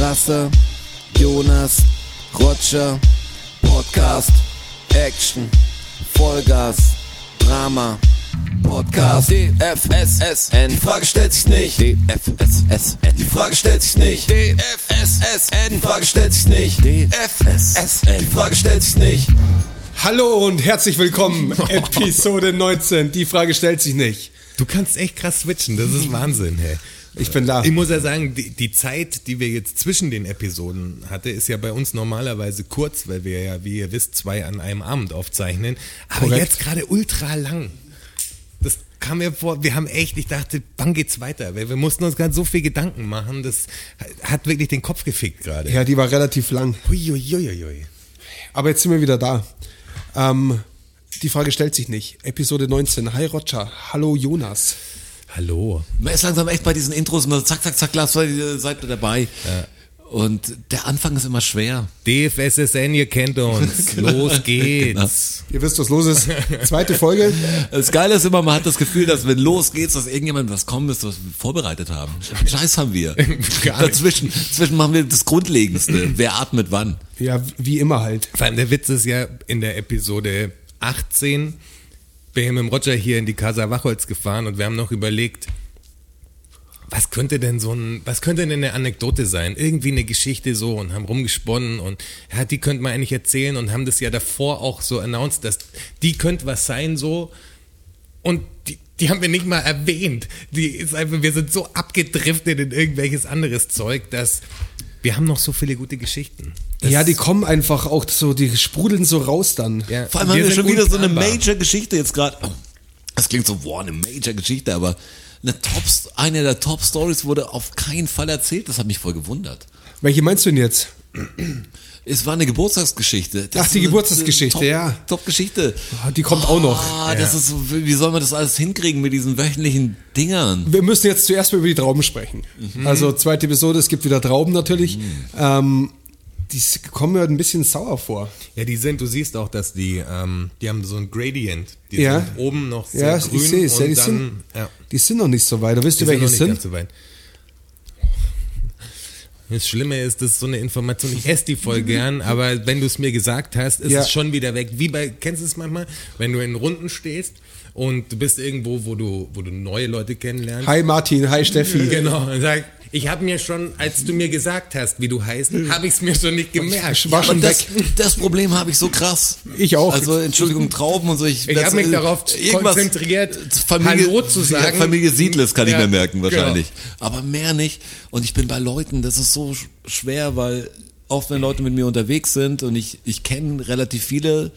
Rasse, Jonas, Roger, Podcast, Action, Vollgas, Drama, Podcast, DFSSN, die Frage stellt sich nicht, DFSSN, die Frage stellt sich nicht, DFSSN, die Frage stellt sich nicht, DFSSN, die Frage stellt sich nicht. Hallo und herzlich willkommen, Episode 19. Die Frage stellt sich nicht. Du kannst echt krass switchen, das ist Wahnsinn, hey. Ich bin da. Ich muss ja sagen, die, die Zeit, die wir jetzt zwischen den Episoden hatte, ist ja bei uns normalerweise kurz, weil wir ja, wie ihr wisst, zwei an einem Abend aufzeichnen. Aber Korrekt. jetzt gerade ultra lang. Das kam mir vor, wir haben echt, ich dachte, wann geht's weiter? Weil wir mussten uns gerade so viel Gedanken machen, das hat wirklich den Kopf gefickt gerade. Ja, die war relativ lang. Huiuiuiui. Aber jetzt sind wir wieder da. Ähm, die Frage stellt sich nicht. Episode 19. Hi Roger. Hallo Jonas. Hallo. Man ist langsam echt bei diesen Intros immer zack, zack, zack, lasst seid ihr dabei. Und der Anfang ist immer schwer. DFSSN, ihr kennt uns. Los geht's. Ihr wisst, was los ist. Zweite Folge. Das Geile ist immer, man hat das Gefühl, dass wenn los geht's, dass irgendjemand was kommen ist, was wir vorbereitet haben. Scheiß haben wir. Dazwischen, dazwischen machen wir das Grundlegendste. Wer atmet wann? Ja, wie immer halt. Vor allem der Witz ist ja in der Episode 18, bin ich mit dem Roger hier in die Casa Wachholz gefahren und wir haben noch überlegt, was könnte denn so ein, was könnte denn eine Anekdote sein? Irgendwie eine Geschichte so und haben rumgesponnen und ja, die könnte man eigentlich erzählen und haben das ja davor auch so announced, dass die könnte was sein so und die, die haben wir nicht mal erwähnt. Die ist einfach, wir sind so abgedriftet in irgendwelches anderes Zeug, dass wir haben noch so viele gute Geschichten. Das- ja, die kommen einfach auch so, die sprudeln so raus dann. Ja, Vor allem haben wir schon wieder so eine. Major-Geschichte jetzt gerade. Das klingt so, boah, eine Major-Geschichte, aber eine, Top, eine der Top-Stories wurde auf keinen Fall erzählt. Das hat mich voll gewundert. Welche meinst du denn jetzt? Es war eine Geburtstagsgeschichte. Das Ach, ist die Geburtstagsgeschichte, Top, ja. Top-Geschichte. Ah, Die kommt auch noch. Ah, das ist so, wie soll man das alles hinkriegen mit diesen wöchentlichen Dingern? Wir müssen jetzt zuerst mal über die Trauben sprechen. Also zweite Episode, es gibt wieder Trauben natürlich. Ähm, die kommen mir ein bisschen sauer vor. Ja, die sind, du siehst auch, dass die, ähm, die haben so ein Gradient. Die Ja. sind oben noch sehr Ja, grün ich sehe es. Ja, und die, dann, sind, ja, die sind noch nicht so weit. Da wisst ihr, sind noch welche nicht sind? ganz so weit. Das Schlimme ist, das ist so eine Information, ich esse die voll gern, aber wenn du es mir gesagt hast, ist Ja. es schon wieder weg. Wie bei, kennst du es manchmal, wenn du in Runden stehst und du bist irgendwo, wo du, wo du neue Leute kennenlernst. Hi Martin, hi Steffi. Genau, und sag, ich habe mir schon, als du mir gesagt hast, wie du heißt, habe ich es mir schon nicht gemerkt. War schon das, das Problem habe ich so krass. Ich auch. Also Entschuldigung, Trauben und so. Ich, Ich habe mich äh, darauf irgendwas- konzentriert, Familie, Hallo zu sagen. Ja, Familie Siedles kann Ja, ich mir merken wahrscheinlich. genau. Aber mehr nicht. Und ich bin bei Leuten, das ist so sch- schwer, weil oft wenn Leute mit mir unterwegs sind und ich, ich kenne relativ viele,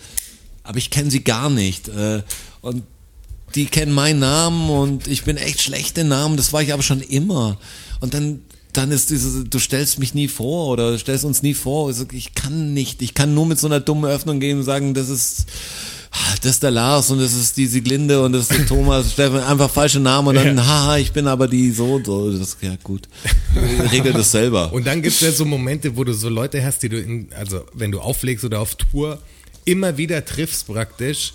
aber ich kenne sie gar nicht. Äh, Und die kennen meinen Namen und ich bin echt schlecht in Namen, das war ich aber schon immer. Und dann, dann ist diese, du stellst mich nie vor oder stellst uns nie vor. Ich, sag, ich kann nicht, ich kann nur mit so einer dummen Öffnung gehen und sagen, das ist, ah, das ist der Lars und das ist die Sieglinde und das ist der Thomas, Steffen, einfach falsche Namen und dann, haha, ich bin aber die so und so. Das, ja gut, regel das selber. Und dann gibt es ja so Momente, wo du so Leute hast, die du, in, also wenn du auflegst oder auf Tour, immer wieder triffst praktisch.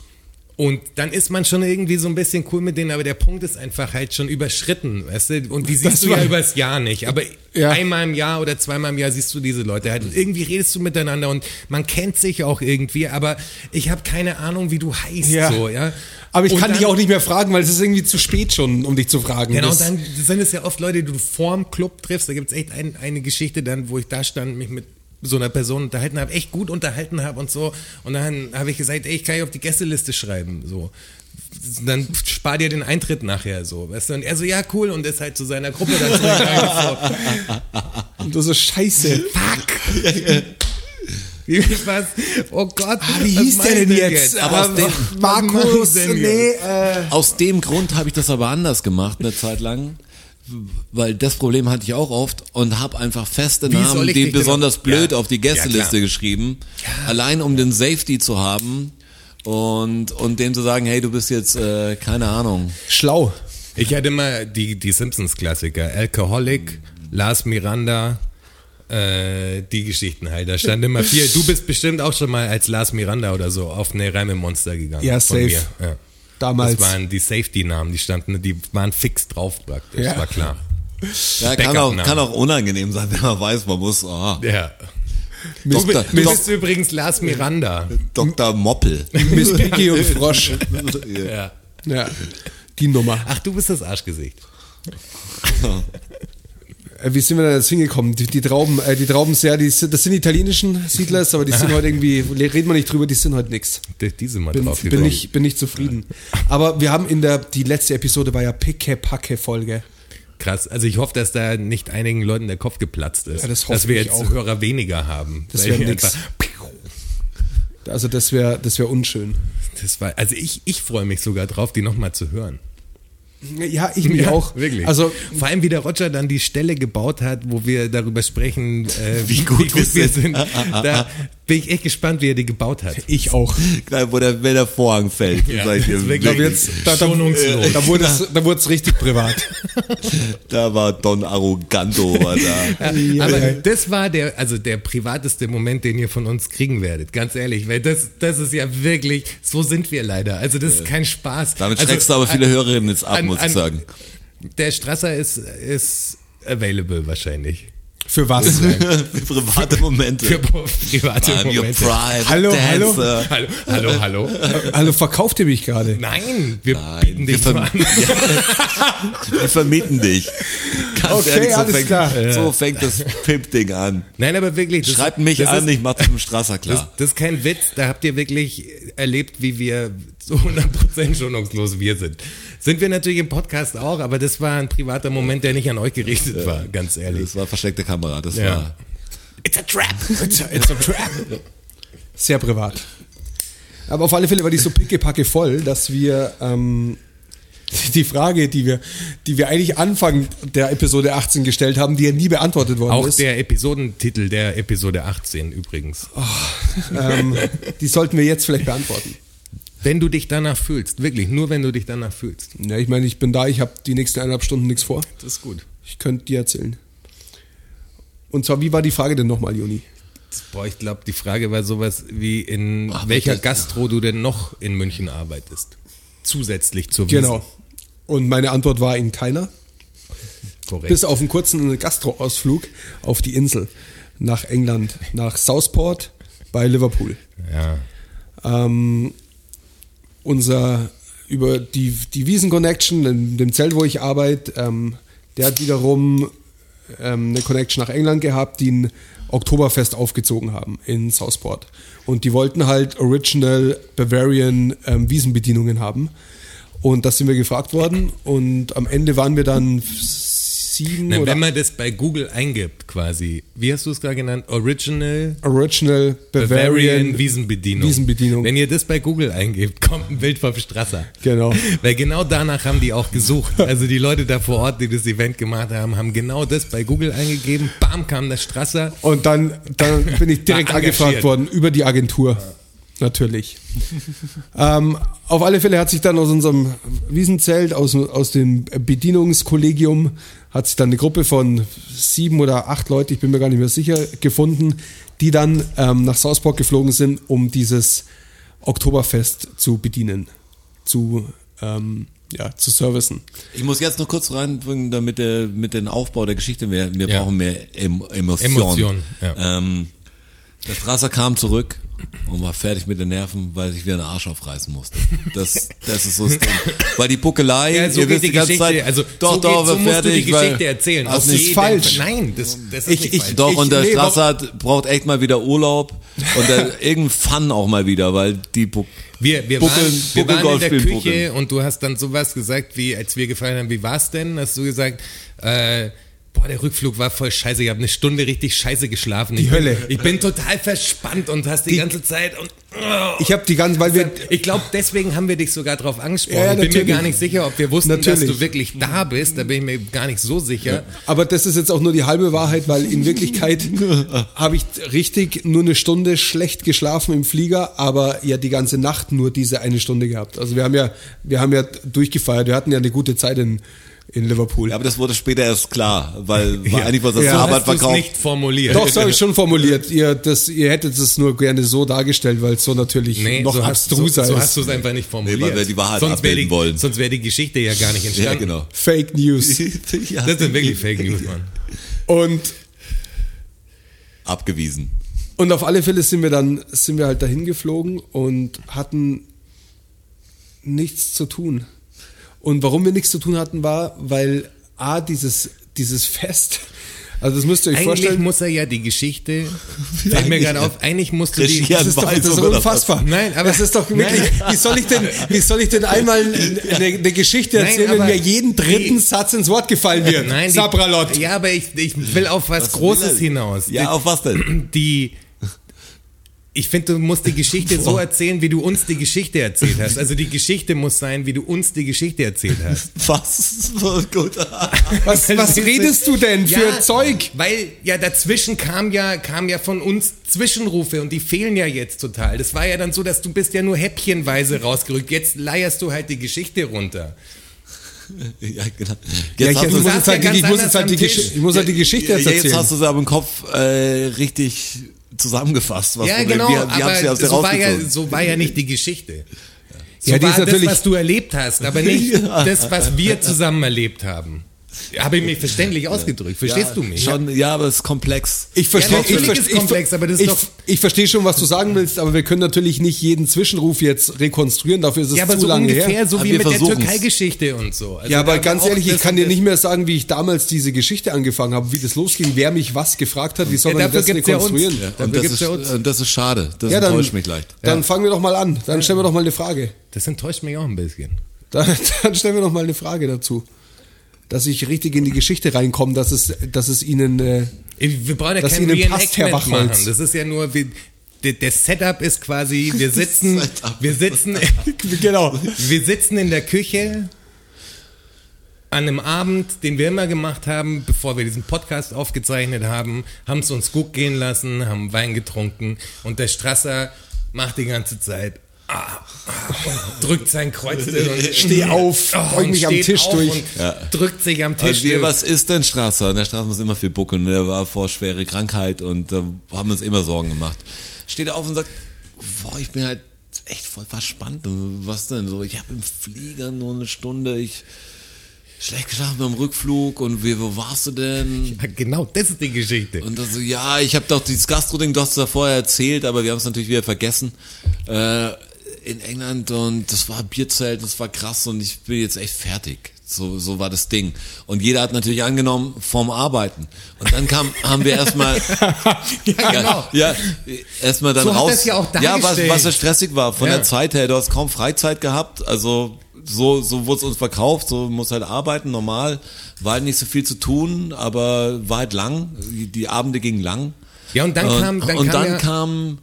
Und dann ist man schon irgendwie so ein bisschen cool mit denen, aber der Punkt ist einfach halt schon überschritten, weißt du? Und die siehst Das du ja übers Jahr nicht. Aber Ja. einmal im Jahr oder zweimal im Jahr siehst du diese Leute halt. Und irgendwie redest du miteinander und man kennt sich auch irgendwie, aber ich habe keine Ahnung, wie du heißt, Ja. so, ja. Aber ich Und kann dann- dich auch nicht mehr fragen, weil es ist irgendwie zu spät schon, um dich zu fragen. Genau, Das- dann sind es ja oft Leute, die du vorm Club triffst. Da gibt es echt ein, eine Geschichte dann, wo ich da stand, mich mit so einer Person unterhalten habe, echt gut unterhalten habe und so. Und dann habe ich gesagt, ey, ich kann ja auf die Gästeliste schreiben, so. Dann spar dir den Eintritt nachher, so, weißt du? Und er so, ja, cool, und ist halt zu seiner Gruppe dann zurückgegangen, so. Und du so scheiße. Fuck! Wie was? Oh Gott. Ah, wie hieß der denn er jetzt? Aber aus Ah, dem- Markus, nee, äh, Aus dem Grund habe ich das aber anders gemacht eine Zeit lang. Weil das Problem hatte ich auch oft und habe einfach feste Wie Namen, die besonders blöd Ja. auf die Ja, Gästeliste klar. geschrieben. Allein um den Safety zu haben und, und dem zu sagen, hey, du bist jetzt, äh, keine Ahnung. schlau. Ich hatte immer die, die Simpsons-Klassiker. Alcoholic, Lars Miranda, äh, die Geschichten halt. Da stand immer viel. Du bist bestimmt auch schon mal als Lars Miranda oder so auf eine Reime-Monster gegangen. Ja, von safe. Mir. Ja. Damals. Das waren die Safety-Namen, die standen, die waren fix drauf praktisch, Ja. war klar. Ja, kann auch, kann auch unangenehm sein, wenn man weiß, man muss, ah, Ja. Du, Dr. du bist übrigens Lars Miranda. Dr. Moppel. Miss Piggy und Frosch. Ja. Ja, die Nummer. Ach, du bist das Arschgesicht. Äh, Wie sind wir denn jetzt hingekommen? Die, die Trauben, äh, die Trauben sehr, die, sind- das sind italienischen Siedlers, aber die sind heute irgendwie, reden wir nicht drüber, die sind heute nix. Die- Diese mal Bin, drauf bin, nicht, bin nicht zufrieden. Aber wir haben in der, die letzte Episode war ja Picke-Packe-Folge. Krass. Also ich hoffe, dass da nicht einigen Leuten der Kopf geplatzt ist. Ja, das hoffe dass wir ich jetzt auch. Hörer weniger haben. Das Weil wär ich nix. Also das wäre das wär unschön. Das war, also ich, ich freue mich sogar drauf, die nochmal zu hören. Ja, ich mich auch. Wirklich. Also Vor allem, wie der Roger dann die Stelle gebaut hat, wo wir darüber sprechen, äh, wie, gut wir wir sind. sind. Da bin ich echt gespannt, wie er die gebaut hat. ich auch. Wo der, wenn der Vorhang fällt. Ja, sag ich das ist Da da, da, Schonungslos. da wurde es, da richtig privat. da war Don Arroganto war da. Ja, Aber ja. das war der, also der privateste Moment, den ihr von uns kriegen werdet, ganz ehrlich, weil das, das ist ja wirklich, so sind wir leider. Also das ist kein Spaß. Damit also, schreckst du aber viele Hörerinnen jetzt ab, an- muss an- ich sagen. Der Strasser ist, ist available wahrscheinlich. Für was? Für private Momente. Für private I'm your Momente. Hallo, hallo. Hallo, hallo, hallo. Also verkauft ihr mich gerade? Nein, wir Nein, bieten wir dich verm- an. Wir vermieten dich. Ganz Okay, so alles fängt, klar. So fängt das Pimp-Ding an. Nein, aber wirklich. das- Schreibt mich das an, Ist, ich mach das mit dem Strasser das, klar. das ist kein Witz, da habt ihr wirklich erlebt, wie wir so 100% schonungslos wir sind. Sind wir natürlich im Podcast auch, aber das war ein privater Moment, der nicht an euch gerichtet war, ganz ehrlich. Das war versteckte Kamera. Das Ja. war. It's a trap. It's a, it's a trap. Sehr privat. Aber auf alle Fälle war die so pickepacke voll, dass wir ähm, die Frage, die wir, die wir eigentlich Anfang der Episode 18 gestellt haben, die ja nie beantwortet worden Auch ist, der Episodentitel der Episode 18 übrigens. ähm, die sollten wir jetzt vielleicht beantworten. Wenn du dich danach fühlst, wirklich, nur wenn du dich danach fühlst. Ja, ich meine, ich bin da, ich habe die nächsten eineinhalb Stunden nichts vor. Das ist gut. Ich könnte dir erzählen. Und zwar, wie war die Frage denn nochmal, Juni? Boah, ich glaube, die Frage war sowas wie, in Ach, welcher das- Gastro du denn noch in München arbeitest. Zusätzlich zur Wiesn. Genau. Und meine Antwort war in keiner. Korrekt. Bis auf einen kurzen Gastroausflug auf die Insel nach England, nach Southport bei Liverpool. ja. Ähm, unser über die, die Wiesen Connection, in dem Zelt, wo ich arbeite, ähm, der hat wiederum ähm, eine Connection nach England gehabt, die ein Oktoberfest aufgezogen haben in Southport. Und die wollten halt Original Bavarian ähm, Wiesenbedienungen haben. Und das sind wir gefragt worden. Und am Ende waren wir dann sieben Na, oder wenn man das bei Google eingibt, quasi, wie hast du es gerade genannt? Original Original Bavarian, Bavarian, Wiesenbedienung. Wiesenbedienung. Wenn ihr das bei Google eingibt, kommt ein Bild vom Strasser. Genau. Weil genau danach haben die auch gesucht. Also die Leute da vor Ort, die das Event gemacht haben, haben genau das bei Google eingegeben. Bam, kam der Strasser. Und dann, dann bin ich direkt angefragt worden über die Agentur. Natürlich. ähm, auf alle Fälle hat sich dann aus unserem Wiesenzelt, aus, aus dem Bedienungskollegium, hat sich dann eine Gruppe von sieben oder acht Leute, ich bin mir gar nicht mehr sicher, gefunden, die dann ähm, nach Southport geflogen sind, um dieses Oktoberfest zu bedienen, zu, ähm, ja, zu servicen. Ich muss jetzt noch kurz reinbringen, damit der, mit dem Aufbau der Geschichte, wir, wir Ja. brauchen mehr em Emotion. Emotion, ja. ähm, der Strasser kam zurück und war fertig mit den Nerven, weil ich wieder einen Arsch aufreißen musste. Das, das ist so das Ding. Weil die Buckelei, Ja, so ihr wisst die die ganze Geschichte. Zeit, also doch, so, doch, geht, so wir musst du die fertig, Geschichte erzählen. Das ist jeden falsch. Nein, das, das ist Ich- nicht ich- falsch. Doch, Ich- und der nee, Strasser hat, braucht echt mal wieder Urlaub und der, irgendein Fun auch mal wieder, weil die Bu Wir, wir, Buckeln- waren, wir waren in der Küche buckeln. und du hast dann sowas gesagt, wie als wir gefallen haben, wie war's denn? Hast du gesagt, äh, boah, der Rückflug war voll scheiße, ich habe eine Stunde richtig scheiße geschlafen. Die ich Hölle. Bin, ich bin total verspannt und hast die, ganze Zeit und oh, Ich habe die ganze, weil wir, ich glaube, deswegen haben wir dich sogar drauf angesprochen. Ja, ich bin mir gar nicht sicher, ob wir wussten, dass Natürlich. du wirklich da bist. Da bin ich mir gar nicht so sicher. Aber das ist jetzt auch nur die halbe Wahrheit, weil in Wirklichkeit habe ich richtig nur eine Stunde schlecht geschlafen im Flieger, aber ja die ganze Nacht nur diese eine Stunde gehabt. Also wir haben ja, wir haben ja durchgefeiert, wir hatten ja eine gute Zeit in in Liverpool. Ja, aber das wurde später erst klar, weil, weil eigentlich war das Ja. so Arbeit es verkauft. nicht formuliert. Doch, das habe ich schon formuliert. Ihr, das, ihr hättet es nur gerne so dargestellt, weil es so natürlich Nee, noch so hast, so, abstruser so ist. hast du es einfach nicht formuliert. Nee, weil wir die Wahrheit sonst wäre abbilden die, wollen. Sonst wäre die Geschichte ja gar nicht Ja, entstanden. genau. Fake News. ja. Das sind wirklich Fake News, Mann. Und, Abgewiesen. und auf alle Fälle sind wir dann, sind wir halt dahin geflogen und hatten nichts zu tun. Und warum wir nichts zu tun hatten, war, weil A, dieses, dieses Fest, also das müsst ihr euch Eigentlich vorstellen. muss er ja die Geschichte, fällt mir gerade auf, eigentlich musst du die, Das ist doch das ist unfassbar. Nein, aber- das ist doch wirklich. Wie soll ich denn, wie soll ich denn einmal eine, eine Geschichte Nein, erzählen, wenn aber mir jeden dritten die- Satz ins Wort gefallen wird? Nein, die- Sabralot. Ja, aber ich, ich will auf was, Was will Großes hinaus. Ja, auf was denn? Die, ich finde, du musst die Geschichte so erzählen, wie du uns die Geschichte erzählt hast. Also die Geschichte muss sein, wie du uns die Geschichte erzählt hast. Was? Gut. Was, was redest du denn für Ja, Zeug? Weil ja dazwischen kam ja, kam ja von uns Zwischenrufe und die fehlen ja jetzt total. Das war ja dann so, dass du bist ja nur häppchenweise rausgerückt. Jetzt leierst du halt die Geschichte runter. Ja, genau. Ja, Jetzt ich, muss jetzt ja halt, die- ich muss jetzt halt die. Gesch ich muss halt die Geschichte jetzt ja, jetzt erzählen. hast du sie aber im Kopf äh, richtig zusammengefasst. Was ja, du- genau, wie habt aber dir so war, ja, so war ja nicht die Geschichte. So Ja, die war ist das, was du erlebt hast, aber nicht das, was wir zusammen erlebt haben. Habe ich mich verständlich ausgedrückt? Verstehst ja, du mich? Schon, ja, aber es ist komplex. Ich verstehe, Ja, ich, ist verstehe, ich, komplex, aber das ist ich, doch- ich verstehe schon, was du sagen willst, aber wir können natürlich nicht jeden Zwischenruf jetzt rekonstruieren. Dafür ist es Ja, aber zu so lange ungefähr her. so Aber wie wir mit der. Türkei-Geschichte und so. Also Ja, aber ganz ehrlich, ich kann dir nicht mehr sagen, wie ich damals diese Geschichte angefangen habe, wie das losging, wer mich was gefragt hat, wie soll Ja, man das ja rekonstruieren? Ja. Und das, ist, ja uns. und das ist schade. Das Ja, dann, enttäuscht mich leicht. dann fangen wir doch mal an. Dann stellen wir doch mal eine Frage. Das enttäuscht mich auch ein bisschen. Dann, dann stellen wir doch mal eine Frage dazu. Dass ich richtig in die Geschichte reinkomme, dass es, dass es Ihnen... Äh, Wir brauchen ja Dass kein Ihnen passt, Herr Wachholz. machen. Das ist ja nur, wie, der, der Setup ist quasi, wir sitzen, wir sitzen, genau. wir sitzen in der Küche an einem Abend, den wir immer gemacht haben, bevor wir diesen Podcast aufgezeichnet haben, haben es uns gut gehen lassen, haben Wein getrunken und der Strasser macht die ganze Zeit ah, drückt sein Kreuz Steh auf, beug und mich am Tisch durch. und drückt sich am Tisch Also wir, durch. was ist denn Strasser? Der Strasser muss immer viel buckeln. Der war vor schwere Krankheit und da haben wir uns immer Sorgen gemacht. Steht auf und sagt, boah, ich bin halt echt voll verspannt. Was denn so? Ich habe im Flieger nur eine Stunde. Ich schlecht geschlafen beim Rückflug und wie, wo warst du denn? Ja, genau, das ist die Geschichte. Und dann so, ja, ich habe doch dieses Gastro-Ding, du hast es ja vorher erzählt, aber wir haben es natürlich wieder vergessen. Äh, in England und das war Bierzelt, das war krass und ich bin jetzt echt fertig. So, so war das Ding. Und jeder hat natürlich angenommen, vom Arbeiten. Und dann kam, haben wir erstmal, ja, genau. ja, erstmal dann So raus. ja ja, was, was ja stressig war. Von Ja. der Zeit her, du hast kaum Freizeit gehabt. Also so, so wurde es uns verkauft. So muss halt arbeiten, normal. War halt nicht so viel zu tun, aber war halt lang. Die, die Abende gingen lang. Ja, und dann kam, dann und kam dann ja, kam,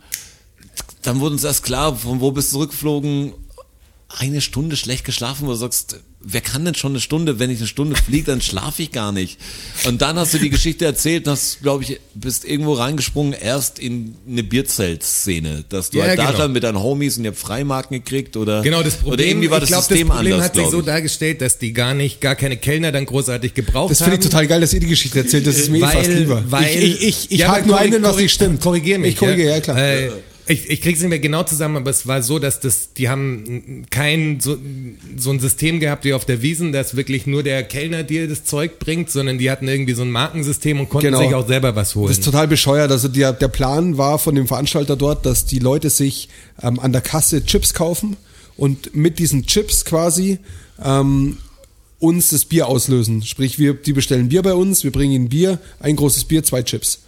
dann wurde uns erst klar, von wo bist du zurückgeflogen? Eine Stunde schlecht geschlafen, wo du sagst, wer kann denn schon eine Stunde, wenn ich eine Stunde fliege, dann schlafe ich gar nicht. Und dann hast du die Geschichte erzählt, und hast, glaube ich, bist irgendwo reingesprungen, erst in eine Bierzelt-Szene, dass du Ja, halt da genau. stand mit deinen Homies und ihr habt Freimarken gekriegt oder, Genau, das Problem, oder irgendwie war ich das glaub, System das Problem anders, hat sich so dargestellt, dass die gar nicht, gar keine Kellner dann großartig gebraucht Das haben. finde ich total geil, dass ihr die Geschichte erzählt. Das ist mir eh fast lieber. Weil, ich ich, ich, ich Ja, habe nur einen, was nicht stimmt. Korrigier mich. Ich korrigiere, ja, klar. Äh, ich, ich krieg's nicht mehr genau zusammen, aber es war so, dass das, die haben kein so, so ein System gehabt wie auf der Wiesen, dass wirklich nur der Kellner dir das Zeug bringt, sondern die hatten irgendwie so ein Markensystem und konnten Genau. sich auch selber was holen. Das ist total bescheuert. Also der, der Plan war von dem Veranstalter dort, dass die Leute sich ähm, an der Kasse Chips kaufen und mit diesen Chips quasi ähm, uns das Bier auslösen. Sprich, wir, die bestellen Bier bei uns, wir bringen ihnen Bier, ein großes Bier, zwei Chips.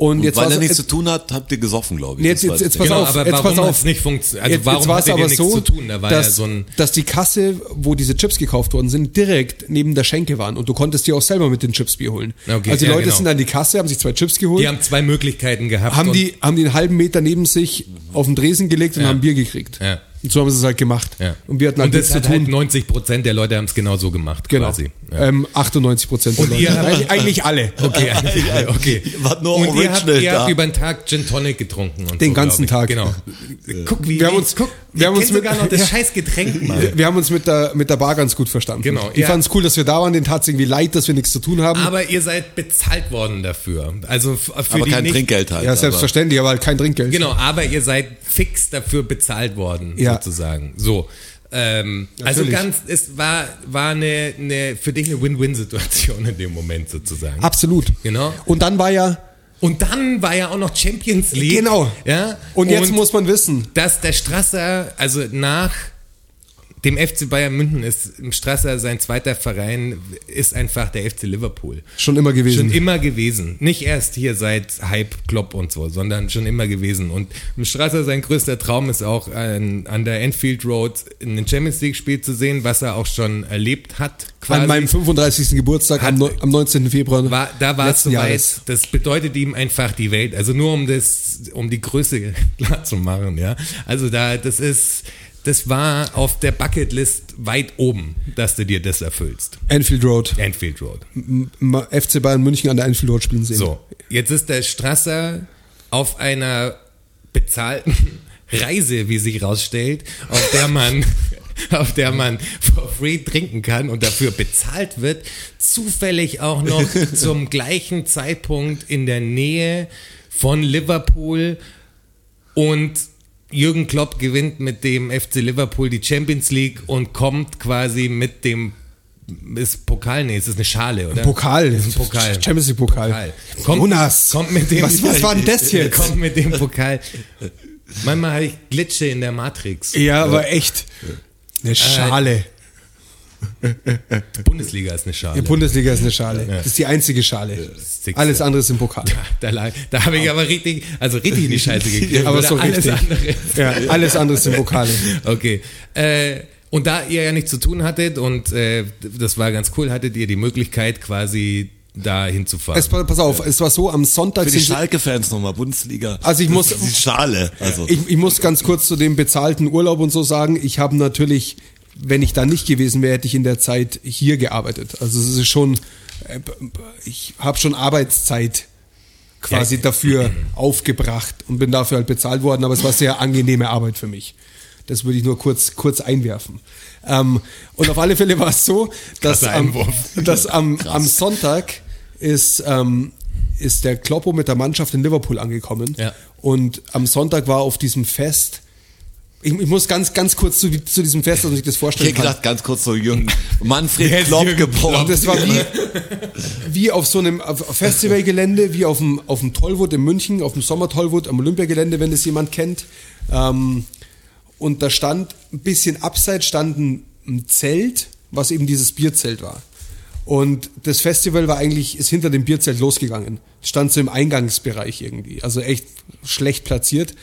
Und, Und jetzt weil er nichts zu tun hat, habt ihr gesoffen, glaube ich. Jetzt, jetzt, das jetzt pass Genau, auf, aber jetzt warum pass auf. hat's nicht funktio- also jetzt, warum jetzt war's hattet ihr aber nichts so, zu tun? Da war dass, ja so ein- dass die Kasse, wo diese Chips gekauft worden sind, direkt neben der Schenke waren und du konntest dir auch selber mit den Chips Bier holen. Okay, also die ja, Leute genau. sind an die Kasse, haben sich zwei Chips geholt, die haben zwei Möglichkeiten gehabt. haben und- die, haben die einen halben Meter neben sich auf den Dresen gelegt und Ja. haben Bier gekriegt. Ja. Und so haben sie es halt gemacht. Ja. Und wir hatten halt und das nichts zu tun. halt 90 Prozent der Leute haben es genau so gemacht, genau. quasi. Ja. Ähm, 98 Prozent der Und Leute. ihr habt- Eigentlich, eigentlich alle. Okay, eigentlich alle, okay. War nur und ihr habt, ihr habt über den Tag Gin Tonic getrunken. Und Den so, ganzen. Tag. Genau. Guck, wie Wir haben uns- guck, wir haben uns mit- sogar noch das ja. scheiß Getränk mal. Wir, wir haben uns mit der, mit der Bar ganz gut verstanden. Genau, Die ja. fanden es cool, dass wir da waren. Den tat es irgendwie leid, dass wir nichts zu tun haben. Aber ihr seid bezahlt worden dafür. Also für Aber die kein nicht, Trinkgeld halt. ja, aber- selbstverständlich, aber halt kein Trinkgeld. Genau, aber ihr seid fix dafür bezahlt worden, Ja. Sozusagen. So. Ähm, also ganz, es war, war eine, eine, für dich eine Win-Win-Situation in dem Moment sozusagen. Absolut. Genau. Und dann war ja, Und dann war ja auch noch Champions League. genau. Ja. Und jetzt muss man wissen, dass der Strasser, also nach dem FC Bayern München ist Strasser sein zweiter Verein, ist einfach der FC Liverpool. schon immer gewesen. Schon immer gewesen. Nicht erst hier seit Hype, Klopp und so, sondern schon immer gewesen. Und im Strasser sein größter Traum ist auch an, an der Enfield Road in den Champions League Spiel zu sehen, was er auch schon erlebt hat. Quasi. An meinem 35. Geburtstag am, Hat- neu- am 19. Februar. war, da war es soweit. Das bedeutet ihm einfach die Welt. Also nur um das, um die Größe klar zu machen, ja. Also da, das ist, das war auf der Bucketlist weit oben, dass du dir das erfüllst. Anfield Road. Enfield Road. FC Bayern München an der Anfield Road spielen sehen. So, jetzt ist der Strasser auf einer bezahlten Reise, wie sich rausstellt, auf der man auf der man for free trinken kann und dafür bezahlt wird, zufällig auch noch zum gleichen Zeitpunkt in der Nähe von Liverpool und Jürgen Klopp gewinnt mit dem FC Liverpool die Champions League und kommt quasi mit dem ist Pokal, nee, es ist eine Schale, oder? Pokal. Das ist ein Pokal. Champions League Pokal. Pokal. Kommt, Jonas. kommt mit dem, Was- was war denn das jetzt? Kommt mit dem Pokal. Manchmal habe ich Glitsche in der Matrix. Ja, aber echt. Eine Schale. Die Bundesliga ist eine Schale. Die Bundesliga ist eine Schale. Das ist die einzige Schale. Sechste. Alles andere ist im Pokal. da, lag- da habe ich aber richtig, also richtig in die Scheiße gekriegt. Aber so alles richtig. andere. Ja, alles andere ist im Pokal. Okay. Äh, und da ihr ja nichts zu tun hattet und äh, das war ganz cool, hattet ihr die Möglichkeit quasi da hinzufahren. Es, pass auf, es war so, am Sonntag Für die Schalke-Fans nochmal, Bundesliga. Also ich muss- Das ist Die Schale. Also. Ich, ich muss ganz kurz zu dem bezahlten Urlaub und so sagen, ich habe natürlich, wenn ich da nicht gewesen wäre, hätte ich in der Zeit hier gearbeitet. Also es ist schon, äh, ich habe schon Arbeitszeit quasi Ja. dafür aufgebracht und bin dafür halt bezahlt worden, aber es war sehr angenehme Arbeit für mich. Das würde ich nur kurz, kurz einwerfen. Ähm, und auf alle Fälle war es so, dass, am, dass am, am Sonntag ist, ähm, ist der Kloppo mit der Mannschaft in Liverpool angekommen. Ja. Und am Sonntag war auf diesem Fest, ich, ich muss ganz, ganz kurz zu, zu diesem Fest, dass ich das ich vorstellen kann. gedacht, ganz kurz so Jürgen Manfred Klopp geboren. Das war wie, wie auf so einem Festivalgelände, wie auf dem, auf dem Tollwood in München, auf dem Sommer-Tollwood am Olympiagelände, wenn das jemand kennt. Ähm, und da stand, ein bisschen abseits stand ein, ein Zelt, was eben dieses Bierzelt war. Und das Festival war eigentlich, ist hinter dem Bierzelt losgegangen. Stand so im Eingangsbereich irgendwie. Also echt schlecht platziert.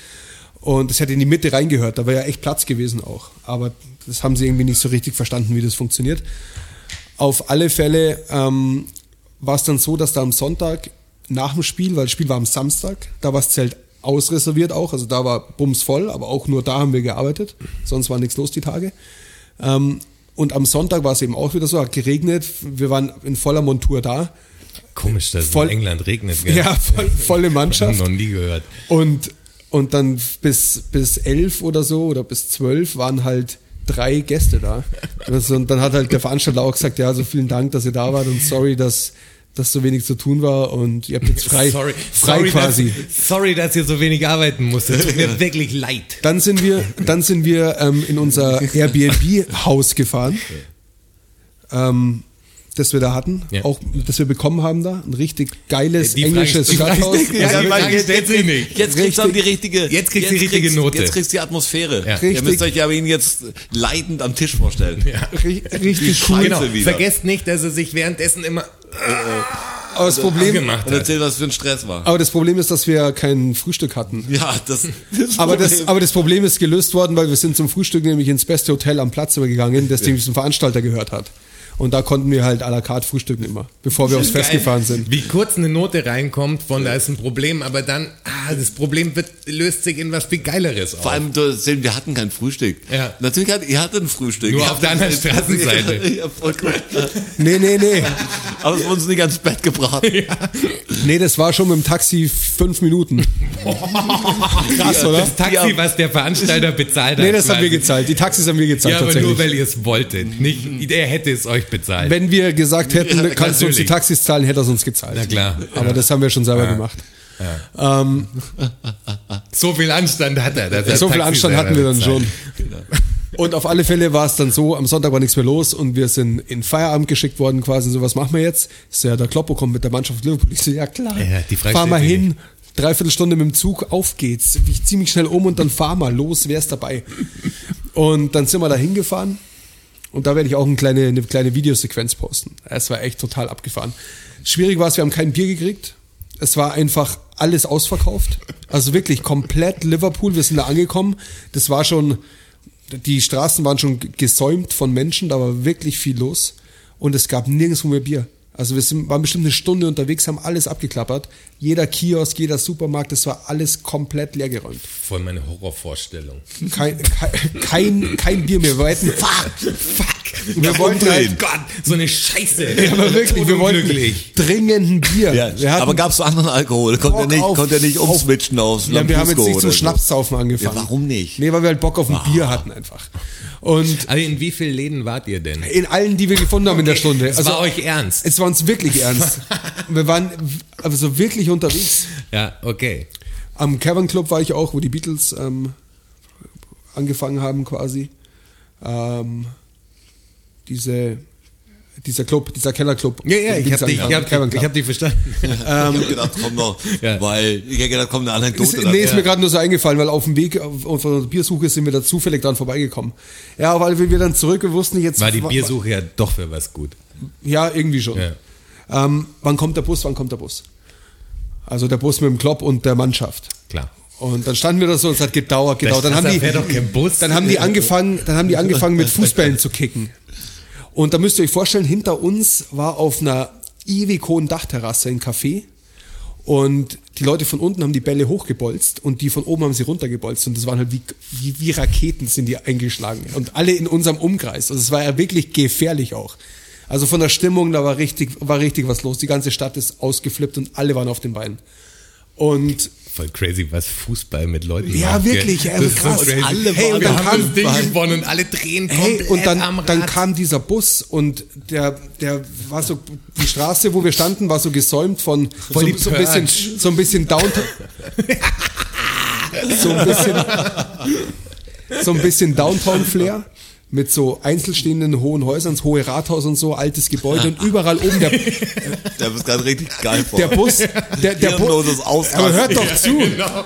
Und es hätte in die Mitte reingehört. Da wäre ja echt Platz gewesen auch. Aber das haben sie irgendwie nicht so richtig verstanden, wie das funktioniert. Auf alle Fälle ähm, war es dann so, dass da am Sonntag nach dem Spiel, weil das Spiel war am Samstag, da war das Zelt ausreserviert auch, also da war bums voll, aber auch nur da haben wir gearbeitet, sonst war nichts los die Tage. Ähm, und am Sonntag war es eben auch wieder so, hat geregnet, wir waren in voller Montur da, Komisch, dass voll- in England regnet. Gell? ja, voll, volle Mannschaft. Noch nie gehört. Und, und dann bis, bis elf oder so oder bis zwölf waren halt drei Gäste da. Also, und dann hat halt der Veranstalter auch gesagt, ja, so vielen Dank, dass ihr da wart und sorry, dass, dass so wenig zu tun war und ihr habt jetzt frei, sorry, frei sorry, quasi. Dass, sorry, dass ihr so wenig arbeiten musstet. Tut mir wirklich leid. Dann sind wir, dann sind wir ähm, in unser Airbnb-Haus gefahren, ähm, das wir da hatten, Ja. auch das wir bekommen haben da, ein richtig geiles Die englisches Stadthaus. sich nicht. Jetzt kriegst du die richtige. Jetzt kriegst du die richtige kriegst- Note. Jetzt kriegst du die Atmosphäre. Ja. Ihr Richtig. müsst euch aber ihn jetzt leidend am Tisch vorstellen. ri- richtig cool. Genau. Vergesst nicht, dass er sich währenddessen immer Aber das Problem, gemacht Und hat. erzähl, was für ein Stress war. aber das Problem ist, dass wir kein Frühstück hatten. Ja, das, das Aber das, Problem. aber das Problem ist gelöst worden, weil wir sind zum Frühstück nämlich ins beste Hotel am Platz übergegangen, das dem diesen Veranstalter gehört hat. Und da konnten wir halt à la carte frühstücken immer, bevor wir aufs Fest Geil, gefahren sind. Wie kurz eine Note reinkommt von da ist ein Problem, aber dann, ah, das Problem wird, löst sich in was viel Geileres auf. Vor allem, du, wir hatten kein Frühstück. Ja. Natürlich hat, ihr hattet ein Frühstück. Nur Ihr auf der anderen Straßenseite. ja, voll gut. Nee, nee, nee. Aber es wurde uns nicht ans Bett gebracht. Nee, das war schon mit dem Taxi fünf Minuten. Krass, oder? Das Taxi, was der Veranstalter bezahlt hat. Nee, das haben wir gezahlt. Die Taxis haben wir gezahlt Ja, aber tatsächlich. nur weil ihr es wolltet. Nicht, er hätte es euch bezahlt. Wenn wir gesagt hätten, Ja, kannst du uns die. Taxis zahlen, hätte er es uns gezahlt. Na klar. Aber das haben wir schon selber gemacht. Ähm, So viel Anstand hat er. so viel Anstand hatten wir dann schon. Und auf alle Fälle war es dann so, am Sonntag war nichts mehr los und wir sind in Feierabend geschickt worden quasi. So, was machen wir jetzt? Ist ja der Kloppo kommt mit der Mannschaft Liverpool. Ich so, ja klar, Ja, fahr mal hin, dreiviertel Stunde mit dem Zug, auf geht's. Ich zieh mich schnell um und dann fahr mal los, wer ist dabei? Und dann sind wir da hingefahren und da werde ich auch eine kleine, eine kleine Videosequenz posten. Es war echt total abgefahren. Schwierig war es, wir haben kein Bier gekriegt. Es war einfach alles ausverkauft. Also wirklich komplett Liverpool. Wir sind da angekommen. Das war schon, die Straßen waren schon gesäumt von Menschen. Da war wirklich viel los. Und es gab nirgendwo mehr Bier. Also wir sind, waren bestimmt eine Stunde unterwegs, haben alles abgeklappert. Jeder Kiosk, jeder Supermarkt, das war alles komplett leergeräumt. Voll meine Horrorvorstellung. Kein, kein, kein, kein Bier mehr. Wir wollten, fuck, fuck. Wir wollten halt, Gott, so eine Scheiße. ja, aber wirklich, wir wollten dringend ein Bier. Ja, wir hatten aber gab es anderen Alkohol? Konnte er nicht, auf- konnte er nicht auf- umswitchen aufs Ja, wir haben jetzt nicht zum so? Schnapssaufen angefangen. Ja, warum nicht? Nee, weil wir halt Bock auf ein Bier hatten einfach. Und Also in wie vielen Läden wart ihr denn? in allen, die wir gefunden haben in der Stunde. Es war euch ernst. Es war uns wirklich ernst. Wir waren also wirklich unterwegs. Ja, okay. Am Cavern Club war ich auch, wo die Beatles ähm, angefangen haben quasi. Ähm, diese, dieser Club, dieser Kellerclub. Ja, ja, ich Beatles hab dich, ich hab, ich Club. hab dich verstanden. ich hab gedacht, komm noch, Ja. weil ich hab gedacht, kommt eine Ist, Anekdote. nee, ist mir gerade nur so eingefallen, weil auf dem Weg auf, auf der Biersuche sind wir da zufällig dran vorbeigekommen. Ja, weil wir dann zurück, wir wussten nicht jetzt. War die Biersuche ja doch für was gut. Ja, irgendwie schon. Ja. Ähm, wann kommt der Bus? Wann kommt der Bus? Also der Bus mit dem Klopp und der Mannschaft. Klar. Und dann standen wir da so und es hat gedauert, gedauert. Dann haben die, dann haben die angefangen, dann haben die angefangen mit Fußbällen zu kicken. Und da müsst ihr euch vorstellen, hinter uns war auf einer ewig hohen Dachterrasse ein Café. Und die Leute von unten haben die Bälle hochgebolzt und die von oben haben sie runtergebolzt. Und das waren halt wie, wie, wie Raketen sind die eingeschlagen. Und alle in unserem Umkreis. Also es war ja wirklich gefährlich auch. Also von der Stimmung, da war richtig, war richtig was los. Die ganze Stadt ist ausgeflippt und alle waren auf den Beinen. Und Voll crazy, was Fußball mit Leuten Ja, macht, gell? wirklich, ja, Das ist krass. So crazy. Alle hey, und wir haben das Ding gewonnen alle drehen Hey, komplett und dann, am Rad. dann kam dieser Bus und der, der war so, die Straße, wo wir standen, war so gesäumt von so, so, ein bisschen, so ein bisschen Downtown. so ein bisschen, so ein bisschen Downtown-Flair. Mit so einzelstehenden hohen Häusern, das hohe Rathaus und so, altes Gebäude und überall oben der, Der ist gerade richtig geil vor. der Bus, der, der Bus, aber hört doch zu, Genau.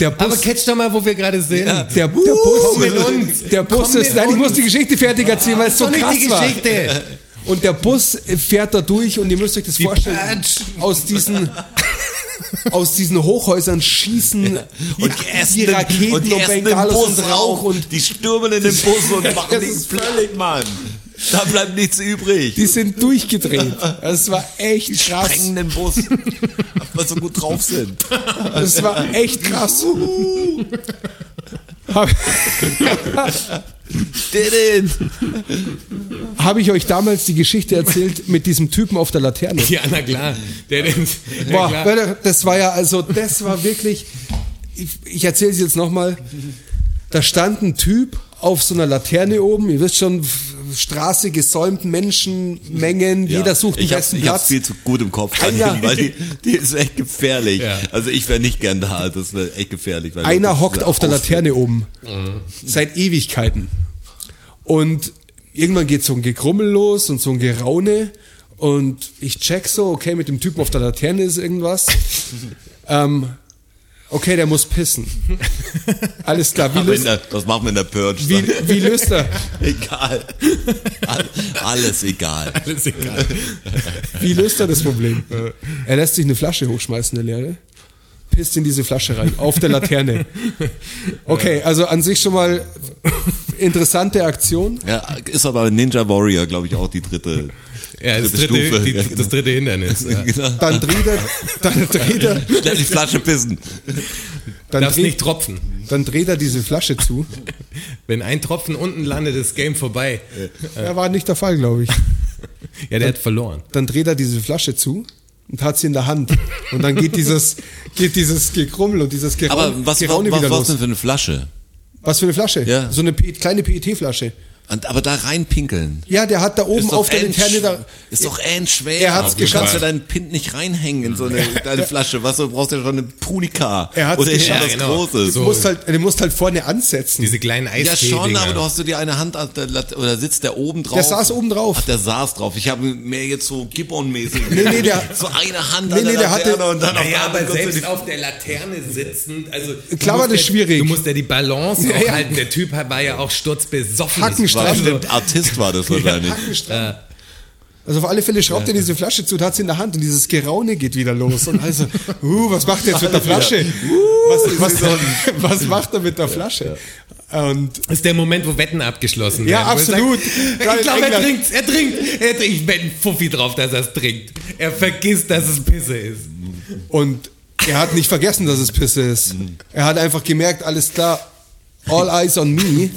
der Bus, Aber catch doch mal, wo wir gerade sind. der, der Bus, komm mit uns. der Bus Komm ist, mit nein, ich muss die Geschichte fertig erzählen, weil es so krass die war. Geschichte. Und der Bus fährt da durch und ihr müsst euch das vorstellen. Purge. Aus diesen, aus diesen Hochhäusern schießen und die essen die Raketen und die und Bengalos und Rauch und die stürmen in den Bus und machen Das den platt, Mann. Da bleibt nichts übrig. die sind durchgedreht. Das war echt krass. sprengen den Bus, weil sie so gut drauf sind. Das war echt krass. Habe Did hab ich euch damals die Geschichte erzählt mit diesem Typen auf der Laterne? Ja, na klar. Der, der, na Boah, klar. Das war ja, also, das war wirklich, ich, ich erzähle es jetzt nochmal. Da stand ein Typ auf so einer Laterne oben, ihr wisst schon, Straße gesäumt, Menschenmengen, jeder sucht den ich besten hab's, ich hab's Platz. viel zu gut im Kopf, Einer- weil die, die ist echt gefährlich. Ja. Also ich wäre nicht gern da, das wäre echt gefährlich. Weil Einer hockt auf der. Laterne oben. Seit Ewigkeiten. Und irgendwann geht so ein Gekrummel los und so ein Geraune. Und ich check so, okay, mit dem Typen auf der Laterne ist irgendwas. ähm, okay, der muss pissen. Alles klar, wie löst, der, was machen wir in der Purge? wie, wie löst er? egal. All- Alles egal. Alles egal. Wie löst er das Problem? Er lässt sich eine Flasche hochschmeißen, eine leere. Pisst in diese Flasche rein, auf der Laterne. Okay, also an sich schon mal interessante Aktion. Ja, ist aber Ninja Warrior, glaube ich, auch die dritte, Ja, das dritte Stufe. die, Ja, genau. das dritte Hindernis. Ja. Genau. Dann dreht er, dann dreht er, Schnell die Flasche pissen. dann Darfst dreht, nicht tropfen. dann dreht er diese Flasche zu. Wenn ein Tropfen unten landet, ist Game vorbei. Ja, war nicht der Fall, glaube ich. Ja, der hat verloren. Dann dreht er diese Flasche zu und hat sie in der Hand. Und dann geht dieses, geht dieses Gekrummel und dieses Geraune, Aber was, was, Geraune was, wieder was los. denn für eine Flasche? Was für eine Flasche? Ja. So eine P kleine PET-Flasche. Und, aber da reinpinkeln. Ja, der hat da oben auf der Laterne da. Ist doch end schwer. Er hat's du kannst geschafft. ja deinen Pint nicht reinhängen in so eine kleine Flasche. Was, du brauchst ja schon eine Punika. Er hat's Oder geschafft. was Ja, genau. Großes. Du musst halt, du musst halt vorne ansetzen. Diese kleinen Ja schon, aber du hast du dir eine Hand an der Lat- oder sitzt der oben drauf? Der saß oben drauf. Ach, der saß drauf. Ich habe mehr jetzt so Gibbon-mäßig. Nee, nee, der- so eine Hand Nee, an nee, der der hatte- und dann auf Naja, der aber selbst die- auf der Laterne sitzend, also du Klar war musst das ja, schwierig. Du musst ja die Balance Ja, auch ja. halten. Der Typ war ja auch sturzbesoffen. Hackenstramm. War bestimmt Artist war das wahrscheinlich. Hackenstramm. Also auf alle Fälle schraubt er diese Flasche zu und hat sie in der Hand und dieses Geraune geht wieder los. Und also, uh, was macht er jetzt mit der Flasche? Was, was, was macht er mit der Flasche? Und Das ist der Moment, wo Wetten abgeschlossen werden. Ja, absolut. Sagt, ich glaube, er trinkt, er trinkt, er trinkt. Ich wette einen Fuffi drauf, dass er es trinkt. Er vergisst, dass es Pisse ist. Und er hat nicht vergessen, dass es Pisse ist. Er hat einfach gemerkt, alles klar, all eyes on me.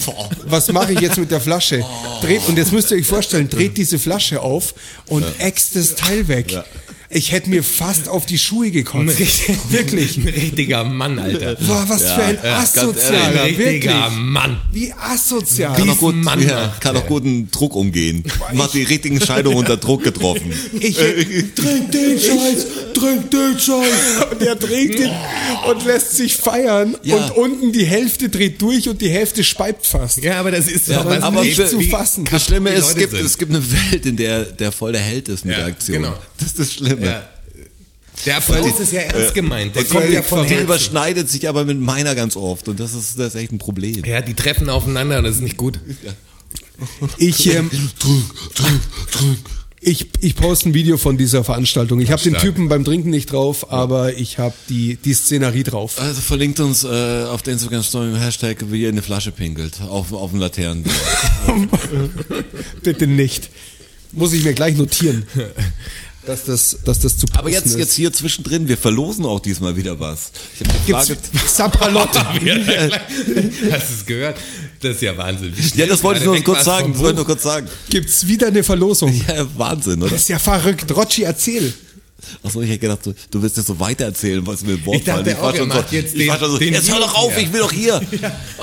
Was mache ich jetzt mit der Flasche? Dreht, und jetzt müsst ihr euch vorstellen, dreht diese Flasche auf und äxt das Teil weg. Ich hätte mir fast auf die Schuhe gekotzt. richtig, Wirklich. ein richtiger Mann, Alter. Boah, was für ein ja, Asozialer, Ein richtiger wirklich. Mann. Wie asozial. Kann auch gut, Mann ja, kann auch gut einen Druck umgehen. Macht die richtigen Entscheidungen unter Druck getroffen. Ich trink den Scheiß, trink den Scheiß. Und er trinkt ihn und lässt sich feiern. Ja. Und unten die Hälfte dreht durch und die Hälfte speibt fast. Ja, aber das ist doch aber aber nicht zu fassen. Das Schlimme ist, es gibt, sind. es gibt eine Welt, in der der voll der Held ist mit Ja, der Aktion. genau. Das ist das Schlimme. Ja. Der Applaus ist ja ernst gemeint. Der kommt ja von Herzen. überschneidet sich aber mit meiner ganz oft und das ist, das ist echt ein Problem. Ja, die treffen aufeinander und das ist nicht gut. Ich, ähm, ich, ich poste ein Video von dieser Veranstaltung. Ich habe den. Typen beim Trinken nicht drauf, aber ich habe die, die Szenerie drauf. Also verlinkt uns äh, auf der Instagram-Story im Hashtag, wie ihr in eine Flasche pinkelt, auf, auf dem Laternen. Bitte nicht. Muss ich mir gleich notieren. Dass das, dass das zu Aber jetzt, posten jetzt ist. hier zwischendrin, wir verlosen auch diesmal wieder was. Ich habe die Frage, Gibt's Sapperlot. Hast du es gehört? Das ist ja Wahnsinn. Ja, das wollte ich nur kurz sagen, wollte ich nur kurz sagen. Gibt's wieder eine Verlosung. Ja, Wahnsinn, oder? Das ist ja verrückt. Rotschi, erzähl. Achso, ich hätte gedacht, du, du willst jetzt so weitererzählen, was mir im Wort Ich auch, war schon macht so, jetzt ich war den- schon so, den jetzt hör doch auf, News, ich will doch hier.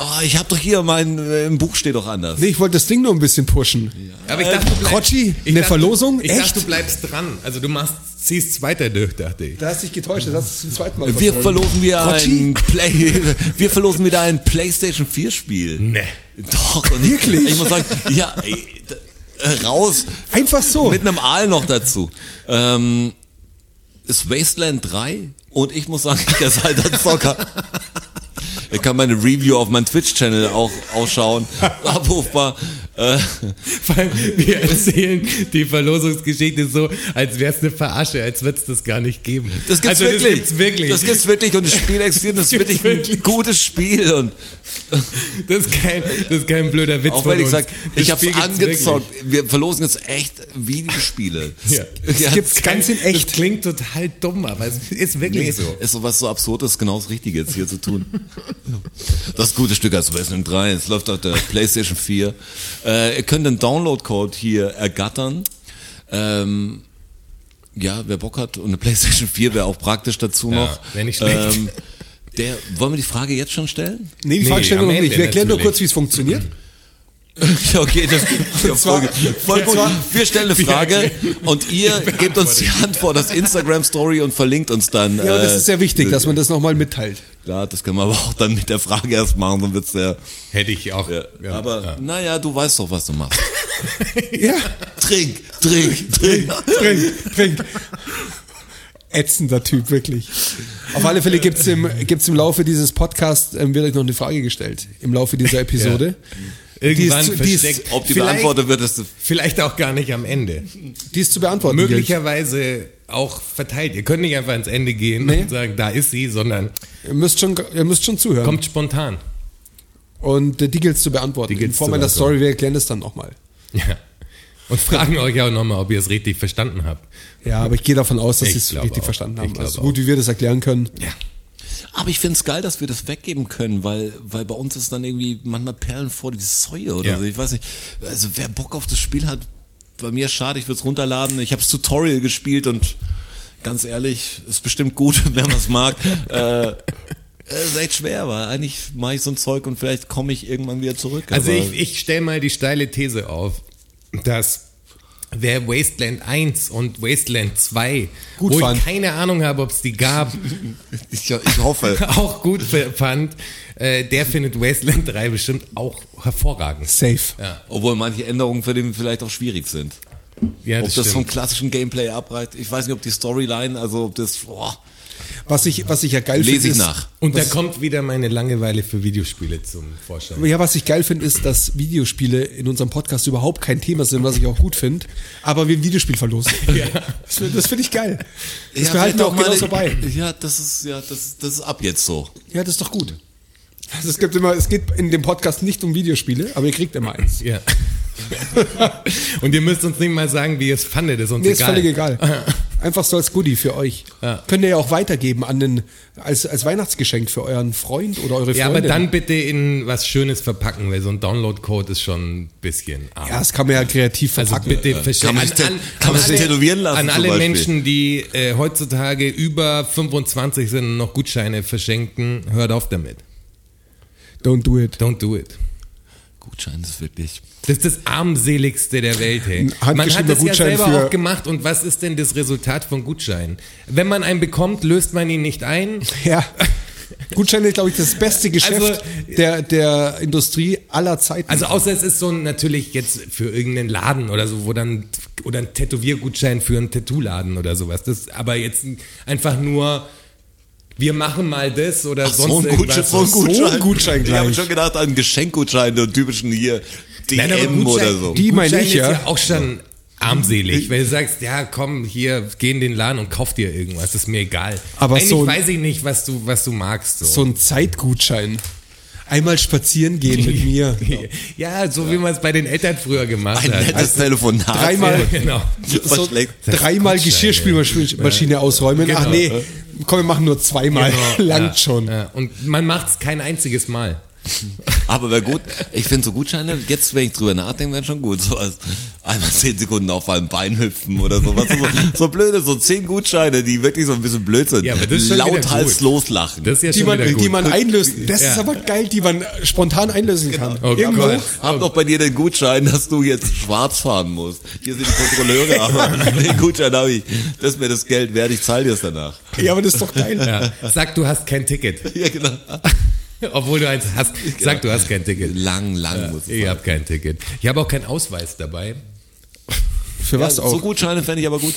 Oh, ich habe doch hier, mein äh, im Buch steht doch anders. Nee, ich wollte das Ding nur ein bisschen pushen. Aber ich dachte, du bleibst, Rotschi, ich eine dachte, Verlosung? Ich Echt? dachte, du bleibst dran. Also du machst, ziehst es weiter durch, dachte ich. Da hast dich getäuscht, das hast du zum zweiten Mal Wir verlosen wieder ein Play, wir verlosen wieder ein PlayStation 4 Spiel. Nee. Doch, und ich- Wirklich? Ich, muss sagen, ja, ey, äh, raus. Einfach so. Mit einem Aal noch dazu. Ähm, ist Wasteland 3 und ich muss sagen, ich als alter Zocker. Ich kann meine Review auf meinem Twitch-Channel auch ausschauen. Abrufbar. Äh, allem, wir erzählen die Verlosungsgeschichte so, als wäre es eine Verarsche, als wird es das gar nicht geben. das gibt's also, wirklich. Das gibt's wirklich. Das gibt's wirklich und das Spiel existiert. Das ist wirklich ein gutes Spiel und Das ist kein, das ist kein blöder Witz auch von wenn ich uns. sag, Das ich gibt's angezockt. Wir verlosen jetzt echt Videospiele. Ja. Ja, gibt's ganz in Das echt. klingt total dumm, aber es ist wirklich Nee, so. ist sowas so absurdes, genau das Richtige jetzt hier zu tun. Das gute Stück als Resident 3, es läuft auf der PlayStation 4. Äh, ihr könnt den Download-Code hier ergattern. Ähm, ja, wer Bock hat und eine PlayStation 4 wäre auch praktisch dazu Ja, noch. wär nicht schlecht. Ähm, der, wollen wir die Frage jetzt schon stellen? Nee, die Nee, Frage stellen wir noch nicht. Wir erklären nur kurz, wie es funktioniert. Ja, okay, das ja, zwar- voll, gut. Wir stellen eine Frage und ihr gebt uns die Antwort als Instagram-Story und verlinkt uns dann. Ja, das äh, ist sehr wichtig, dass man das nochmal mitteilt. Klar, das können wir aber auch dann mit der Frage erst machen, dann wird's der. Hätte ich auch. Ja, ja, aber ja. naja, du weißt doch, was du machst. Ja, trink, trink, trink. trink, trink. Ätzender Typ, wirklich. Auf alle Fälle gibt's im, gibt's im Laufe dieses Podcasts, ähm, wird euch noch eine Frage gestellt. Im Laufe dieser Episode. Irgendwann Die ist zu- die ist- versteckt. Ob die beantwortet wird, ist Vielleicht auch gar nicht am Ende. Die ist zu beantworten. gilt. Möglicherweise auch verteilt. Ihr könnt nicht einfach ans Ende gehen Nee. und sagen, da ist sie, sondern Ihr müsst schon, ihr müsst schon zuhören. kommt spontan. Und äh, die gilt es zu beantworten. Die In Form einer. Story, wir erklären das dann nochmal. Ja. Und fragen euch auch nochmal, ob ihr es richtig verstanden habt. Ja, aber ich gehe davon aus, dass Ich sie es richtig auch. verstanden Ich haben. glaub Also so gut, auch. wie wir das erklären können. Ja. Aber ich find's geil, dass wir das weggeben können, weil, weil bei uns ist dann irgendwie manchmal Perlen vor die Säue oder Ja. so. Ich weiß nicht. Also wer Bock auf das Spiel hat, bei mir schade, ich würde es runterladen. Ich habe das Tutorial gespielt und ganz ehrlich, ist bestimmt gut, wenn man es mag. äh, es ist echt schwer, weil eigentlich mache ich so ein Zeug und vielleicht komme ich irgendwann wieder zurück. Also ich, ich stelle mal die steile These auf, dass wer Wasteland 1 und Wasteland 2, Gut wo fand. ich keine Ahnung habe, ob es die gab, ich, ich hoffe. auch gut fand, äh, der findet Wasteland 3 bestimmt auch hervorragend. Safe. Ja, Obwohl manche Änderungen für den vielleicht auch schwierig sind. ja ob das, das, vom stimmt. klassischen Gameplay abreicht. Ich weiß nicht, ob die Storyline, also ob das, boah, Was ich, was ich ja geil lese finde, ich ist, nach. Und da kommt wieder meine Langeweile für Videospiele zum Vorschein. Ja, was ich geil finde, ist, dass Videospiele in unserem Podcast überhaupt kein Thema sind, was ich auch gut finde, aber wir ein Videospiel verlosen. Das, find- das finde ich geil. Das behalten wir auch vielleicht genauso bei. Ja, das ist, ja, das, das ist ab jetzt so. Ja, das ist doch gut. Also es gibt immer, es geht in dem Podcast nicht um Videospiele, aber ihr kriegt immer eins. Ja. Und ihr müsst uns nicht mal sagen, wie ihr es fandet, ist uns ist egal. völlig egal. Einfach so als Goodie für euch. Ja. Könnt ihr ja auch weitergeben an den, als, als Weihnachtsgeschenk für euren Freund oder eure Ja, aber Freundin. dann bitte in was Schönes verpacken, weil so ein Download-Code ist schon ein bisschen arm. Ja, das kann man ja kreativ Also verpacken. bitte verschenken. Kann man sich tä- kann man sich alle- tätowieren lassen An alle? Menschen, die äh, heutzutage über 25 sind und noch Gutscheine verschenken, hört auf damit. Don't do it. Don't do it. Gutschein ist wirklich. Das ist das armseligste der Welt, hey. Man hat das ja Gutschein selber für- auch gemacht und was ist denn das Resultat von Gutscheinen? Wenn man einen bekommt, löst man ihn nicht ein. Ja. Gutscheine ist, glaube ich, das beste Geschäft Also- der, der Industrie aller Zeiten. Also außer es ist so ein, natürlich jetzt für irgendeinen Laden oder so, wo dann, oder ein Tätowiergutschein für einen Tattoo-Laden oder sowas. Das, aber jetzt einfach nur, wir machen mal das oder Ach, sonst so ein irgendwas. Gutschein, so ein So ein Gutschein. Gutschein Ich habe gleich. schon gedacht an Geschenkgutschein, den typischen hier Nein, DM Gutschein, oder so. Die meine ich, ist ja. ja auch schon armselig, weil du sagst, ja komm, hier, geh in den Laden und kauf dir irgendwas, ist mir egal. Aber Eigentlich so ein- weiß ich nicht, was du, was du magst. So. so ein Zeitgutschein. Einmal spazieren gehen mit mir. ja, so wie man es bei den Eltern früher gemacht Ein hat. nettes Telefonat. dreimal- Ja, genau. So dreimal Geschirrspülmaschine ausräumen. Ach Genau. nee, komm, wir machen nur zweimal. Genau, Langt ja, schon. Ja. Und man macht es kein einziges Mal. Aber wäre gut. Ich finde so Gutscheine, jetzt, wenn ich drüber nachdenke, wären schon gut. So als einmal zehn Sekunden auf einem Bein hüpfen oder so. Was so, so blöde, so zehn Gutscheine, die wirklich so ein bisschen blöd sind. Ja, aber das ist Lauthals loslachen. Das ist ja Die schon man, gut. die man einlösen. Das Ja. ist aber geil, die man spontan einlösen kann. Oh Irgendwo. Gott. Hab doch bei dir den Gutschein, dass du jetzt schwarz fahren musst. Hier sind die Kontrolleure, aber den Gutschein habe ich. Das ist mir das Geld wert, ich zahle dir es danach. Ja, aber das ist doch geil. ja. Sag, du hast kein Ticket. Ja, genau. Obwohl du eins hast. Sag, du hast kein Ticket. Lang, lang muss es Ich habe kein Ticket. Ich habe auch keinen Ausweis dabei. Für was ja, auch? So Gutscheine fände ich aber gut.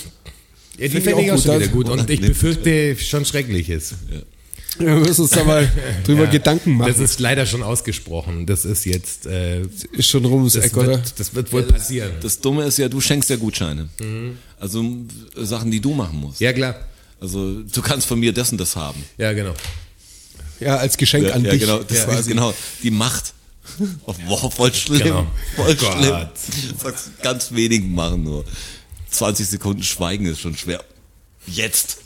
Ja, die Find ich finde ich auch auch schon gut. wieder gut. Und ich befürchte schon Schreckliches. Wir müssen uns da mal drüber Gedanken machen. Das ist leider schon ausgesprochen. Das ist jetzt, äh, ist schon rum das, Eck, oder? wird, das wird wohl passieren. Das Dumme ist ja, du schenkst ja Gutscheine. Also äh, Sachen, die du machen musst. Ja, klar. Also du kannst von mir das und das haben. Ja, genau. Ja, als Geschenk Ja, an ja dich. genau, das Ja. war genau die Macht. Oh, Wow, voll schlimm. Genau. Voll Gott. schlimm. Sagst, ganz wenig machen nur. 20 Sekunden Schweigen ist schon schwer. Jetzt.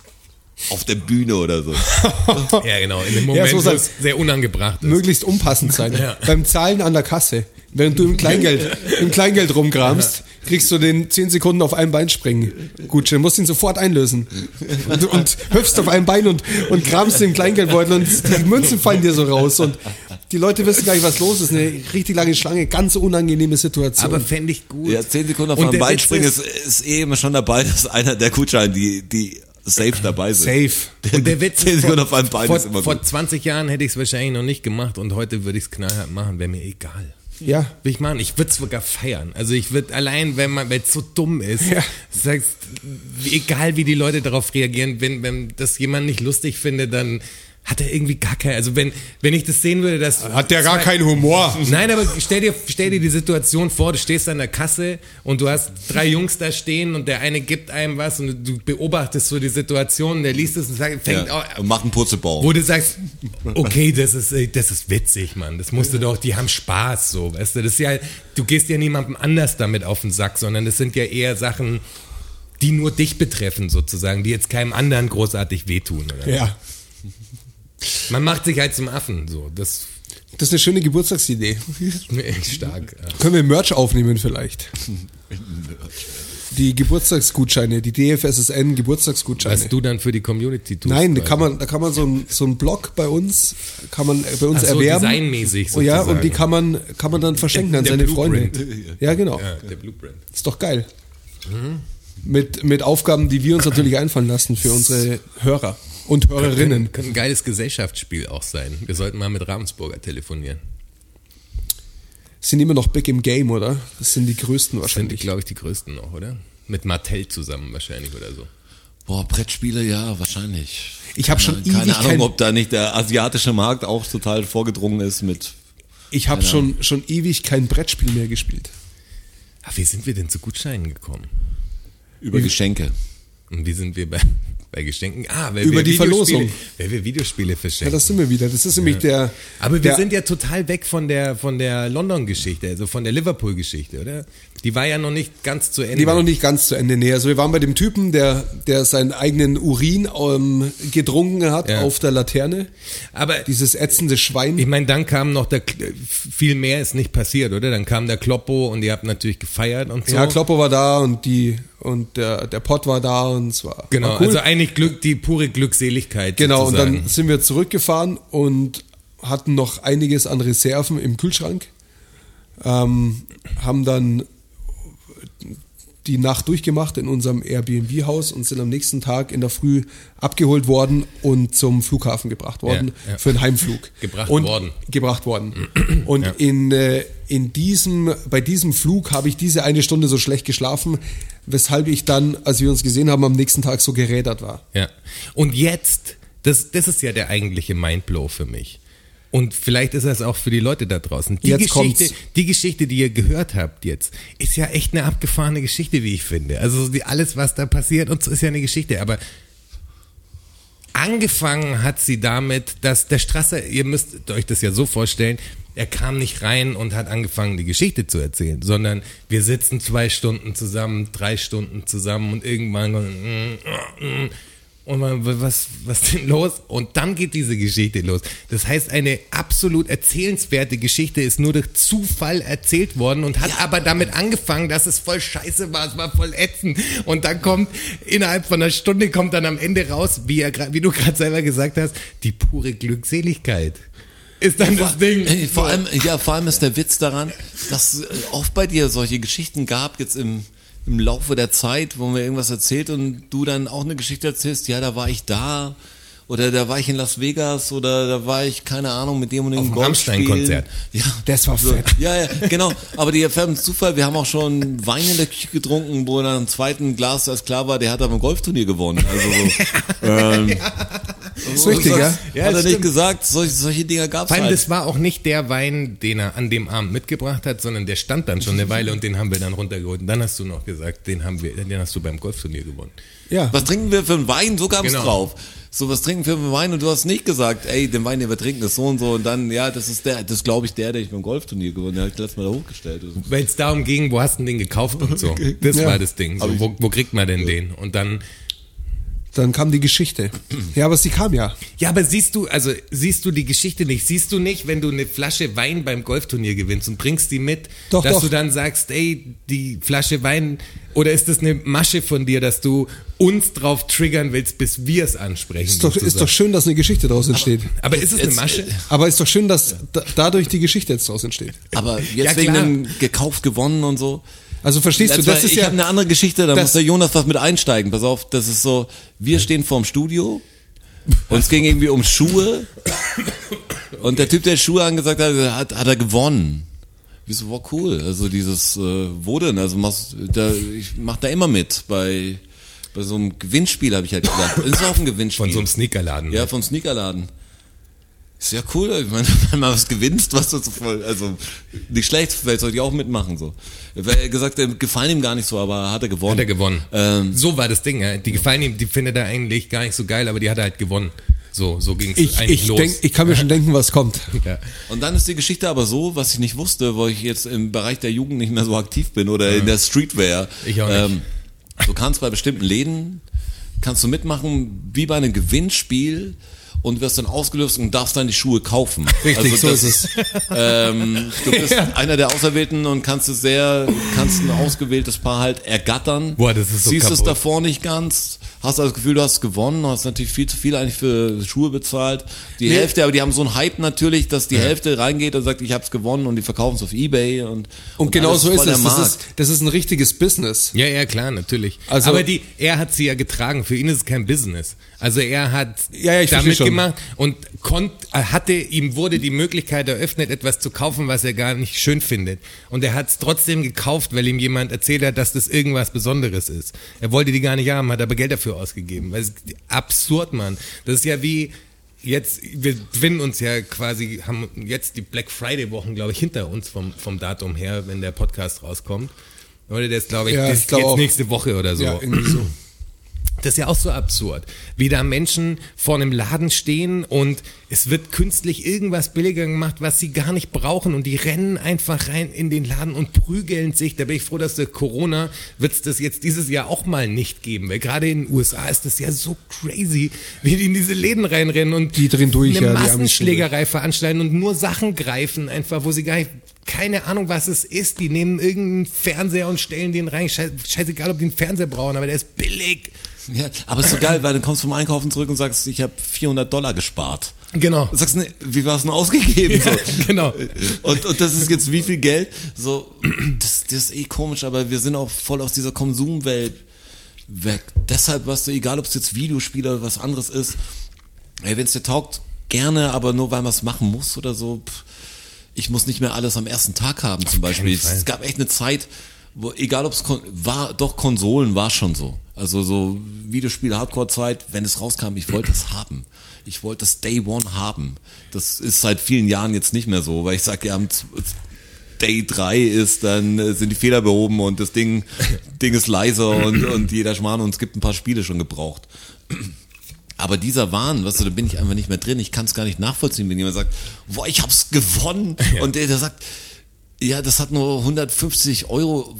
Auf der Bühne oder so. Ja, genau. In dem Ja, Moment, so wo sein- es sehr unangebracht ist. Möglichst unpassend sein. Ja. Beim Zahlen an der Kasse, während du im Kleingeld, im Kleingeld rumkramst, kriegst du den 10 Sekunden auf einem Bein springen. Gut, dann musst du ihn sofort einlösen. Und, und hüpfst auf einem Bein und, und kramst den Kleingeldbeutel und die Münzen fallen dir so raus. Und die Leute wissen gar nicht, was los ist. Eine richtig lange Schlange, ganz unangenehme Situation. Aber fände ich gut. Ja, 10 Sekunden auf Und einem Bein springen ist- ist, eh immer schon dabei, dass einer der Gutscheine, die, die safe dabei sind. Safe. Und der Witz 10 ist, Sekunden auf einem Bein vor, ist immer vor gut. 20 Jahren hätte ich es wahrscheinlich noch nicht gemacht und heute würde ich es knallhart machen, wäre mir egal. Ja. Will ich machen. Ich würde es sogar feiern. Also ich würde allein, wenn man, weil es so dumm ist, Ja. sagst, egal wie die Leute darauf reagieren, wenn, wenn das jemand nicht lustig findet, dann hat er irgendwie gar kein, also wenn, wenn ich das sehen würde, dass. Hat der gar zwei- keinen Humor. Nein, aber stell dir, stell dir die Situation vor, du stehst an der Kasse und du hast drei Jungs da stehen und der eine gibt einem was und du beobachtest so die Situation, der liest es und sagt, fängt Ja, au- und macht einen Purzelbaum. wo du sagst, okay, das ist, äh, das ist witzig, Mann. Das musst du doch, die haben Spaß, so, weißt du. Das ist ja, du gehst ja niemandem anders damit auf den Sack, sondern das sind ja eher Sachen, die nur dich betreffen, sozusagen, die jetzt keinem anderen großartig wehtun. Oder? Ja. Man macht sich halt zum Affen, so. Das Das ist eine schöne Geburtstagsidee. echt stark. Ja. Können wir Merch aufnehmen vielleicht? Die Geburtstagsgutscheine, die DFSSN Geburtstagsgutscheine. Was du dann für die Community tust. Nein, da kann man, da kann man so ein, so ein Blog bei uns, kann man bei uns Ach so, erwerben. designmäßig Oh ja, sozusagen. und die kann man, kann man dann verschenken an Der seine Blueprint. Freunde. Ja, genau. Ja, der Blueprint. Ist doch geil. Mit, mit Aufgaben, die wir uns natürlich einfallen lassen für unsere Hörer und Hörerinnen. Könnte ein geiles Gesellschaftsspiel auch sein. Wir sollten mal mit Ravensburger telefonieren. Sind immer noch big im Game, oder? Das sind die größten Sind, wahrscheinlich. glaube ich, die größten noch, oder? Mit Martell zusammen wahrscheinlich oder so. Boah, Brettspiele, ja, wahrscheinlich. Ich habe schon Keine ewig Ahnung, kein, ob da nicht der asiatische Markt auch total vorgedrungen ist mit. ich habe schon, schon ewig kein Brettspiel mehr gespielt. Ach, wie sind wir denn zu Gutscheinen gekommen? Über Geschenke. Und wie sind wir bei, bei Geschenken? Ah, weil Über wir die Verlosung. Weil wir Videospiele Ja, verschenken. das sind wir wieder. Das ist nämlich der. Aber wir der, sind ja total weg von der, von der London-Geschichte, also von der Liverpool-Geschichte, oder? Die war ja noch nicht ganz zu Ende. Die war noch nicht ganz zu Ende. Nee, also wir waren bei dem Typen, der, der seinen eigenen Urin ähm, getrunken hat Ja. auf der Laterne. Aber Dieses ätzende Schwein. ich meine, dann kam noch der, viel mehr ist nicht passiert, oder? Dann kam der Kloppo und ihr habt natürlich gefeiert und so. Ja, Kloppo war da und die und der, der Pott war da und es war, Genau, war cool. also eigentlich Glück, die pure Glückseligkeit. genau, und sozusagen. dann sind wir zurückgefahren und hatten noch einiges an Reserven im Kühlschrank. Ähm, haben dann die Nacht durchgemacht in unserem Airbnb-Haus und sind am nächsten Tag in der Früh abgeholt worden und zum Flughafen gebracht worden Ja, ja. für einen Heimflug. Gebracht und, worden. Gebracht worden. Und Ja. in, äh, in diesem, bei diesem Flug habe ich diese eine Stunde so schlecht geschlafen, weshalb ich dann, als wir uns gesehen haben, am nächsten Tag so gerädert war. Ja. Und jetzt, das, das ist ja der eigentliche Mindblow für mich. Und vielleicht ist das auch für die Leute da draußen. Die Jetzt Geschichte, kommt's. die Geschichte, die ihr gehört habt jetzt, ist ja echt eine abgefahrene Geschichte, wie ich finde. Also alles, was da passiert, und so ist ja eine Geschichte. Aber angefangen hat sie damit, dass der Strasser, ihr müsst euch das ja so vorstellen, er kam nicht rein und hat angefangen, die Geschichte zu erzählen, sondern wir sitzen zwei Stunden zusammen, drei Stunden zusammen und irgendwann und man, was, was denn los? Und dann geht diese Geschichte los. Das heißt, eine absolut erzählenswerte Geschichte ist nur durch Zufall erzählt worden und hat aber damit angefangen, dass es voll scheiße war, es war voll ätzend. Und dann kommt, innerhalb von einer Stunde kommt dann am Ende raus, wie, er, wie du gerade selber gesagt hast, die pure Glückseligkeit. Ist dann das Ding. Vor allem, ja, vor allem ist der Witz daran, dass es oft bei dir solche Geschichten gab, jetzt im, im Laufe der Zeit, wo mir irgendwas erzählt und du dann auch eine Geschichte erzählst, ja, da war ich da, oder da war ich in Las Vegas, oder da war ich, keine Ahnung, mit dem und dem Rammstein-Konzert. spielen. Ja, Das war fett. Ja, ja, genau. Aber die erfärben Zufall, wir haben auch schon Wein in der Küche getrunken, wo dann im zweiten Glas, als klar war, der hat aber ein Golfturnier gewonnen. Also so, ähm, ist richtig, ja? ja, hat Ja, er das nicht stimmt. gesagt, solche, solche Dinger gab's Vor allem, halt. das war auch nicht der Wein, den er an dem Abend mitgebracht hat, sondern der stand dann schon eine Weile und den haben wir dann runtergeholt. Und dann hast du noch gesagt, den haben wir, den hast du beim Golfturnier gewonnen. Ja. Was trinken wir für einen Wein? So gab's Genau. drauf. So, was trinken wir für einen Wein? Und du hast nicht gesagt, ey, den Wein, den wir trinken, ist so und so. Und dann, ja, das ist der, das glaube ich der, der ich beim Golfturnier gewonnen habe. Ich letztes Mal da hochgestellt. Weil es darum ging, wo hast du den gekauft und so. Das Ja. war das Ding. So, wo, wo kriegt man denn den? Und dann, Dann kam die Geschichte. Ja, aber sie kam ja. ja, aber siehst du, also siehst du die Geschichte nicht? Siehst du nicht, wenn du eine Flasche Wein beim Golfturnier gewinnst und bringst die mit, Doch, dass doch. du dann sagst, ey, die Flasche Wein, oder ist das eine Masche von dir, dass du uns drauf triggern willst, bis wir es ansprechen? Ist doch, ist doch schön, dass eine Geschichte daraus entsteht. aber ist es eine Jetzt, Masche? äh, Aber ist doch schön, dass da, dadurch die Geschichte jetzt daraus entsteht. Aber jetzt Ja, wegen dem gekauft gewonnen und so. Also verstehst du, Letztes das ist ich ja. habe eine andere Geschichte, da das- muss der Jonas was mit einsteigen. Pass auf, das ist so, wir stehen vorm Studio, uns ging irgendwie um Schuhe und der Typ, der Schuhe angesagt hat, hat, hat er gewonnen. Wie so, wow, cool. Also dieses, äh, wo denn? Also machst, da, ich mach da immer mit bei, bei so einem Gewinnspiel, habe ich halt gesagt. Das ist auch ein Gewinnspiel. Von so einem Sneakerladen. Ja, vom Sneakerladen. Ist ja cool, ich meine, wenn man was gewinnst, was du so voll, also nicht schlecht, vielleicht sollte ich auch mitmachen so. Er hat gesagt, gefallen ihm gar nicht so, aber hat er gewonnen. Hat er gewonnen. Ähm, so war das Ding, ja. Die gefallen ihm, die findet er eigentlich gar nicht so geil, aber die hat er halt gewonnen. So, so ging es Ich, eigentlich ich, los. denk, ich kann mir schon denken, was kommt. ja. Und dann ist die Geschichte aber so, was ich nicht wusste, wo ich jetzt im Bereich der Jugend nicht mehr so aktiv bin oder in der Streetwear. Ich auch nicht. Ähm, du kannst bei bestimmten Läden, kannst du mitmachen, wie bei einem Gewinnspiel und wirst dann ausgelöst und darfst dann die Schuhe kaufen. Richtig, so das- ist es. Ähm, du bist einer der Auserwählten und kannst es sehr, kannst ein ausgewähltes Paar halt ergattern. Boah, das ist so Siehst es kaputt. davor nicht ganz, hast das Gefühl, du hast gewonnen, hast natürlich viel zu viel eigentlich für Schuhe bezahlt. Die Nee. Hälfte, aber die haben so einen Hype natürlich, dass die Hälfte reingeht und sagt, ich hab's gewonnen und die verkaufen es auf Ebay und Und genau alles so ist es. Das ist, das ist ein richtiges Business. Ja, ja, klar, natürlich. Also- Aber die, er hat sie ja getragen. Für ihn ist es kein Business. Also er hat Ja, ja, ich da verstehe schon. mitgemacht und konnt, hatte, ihm wurde die Möglichkeit eröffnet, etwas zu kaufen, was er gar nicht schön findet. Und er hat es trotzdem gekauft, weil ihm jemand erzählt hat, dass das irgendwas Besonderes ist. Er wollte die gar nicht haben, hat aber Geld dafür ausgegeben. Es ist absurd, Mann. Das ist ja wie, Jetzt, wir befinden uns ja quasi, haben jetzt die Black Friday Wochen, glaube ich, hinter uns vom, vom Datum her, wenn der Podcast rauskommt. Oder der ist, glaube ich, Ja, das ist glaub jetzt nächste Woche oder so. Ja, irgendwie so. Das ist ja auch so absurd. Wie da Menschen vor einem Laden stehen und es wird künstlich irgendwas billiger gemacht, was sie gar nicht brauchen und die rennen einfach rein in den Laden und prügeln sich. Da bin ich froh, dass der Corona wird es das jetzt dieses Jahr auch mal nicht geben, weil gerade in den USA ist das ja so crazy, wie die in diese Läden reinrennen und Die drehen durch, eine ja, Massenschlägerei veranstalten und nur Sachen greifen, einfach, wo sie gar nicht keine Ahnung, was es ist. Die nehmen irgendeinen Fernseher und stellen den rein. Scheiß- Scheißegal, ob die einen Fernseher brauchen, aber der ist billig. Ja, aber ist so geil, weil dann kommst du vom Einkaufen zurück und sagst, ich habe 400 Dollar gespart. Genau. Und sagst, ne, wie war es denn ausgegeben? Ja, so. genau. Und, und das ist jetzt wie viel Geld? So, das, das ist eh komisch, aber wir sind auch voll aus dieser Konsumwelt weg. Deshalb, was du, egal ob es jetzt Videospiele oder was anderes ist, ey, wenn es dir taugt, gerne, aber nur weil man es machen muss oder so. Pff, ich muss nicht mehr alles am ersten Tag haben zum Beispiel. Es gab echt eine Zeit, wo, egal ob es kon- war, doch Konsolen war schon so. Also so Videospiele Hardcore-Zeit, wenn es rauskam, ich wollte es haben. Ich wollte das Day One haben. Das ist seit vielen Jahren jetzt nicht mehr so, weil ich sage, ja, am Day 3 ist, dann äh, sind die Fehler behoben und das Ding, Ding ist leiser und, und jeder Schmarrn und es gibt ein paar Spiele schon gebraucht. Aber dieser Wahn, weißt du, da bin ich einfach nicht mehr drin. Ich kann es gar nicht nachvollziehen, wenn jemand sagt, boah, ich hab's gewonnen. Und der, der sagt, ja, das hat nur 150 Euro.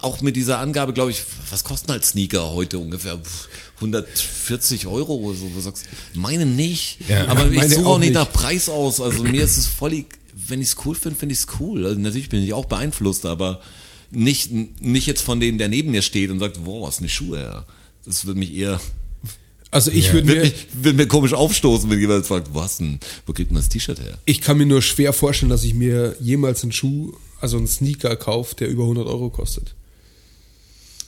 Auch mit dieser Angabe, glaube ich, was kosten halt Sneaker heute ungefähr? Pff, 140 Euro oder so. Du sagst, meine nicht. Ja. Aber ich Meine suche auch nicht nach Preis aus. Also mir ist es voll, wenn ich es cool finde, finde ich es cool. Also natürlich bin ich auch beeinflusst, aber nicht, nicht jetzt von dem, der neben mir steht und sagt, wow, was eine Schuhe. Das würde mich eher Also ich Ja. würde mir, wird mir komisch aufstoßen, wenn jemand fragt, was denn, wo kriegt man das T-Shirt her? ich kann mir nur schwer vorstellen, dass ich mir jemals einen Schuh, also einen Sneaker kaufe, der über 100 Euro kostet.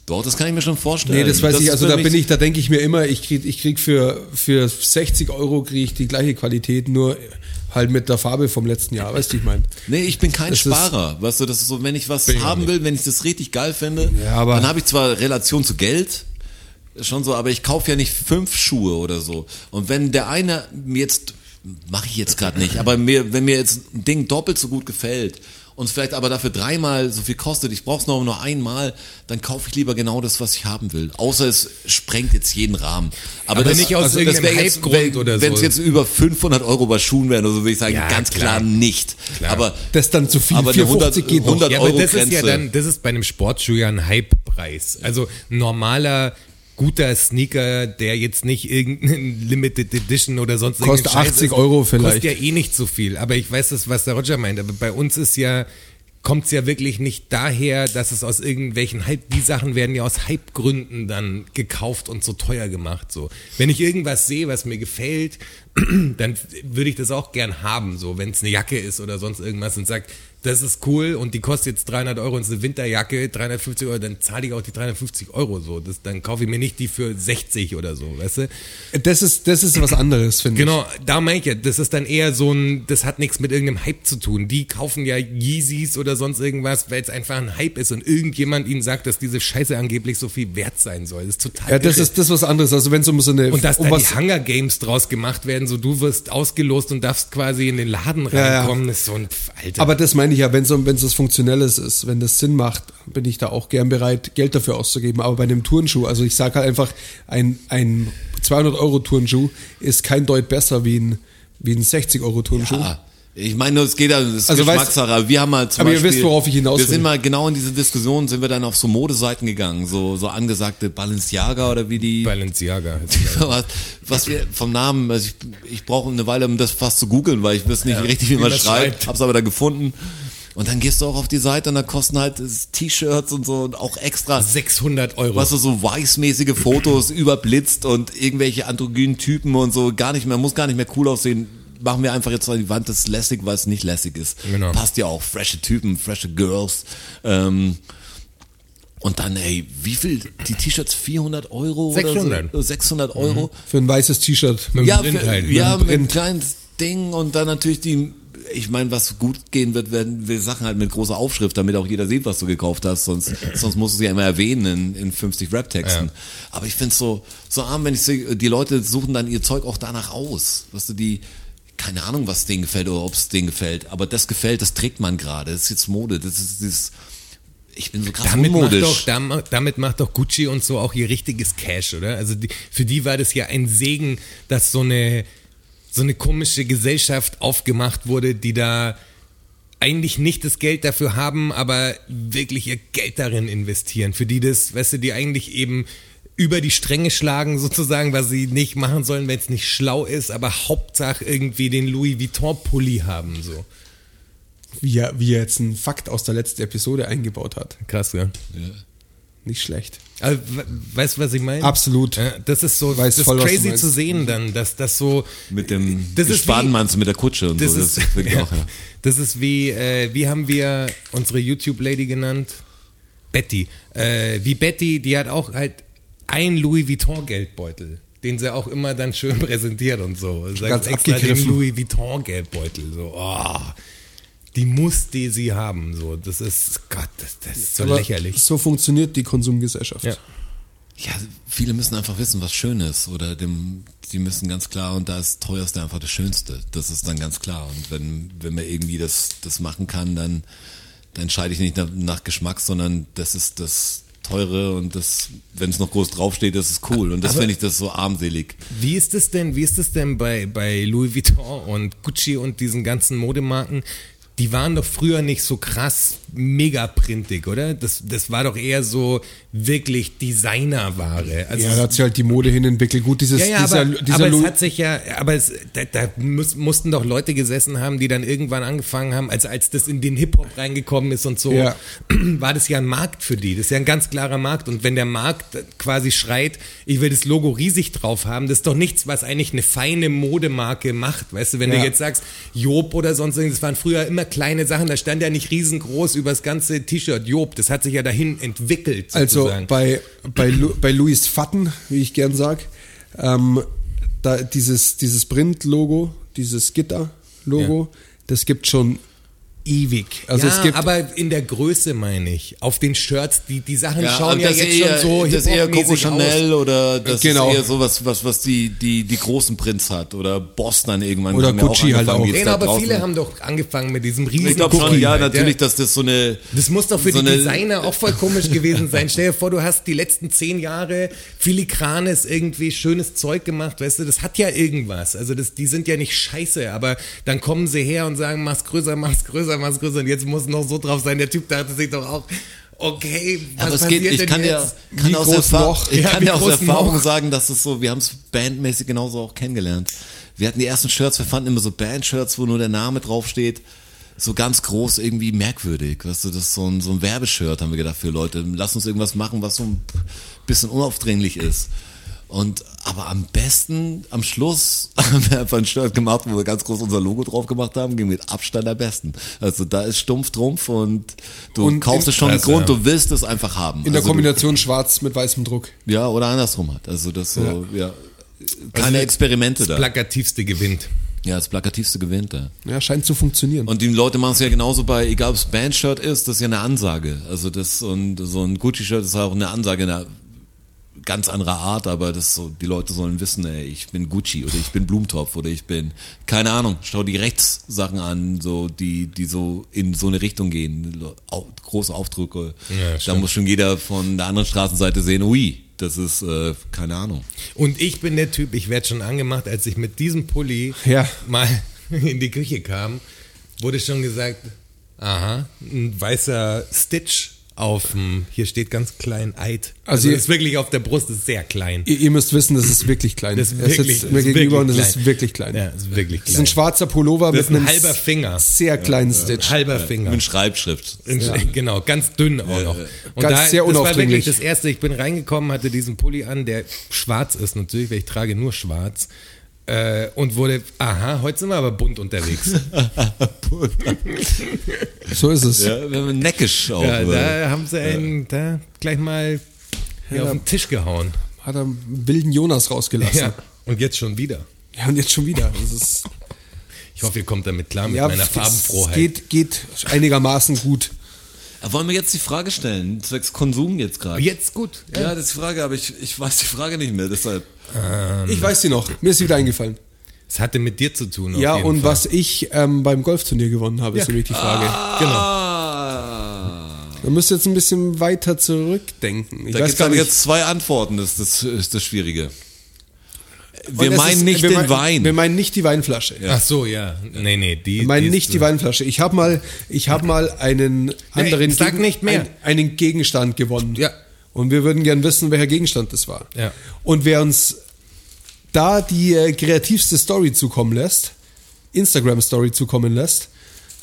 Doch, das kann ich mir schon vorstellen. Nee, das weiß ich, ist also da bin ich, da denke ich mir immer, ich krieg, ich krieg für, für 60 Euro kriege ich die gleiche Qualität, nur halt mit der Farbe vom letzten Jahr, weißt du, ich meine. Nee, ich bin kein Das ist- Sparer. Weißt du, das ist so, wenn ich was ich haben will, wenn ich das richtig geil finde, Ja, dann habe ich zwar Relation zu Geld, schon so, aber ich kaufe ja nicht fünf Schuhe oder so. Und wenn der eine mir jetzt, mache ich jetzt gerade nicht, aber mir, wenn mir jetzt ein Ding doppelt so gut gefällt und es vielleicht aber dafür dreimal so viel kostet, ich brauche es nur nur einmal, dann kaufe ich lieber genau das, was ich haben will. Außer es sprengt jetzt jeden Rahmen. Aber, Aber das, nicht aus also irgendeinem jetzt, Hypegrund wenn, oder Wenn es so. jetzt über 500 Euro bei Schuhen wären oder so, würde ich sagen, Ja, ganz klar, klar. nicht. Klar. Aber Das ist dann zu viel, Aber eine 450 geht noch. 100 Ja, aber Euro das ist ja Grenze. dann, das ist bei einem Sportschuh ja ein Hype-Preis. Also normaler guter Sneaker, der jetzt nicht irgendein Limited Edition oder sonst Kostet irgendein Scheiß 80 ist, Euro vielleicht. Kostet ja eh nicht so viel. Aber ich weiß das, was der Roger meint. Aber bei uns ist ja kommt es ja wirklich nicht daher, dass es aus irgendwelchen Hype, die Sachen werden ja aus Hype-Gründen dann gekauft und so teuer gemacht. So, wenn ich irgendwas sehe, was mir gefällt, dann würde ich das auch gern haben. So, wenn es eine Jacke ist oder sonst irgendwas und sagt, das ist cool und die kostet jetzt 300 Euro und ist eine Winterjacke, 350 Euro, dann zahle ich auch die 350 Euro so. Das, dann kaufe ich mir nicht die für 60 oder so, weißt du? Das ist, das ist was anderes, finde Genau, da meine ich ja, das ist dann eher so ein, das hat nichts mit irgendeinem Hype zu tun. Die kaufen ja Yeezys oder sonst irgendwas, weil es einfach ein Hype ist und irgendjemand ihnen sagt, dass diese Scheiße angeblich so viel wert sein soll. Das ist total Ja, das irre. ist das ist was anderes. Also wenn es um so eine und dass um da was, die Hunger Games draus gemacht werden, so du wirst ausgelost und darfst quasi in den Laden Ja, ja. reinkommen, ist so ein pf, Alter. aber das meine ich ja, wenn es wenn es was Funktionelles ist, wenn das Sinn macht, bin ich da auch gern bereit, Geld dafür auszugeben. Aber bei einem Turnschuh, also ich sage halt einfach, ein, ein 200 Euro Turnschuh ist kein Deut besser wie ein, wie ein 60 Euro Turnschuh. Ah, ich meine, es geht ja, das ist Also weißt- Geschmackssache. aber wir haben mal zum Aber ihr Beispiel, wisst, worauf ich hinaus Wir will. sind mal genau in diese Diskussion, sind wir dann auf so Modeseiten gegangen, so, so angesagte Balenciaga oder wie die, Balenciaga. was, was wir vom Namen, also ich, ich brauche eine Weile, um das fast zu googeln, weil ich wüsste nicht richtig, wie wie man schreibt, schreibt. hab's aber da gefunden. Und dann gehst du auch auf die Seite und da kosten halt T-Shirts und so und auch extra 600 Euro. was du so weißmäßige Fotos überblitzt und irgendwelche androgynen Typen und so gar nicht mehr, muss gar nicht mehr cool aussehen. Machen wir einfach jetzt an die Wand, das ist lässig, weil es nicht lässig ist. Genau. Passt ja auch, frische Typen, frische Girls. Ähm, und dann, ey, wie viel, die T-Shirts 400 Euro 600. oder so? 600 Euro. Für ein weißes T-Shirt. Mit Ja, Print für, halt, mit ja mit Print. einem kleines Ding und dann natürlich die, ich meine, was gut gehen wird, werden wir Sachen halt mit großer Aufschrift, damit auch jeder sieht, was du gekauft hast, sonst, sonst musst du sie ja immer erwähnen in, in 50 Rap-Texten. Ja. Aber ich find's so, so arm, wenn ich sehe, die Leute suchen dann ihr Zeug auch danach aus. Weißt du, die, keine Ahnung, was denen gefällt oder ob es denen gefällt, aber das gefällt, das trägt man gerade. Das ist jetzt Mode, das ist dieses, ich bin so krass Damit macht, doch, dam- damit macht doch Gucci und so auch ihr richtiges Cash, oder? Also die, für die war das ja ein Segen, dass so eine, so eine komische Gesellschaft aufgemacht wurde, die da eigentlich nicht das Geld dafür haben, aber wirklich ihr Geld darin investieren. Für die das, weißt du, die eigentlich eben über die Stränge schlagen sozusagen, was sie nicht machen sollen, wenn es nicht schlau ist, aber Hauptsache irgendwie den Louis Vuitton Pulli haben, so. Wie er, wie er jetzt einen Fakt aus der letzten Episode eingebaut hat. Krass, ja. Nicht schlecht. Also, we- weißt du, was ich meine? Absolut. Ja, das ist so, Weiß das ist voll, du crazy zu sehen dann, dass das so mit dem das ist wie- Spatenmanns mit der Kutsche und das so. ist, finde ich ja, auch, ja. das ist wie, äh, wie haben wir unsere YouTube-Lady genannt? Betty. Äh, wie Betty, die hat auch halt ein Louis Vuitton Geldbeutel, den sie auch immer dann schön präsentiert und so. Sagt Ganz extra den. Louis Vuitton Geldbeutel, so, oh, die muss die sie haben, so. Das ist, Gott, das, das ist so Aber lächerlich. So funktioniert die Konsumgesellschaft. Ja. Ja, viele müssen einfach wissen, was schön ist. Oder dem, die müssen ganz klar, und da ist teuerste einfach das Schönste. Das ist dann ganz klar. Und wenn, wenn man irgendwie das, das machen kann, dann, dann entscheide ich nicht nach, nach Geschmack, sondern das ist das teure und das, wenn es noch groß draufsteht, das ist cool. Und das finde ich das so armselig. Wie ist es denn, wie ist es denn bei, bei Louis Vuitton und Gucci und diesen ganzen Modemarken? Die waren doch früher nicht so krass mega printig, oder? Das, das war doch eher so wirklich Designerware. Also Ja, da hat sich halt die Mode hin entwickelt. Gut, dieses, ja, ja, dieser, aber, dieser aber es hat sich ja, aber es, da, da muss, mussten doch Leute gesessen haben, die dann irgendwann angefangen haben, also als das in den Hip-Hop reingekommen ist und so, Ja. war das ja ein Markt für die. Das ist ja ein ganz klarer Markt. Und wenn der Markt quasi schreit, ich will das Logo riesig drauf haben, das ist doch nichts, was eigentlich eine feine Modemarke macht. Weißt du, wenn du jetzt sagst, Job oder sonst irgendwas, das waren früher immer kleine Sachen, da stand ja nicht riesengroß über das ganze T-Shirt Job. Das hat sich ja dahin entwickelt, Also sozusagen. bei, bei, Lu- bei Louis Fatten, wie ich gern sag, ähm, da dieses, dieses Print-Logo, dieses Gitter-Logo, das gibt schon ewig. Also ja, es gibt aber in der Größe meine ich. Auf den Shirts, die, die Sachen Ja, schauen ja jetzt eher, schon so das eher Coco Chanel aus. oder das Genau. ist eher sowas, was, was die, die, die großen Prints hat oder Boss dann irgendwann. Oder Gucci halt auch. die jetzt Genau, aber draußen- viele haben doch angefangen mit diesem riesen Ich glaube schon, ja, halt, natürlich, dass das so eine. Das muss doch für so die Designer auch voll komisch gewesen sein. Stell dir vor, du hast die letzten zehn Jahre filigranes, irgendwie schönes Zeug gemacht, weißt du, das hat ja irgendwas. Also das, die sind ja nicht scheiße, aber dann kommen sie her und sagen, mach's größer, mach's größer, mach's größer und jetzt muss noch so drauf sein. Der Typ dachte sich doch auch, okay, was Aber es passiert geht, ich denn kann ja, jetzt? kann Wie aus, groß Erfahrung, noch? ich Ja, kann ja aus Erfahrung noch? sagen, dass es so, wir haben es bandmäßig genauso auch kennengelernt. Wir hatten die ersten Shirts, wir fanden immer so Band-Shirts, wo nur der Name draufsteht, so ganz groß irgendwie merkwürdig. Weißt du, das ist so ein, so ein Werbeshirt, haben wir gedacht für Leute. Lass uns irgendwas machen, was so ein bisschen unaufdringlich ist. Und aber am besten, am Schluss haben wir einfach ein Shirt gemacht, wo wir ganz groß unser Logo drauf gemacht haben, ging mit Abstand am besten. Also da ist stumpf Trumpf und du Und kaufst im- es schon Klasse, Grund, ja. du willst es einfach haben. in der also du- Kombination schwarz mit weißem Druck. ja, oder andersrum hat. Also das so, ja. Keine Experimente da. Plakativste gewinnt. Ja, das Plakativste gewinnt da. Ja, scheint zu funktionieren. Und die Leute machen es ja genauso bei, egal ob es Bandshirt ist, das ist ja eine Ansage. Also das und so ein Gucci-Shirt ist auch eine Ansage, eine ganz andere Art, aber das so, die Leute sollen wissen, ey, ich bin Gucci oder ich bin Blumentopf oder ich bin, keine Ahnung, schau die Rechtssachen an, so die, die so in so eine Richtung gehen, große Aufdrücke. Ja, da muss schon jeder von der anderen Straßenseite sehen, ui, das ist, äh, keine Ahnung. Und ich bin der Typ, ich werde schon angemacht, als ich mit diesem Pulli Ja. mal in die Küche kam, wurde schon gesagt, aha, ein weißer Stitch auf dem, hier steht ganz klein Eid. Also Also, ihr- ist wirklich auf der Brust, ist sehr klein. ihr, ihr müsst wissen, das ist wirklich klein. Das ist er wirklich, sitzt mir das ist gegenüber und wirklich das ist klein. wirklich klein. Ja, das ist wirklich Das ist ein klein. schwarzer Pullover Das mit ist ein einem halber Finger. sehr kleinen Stitch. Halber Finger. Mit Schreibschrift. Genau, ganz dünn auch noch. Und Ganz sehr das war unaufdringlich. wirklich das erste. Ich bin reingekommen, hatte diesen Pulli an, der schwarz ist natürlich, weil ich trage nur schwarz. Äh, und wurde, aha, heute sind wir aber bunt unterwegs. So ist es. Ja, wenn man neckisch auch. Ja, da haben sie einen da gleich mal hier auf den Tisch gehauen. Hat er einen wilden Jonas rausgelassen. Ja. Und jetzt schon wieder. Ja, und jetzt schon wieder. Das ist, Ich hoffe, ihr kommt damit klar mit ja, meiner Farbenfroheit. geht, geht einigermaßen gut. Wollen wir jetzt die Frage stellen, zwecks Konsum jetzt gerade? Jetzt gut. Ja, das ist die Frage, aber ich, ich weiß die Frage nicht mehr, deshalb. Ich weiß sie noch. Mir ist sie wieder eingefallen. Es hatte mit dir zu tun. auf Ja, jeden und Fall. was ich ähm, beim Golfturnier gewonnen habe, ist Ja. nämlich die Frage. Genau. Ah. Man müsste jetzt ein bisschen weiter zurückdenken. Ich Da weiß gibt es gar aber nicht. jetzt zwei Antworten, das, das ist das Schwierige. Wir meinen ist- nicht wir den meinen- Wein. Wir meinen nicht die Weinflasche. Ach so, ja. Nee, nee, die. Wir meinen die nicht ist, die Weinflasche. Ich habe mal, ich habe mal einen anderen sag nicht mehr. Ein, einen Gegenstand gewonnen. Ja. Und wir würden gern wissen, welcher Gegenstand das war. Ja. Und wer uns da die äh, kreativste Story zukommen lässt, Instagram Story zukommen lässt,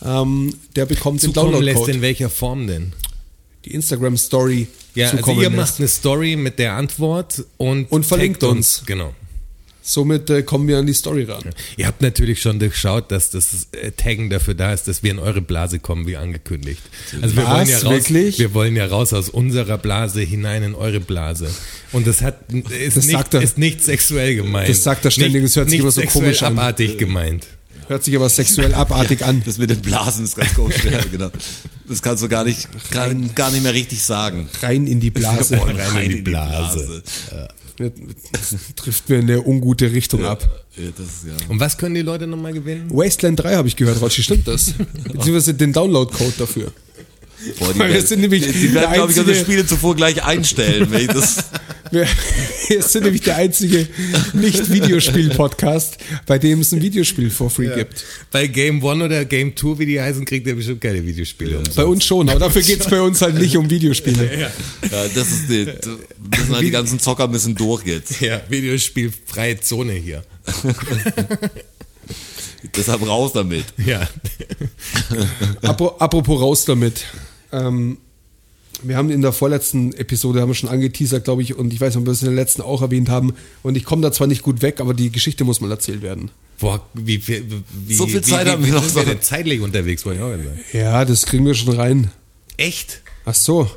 ähm, der bekommt den zukommen lässt, in welcher Form denn? Die Instagram Story Ja, also zukommen ihr lässt. macht eine Story mit der Antwort und, Und verlinkt taggt uns. Genau. Somit äh, kommen wir an die Story ran. Ihr habt natürlich schon durchschaut, dass das äh, Taggen dafür da ist, dass wir in eure Blase kommen, wie angekündigt. Also wir Was? wollen ja raus, Wirklich? wir wollen ja raus aus unserer Blase hinein in eure Blase. Und das hat ist, Das nicht, sagt er. ist nicht sexuell gemeint. Das sagt er ständig, nicht, es hört sich nicht immer so sexuell komisch an. abartig gemeint. Hört sich aber sexuell abartig an. Das mit den Blasen ist ganz komisch. ja, genau. Das kannst du gar nicht, gar, gar nicht mehr richtig sagen. Rein in die Blase. rein in die Blase. Trifft mir in eine ungute Richtung ab. Ja, das ist ja. Und was können die Leute nochmal gewinnen? Wasteland 3 habe ich gehört, Rotschi, stimmt das? Beziehungsweise den Download-Code dafür. Boah, die, Weil wir werden- sind nämlich die, die werden, glaube ich, unsere Spiele zuvor gleich einstellen. Wenn ich das, Wir, wir sind nämlich der einzige Nicht-Videospiel-Podcast, bei dem es ein Videospiel for free gibt. Bei Game One oder Game Two, wie die heißen, kriegt ihr bestimmt keine Videospiele. umsonst. Bei uns schon, aber dafür geht es bei uns halt nicht um Videospiele. ja, das ist die, das sind halt die ganzen Zocker müssen durch jetzt. Ja, Videospielfreie Zone hier. Deshalb raus damit. Ja. Apro- Apropos raus damit. Ähm, wir haben in der vorletzten Episode haben wir schon angeteasert, glaube ich, und ich weiß nicht, ob wir es in der letzten auch erwähnt haben. Und ich komme da zwar nicht gut weg, aber die Geschichte muss mal erzählt werden. Boah, wie viel, wie, So viel wie, Zeit wie, haben wir wie noch sind wir so. denn zeitlich unterwegs, wollte ich auch sagen. Ja, das kriegen wir schon rein. Echt? Ach so.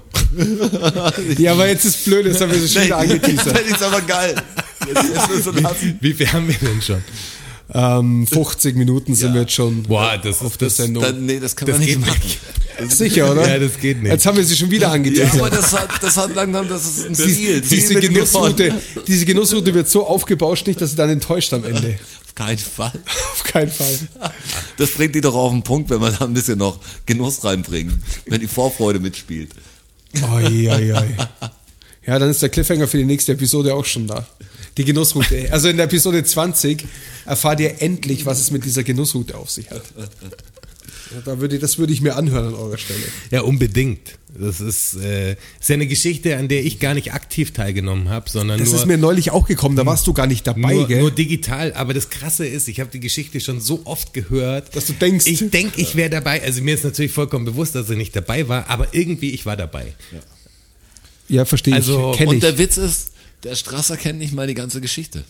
ja, aber jetzt ist blöd, jetzt haben wir es schon wieder angeteasert. Das ist aber geil. Jetzt, jetzt müssen wir lassen. Wie viel haben wir denn schon? Ähm, 50 Minuten sind Ja. wir jetzt schon Boah, das auf ist der das. Sendung. Dann, nee, das kann Das man nicht geht machen. nicht. Sicher, oder? Ja, das geht nicht. Jetzt haben wir sie schon wieder Ja, angeteasert. aber das hat, das hat langsam, das ist ein Ziel. diese, Ziel mit Genussroute, diese Genussroute wird so aufgebauscht, nicht, dass sie dann enttäuscht am Ende. Auf keinen Fall. Auf keinen Fall. Das bringt die doch auf den Punkt, wenn man da ein bisschen noch Genuss reinbringt. Wenn die Vorfreude mitspielt. Oi, oi, oi. Ja, dann ist der Cliffhanger für die nächste Episode auch schon da. Die Genussroute. Also in der Episode 20 erfahrt ihr endlich, was es mit dieser Genussroute auf sich hat. Ja, da würde, das würde ich mir anhören an eurer Stelle. Ja, unbedingt. Das ist, äh, ist ja eine Geschichte, an der ich gar nicht aktiv teilgenommen habe, sondern Das nur, ist mir neulich auch gekommen, da warst du gar nicht dabei, nur, gell? nur digital. Aber das Krasse ist, ich habe die Geschichte schon so oft gehört, Dass du denkst- ich denke, ich wäre dabei. Also mir ist natürlich vollkommen bewusst, dass er nicht dabei war, aber irgendwie ich war dabei. ja, verstehe Also, ich. Und ich. der Witz ist, der Strasser kennt nicht mal die ganze Geschichte.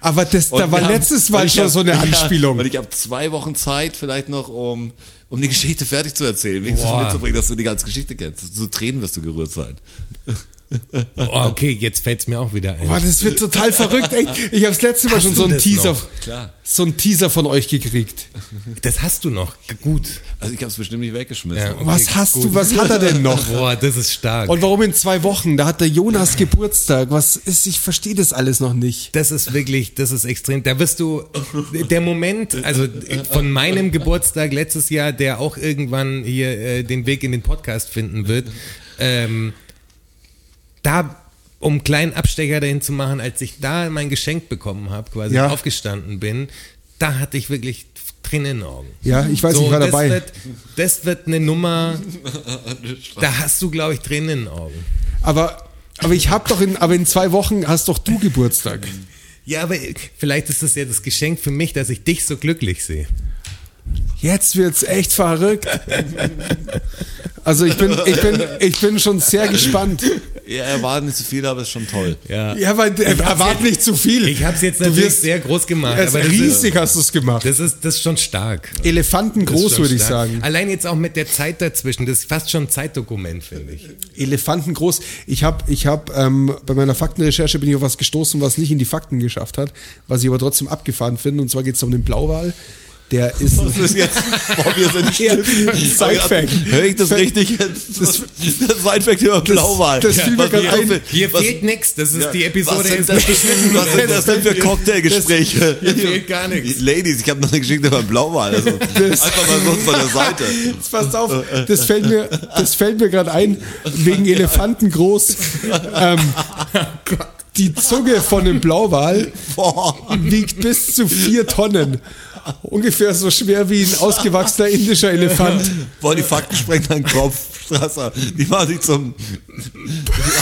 Aber das, da Und war letztes Mal schon hab- so eine ja, Anspielung. Weil ich habe zwei Wochen Zeit vielleicht noch, um, um die Geschichte fertig zu erzählen. Wenigstens Boah. mitzubringen, dass du die ganze Geschichte kennst. Zu Tränen wirst du gerührt sein. Oh, okay, jetzt fällt's mir auch wieder ein. Boah, das wird total verrückt, echt. Ich habe das letzte Mal Hast schon so einen Teaser, so einen Teaser von euch gekriegt. Das hast du noch. Gut. Also ich habe es bestimmt nicht weggeschmissen. Ja, okay, Was hast gut. du, was hat er denn noch? Boah, das ist stark. Und warum in zwei Wochen? Da hat der Jonas Geburtstag. Was ist, ich verstehe das alles noch nicht. Das ist wirklich, das ist extrem. Da wirst du, der Moment, also von meinem Geburtstag letztes Jahr, der auch irgendwann hier äh, den Weg in den Podcast finden wird, ähm, da, um einen kleinen Abstecher dahin zu machen, als ich da mein Geschenk bekommen habe, quasi Ja. aufgestanden bin, da hatte ich wirklich Tränen in den Augen. Ja, ich weiß, So, ich war das dabei. Wird, das wird eine Nummer, da hast du, glaube ich, Tränen in den Augen. Aber, aber ich habe doch in, aber in zwei Wochen hast doch du Geburtstag. Ja, aber vielleicht ist das ja das Geschenk für mich, dass ich dich so glücklich sehe. Jetzt wird's echt verrückt. Also ich bin, ich bin, ich bin schon sehr gespannt. Ja, er war nicht zu viel, aber ist schon toll. Ja. Ja, weil äh, erwart nicht zu viel. Ich habe es jetzt natürlich wirst- sehr groß gemacht. Es aber das riesig hast du es gemacht. Ist, das, ist, das ist schon stark. Elefanten Das ist groß, schon würde ich sagen. Allein jetzt auch mit der Zeit dazwischen. Das ist fast schon ein Zeitdokument, finde ich. Elefanten groß. Ich habe, ich hab, ähm, bei meiner Faktenrecherche bin ich auf was gestoßen, was nicht in die Fakten geschafft hat, was ich aber trotzdem abgefahren finde. Und zwar geht es um den Blauwal. Der ist. Das ist jetzt, boah, wir sind still. Side-Fact. Hör ich das richtig? Das, das, das Sidefact über Blauwal. das fiel mir wir- ein. Hier was- fehlt nichts. Das ist Ja, die Episode. Was sind das, was sind das denn für Cocktailgespräche? Hier fehlt gar nichts. Ladies, ich habe noch eine Geschichte über Blauwal. Also einfach mal so von der Seite. Jetzt passt auf, das fällt mir, das fällt mir gerade ein, wegen Elefanten groß. Ähm, die Zunge von einem Blauwal Boah. wiegt bis zu vier Tonnen. Ungefähr so schwer wie ein ausgewachsener indischer Elefant. Boah, die Fakten sprengen deinen Kopf. Strasser. Die machen sich zum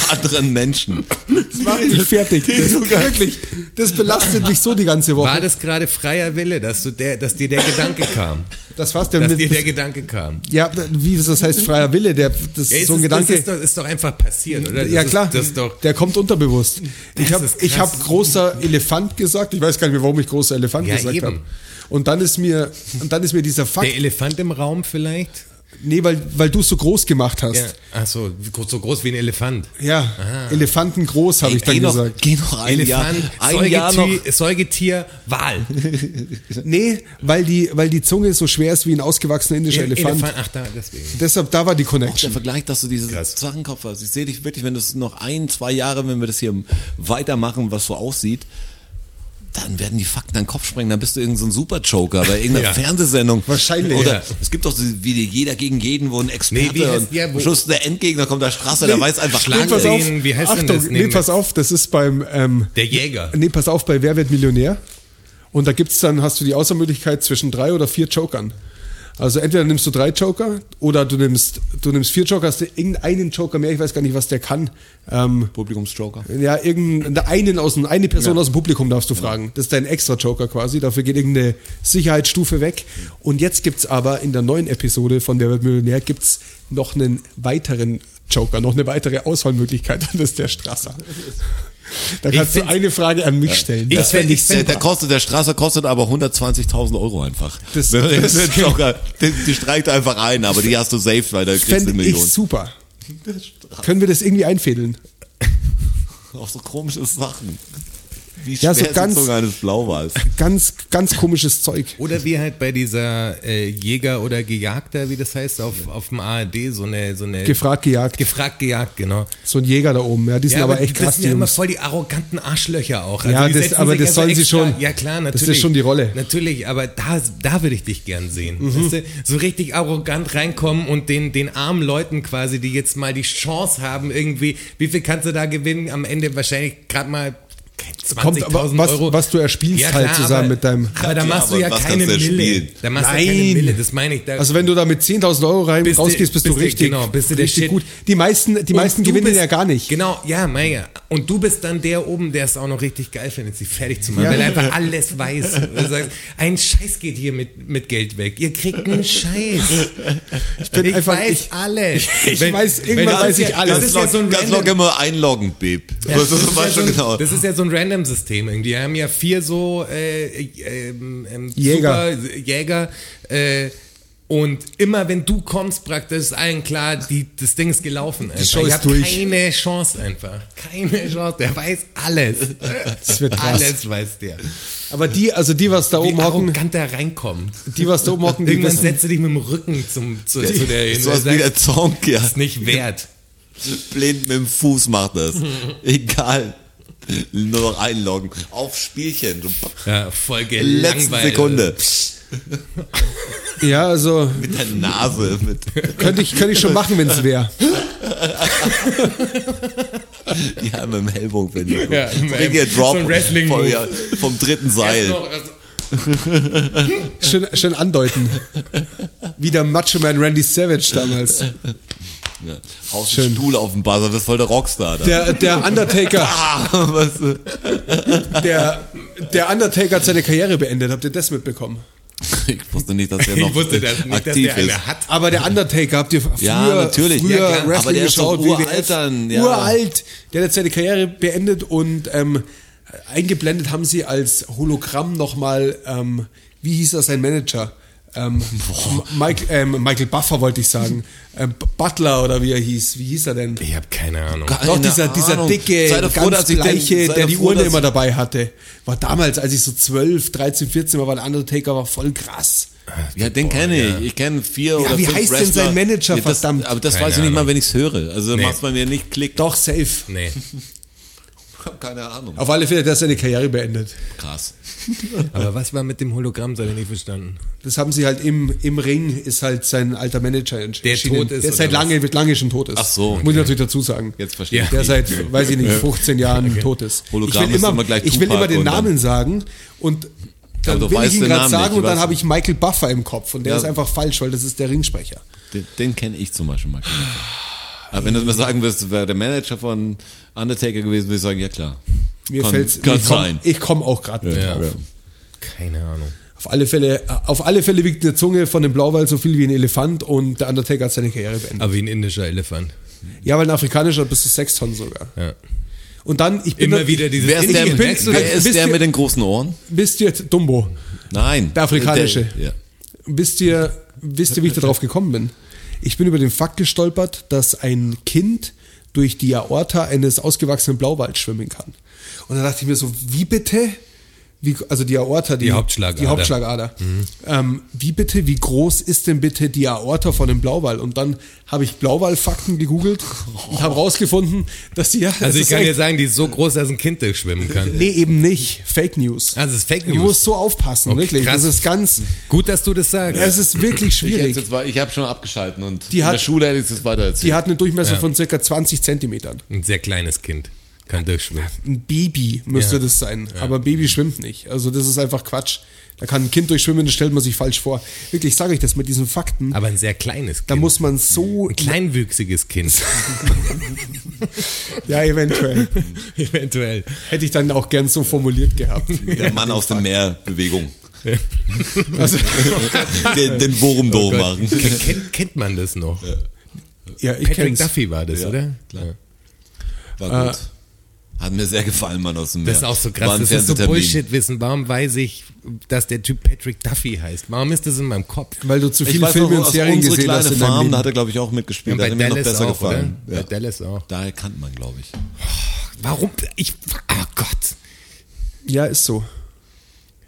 anderen Menschen. Das macht mich fertig. Das, wirklich, das belastet mich so die ganze Woche. War das gerade freier Wille, dass, du der, dass dir der Gedanke kam? Das war's. Der, Dass dir der das, Gedanke kam? ja, wie das heißt, freier Wille. Der, das Ja, ist so ein es- Gedanke. Das ist doch, ist doch einfach passiert, oder? Das ja ist, klar, Das ist doch, der kommt unterbewusst. Ich Das habe hab großer Elefant gesagt. Ich weiß gar nicht mehr, warum ich großer Elefant Ja, gesagt habe. Und dann ist mir und dann ist mir dieser Fakt, der Elefant im Raum vielleicht? nee, weil weil du es so groß gemacht hast. Ja. Ach so, so groß wie ein Elefant. Ja, Elefanten groß habe ich dann geh noch, gesagt. Geh noch ein Elefant, Jahr, ein Jahr noch. Säugetier, Säugetier, Wal. Nee, weil die weil die Zunge so schwer ist wie ein ausgewachsener indischer Elefant. Ach, da, deswegen. Deshalb da war die Der Connection. Vergleich, dass du diese Krass. Sachen im Kopf hast. Ich sehe dich wirklich, wenn das noch ein, zwei Jahre, wenn wir das hier weitermachen, was so aussieht, dann werden die Fakten deinen Kopf sprengen. Dann bist du irgendein so ein Super-Joker bei irgendeiner Ja. Fernsehsendung. Wahrscheinlich. Oder Ja. es gibt doch so wie die jeder gegen jeden, wo ein Experte Nee, wie heißt- und ja, Schluss der Endgegner kommt der Straße, der weiß einfach Schlag- pass auf, Den- wie heißt denn Achtung, das? nee, Nee, pass auf, das ist beim ähm, Der Jäger. Nee, pass auf, bei Wer wird Millionär? Und da gibt's dann, hast du die Auswahlmöglichkeit zwischen drei oder vier Jokern. Also entweder nimmst du drei Joker oder du nimmst, du nimmst vier Joker, hast du irgendeinen Joker mehr, ich weiß gar nicht, was der kann. Ähm, Publikumsjoker. ja, irgendeinen, einen aus dem, eine Person aus dem Publikum darfst du fragen. Das ist dein extra Joker quasi. Dafür geht irgendeine Sicherheitsstufe weg. Und jetzt gibt's aber in der neuen Episode von Der wird Millionär gibt's noch einen weiteren Joker, noch eine weitere Auswahlmöglichkeit. Und das ist der Strasser. Da kannst du eine Frage an mich stellen. Ich Das ich Der, fänd- der kostet, der Strasser kostet aber 120.000 Euro einfach. Das- man das- die, die streicht einfach ein, aber die hast du saved, weil da kriegst du eine Fände ich Million. super. Können wir das irgendwie einfädeln? Auch so komische Sachen. Wie Ja, so ganz- Zunge eines Blauwals? Ganz, ganz komisches Zeug. Oder wie halt bei dieser äh, Jäger oder Gejagter, wie das heißt, auf, auf dem ARD, so eine, so eine Gefragt, gejagt. gefragt gejagt, genau. So ein Jäger da oben. Ja, die sind aber echt das krass, sind die ja immer voll die arroganten Arschlöcher auch. Also Ja, das- aber das also sollen sie extra- schon. Ja klar, Das ist natürlich. schon die Rolle. Natürlich, aber da, da würde ich dich gern sehen. Mhm. Weißt du? So richtig arrogant reinkommen und den, den armen Leuten quasi, die jetzt mal die Chance haben, irgendwie, wie viel kannst du da gewinnen? Am Ende wahrscheinlich gerade mal Kommt aber 20.000 was, Euro. was du erspielst halt zusammen aber, mit deinem. Aber da Ja, machst du aber ja keine du Mille. Da machst du ja Nein. keine Mille, das meine ich. Da, Also wenn du da mit 10.000 Euro rein Bist du- rausgehst, bist, bist du du- richtig, genau, bist du der richtig Shit. gut. Die meisten, die Und meisten du gewinnen bist- ja gar nicht. Genau, ja, Meier. Und du bist dann der oben, der es auch noch richtig geil findet, sie fertig zu machen, Ja. weil er einfach alles weiß. Du sagst, ein Scheiß geht hier mit, mit Geld weg. Ihr kriegt einen Scheiß. Ich, bin einfach- weiß ich- alles. ich weiß, irgendwann weiß ich ja, alles. Das ist ja so ein Ganz locker random, immer einloggen, Babe. ja, das, ist ja so du ein, genau. Random-System irgendwie. Die haben ja vier so äh, ähm, ähm, Jäger. Super Jäger. Äh, Und immer wenn du kommst, praktisch ist allen klar, die, das Ding ist gelaufen. Einfach. Show ich ist habe durch. keine Chance einfach. Keine Chance. Der weiß alles. Das wird krass. Alles weiß der. Aber die, also die, was da Wie oben hocken, arrogant der reinkommt. die, was da oben hocken, die Irgendwann setzt du dich mit dem Rücken zum, zu, zu der hin. So was wie der Zonk, ja. ist nicht wert. Blind mit dem Fuß macht das. Egal. Nur noch einloggen. Auf Spielchen. So, Ja, voll Letzte gelangweilt. Sekunde. ja, also Mit der Nase. Mit, könnte ich, könnte ich schon machen, wenn es wäre. ja, mit dem Ellbogen. Ja, richtiger einem- Drop so ein Wrestling-Move. vom, ja, vom dritten Seil. Schön, schön andeuten. Wie der Macho Man Randy Savage damals. Ja. Haust einen Stuhl auf den Buzzer, bist voll der Rockstar. Da. Der, der Undertaker, Ah, was, der, der Undertaker hat seine Karriere beendet. Habt ihr das mitbekommen? ich wusste nicht, dass der noch ich wusste das nicht, dass aktiv der ist. Aber der Undertaker, habt ihr früher, Ja, natürlich. früher Ja, klar. Wrestling Aber der ist geschaut, uralt WWF? dann, ja. Uralt. Der hat jetzt seine Karriere beendet und ähm, eingeblendet haben sie als Hologramm nochmal, ähm, wie hieß er, sein Manager? Ähm, Mike, ähm, Michael Buffer wollte ich sagen. Ähm, Butler oder wie er hieß. Wie hieß er denn? Ich habe keine Ahnung. Keine Doch, dieser, dieser Ahnung. dicke, froh, ganz ich den- der die froh, Urne immer dabei hatte. War damals, als ich so 12, 13, 14 war, war der Undertaker war voll krass. Ja, den kenne ich. Ich kenne vier oder wie fünf heißt denn Wrestler. sein Manager, Ja, das, verdammt? Aber das Keine weiß ich nicht mal, wenn ich es höre. Also Nee. macht's bei mir nicht Klick. Doch, safe. Nee. Keine Ahnung. Auf alle Fälle, der hat seine Karriere beendet. Krass. Aber was war mit dem Hologramm, das habe ich nicht verstanden. Das haben sie halt im, im Ring, ist halt sein alter Manager erschienen. tot ist, Der seit lange, lange schon tot ist. Ach so, Muss ich natürlich dazu sagen. Jetzt verstehe Ja. ich. Der seit, weiß ich nicht, 15 Jahren tot ist. Hologramm ich will ist immer, immer gleich ich will Tupac immer den Namen sagen und dann Aber du will weißt ich ihn gerade sagen nicht, und dann habe ich Michael Buffer im Kopf und der Ja. ist einfach falsch, weil das ist der Ringsprecher. Den, den kenne ich zum Beispiel mal. Aber wenn du mir sagen wirst, wäre der Manager von Undertaker gewesen, würde ich sagen, ja klar. Mir Kann- fällt's, kann ich komm, sein. Ich komme auch gerade nicht Ja. drauf. Keine Ahnung. Auf alle Fälle, auf alle Fälle wiegt eine Zunge von dem Blauwal so viel wie ein Elefant und der Undertaker hat seine Karriere beendet. Aber wie ein indischer Elefant. Ja, weil ein afrikanischer bis zu sechs Tonnen sogar. Ja. Und dann, ich bin Immer da- wieder dieses Wer ist der, bin- wer ist der ihr- mit den großen Ohren? Wisst ihr, Dumbo, Nein. Der afrikanische. Der, ja. wisst ihr, wisst ihr, wie ich darauf gekommen bin? Ich bin über den Fakt gestolpert, dass ein Kind durch die Aorta eines ausgewachsenen Blauwals schwimmen kann. Und da dachte ich mir so, wie bitte? Wie, also die Aorta, die, Die Hauptschlagader. Die Hauptschlagader. Ähm, wie bitte, wie groß ist denn bitte die Aorta von einem Blauwal? Und dann habe ich Blauwalfakten gegoogelt und habe rausgefunden, dass die ja. das Also ich kann dir sagen, die ist so groß, dass ein Kind durchschwimmen kann. Nee, eben nicht. Fake News. Also es ist Fake Du News. musst so aufpassen, Okay, wirklich. krass. Das ist ganz, Gut, dass du das sagst. es ist wirklich Ich, schwierig. jetzt, ich habe schon abgeschalten und Die in hat- der Schule hätte ich es weiter erzählt. Die hat einen Durchmesser von circa 20 Zentimetern. Ein sehr kleines Kind kann durchschwimmen. Ein Baby müsste Ja. das sein. Aber ein Baby schwimmt nicht. Also das ist einfach Quatsch. Da kann ein Kind durchschwimmen, das stellt man sich falsch vor. Wirklich, ich sage euch das mit diesen Fakten. Aber ein sehr kleines Kind. Da muss man so. ein kleinwüchsiges Kind. Ja, eventuell. Eventuell. Hätte ich dann auch gern so formuliert gehabt. der Mann aus dem Meer Bewegung. Also, Den, den Wurm Oh machen. Ken- kennt, kennt man das noch? ja, ich Patrick kenn's. Duffy war das, Ja, oder? klar. Ja. War gut. Hat mir sehr gefallen, Mann aus dem Meer. Das ist auch so krass. Das ist so Fernsehtermin. Bullshit-Wissen. Warum weiß ich, dass der Typ Patrick Duffy heißt? Warum ist das in meinem Kopf? Weil du zu viele Filme und Serien unsere gesehen hast kleine deinem Farm, da hat er, glaube ich, auch mitgespielt. Und da bei hat er mir noch Dallas besser auch, gefallen. oder? Ja. Bei Dallas auch. Daher kannte man, glaube ich. Warum? Ich, oh Gott. Ja, ist so.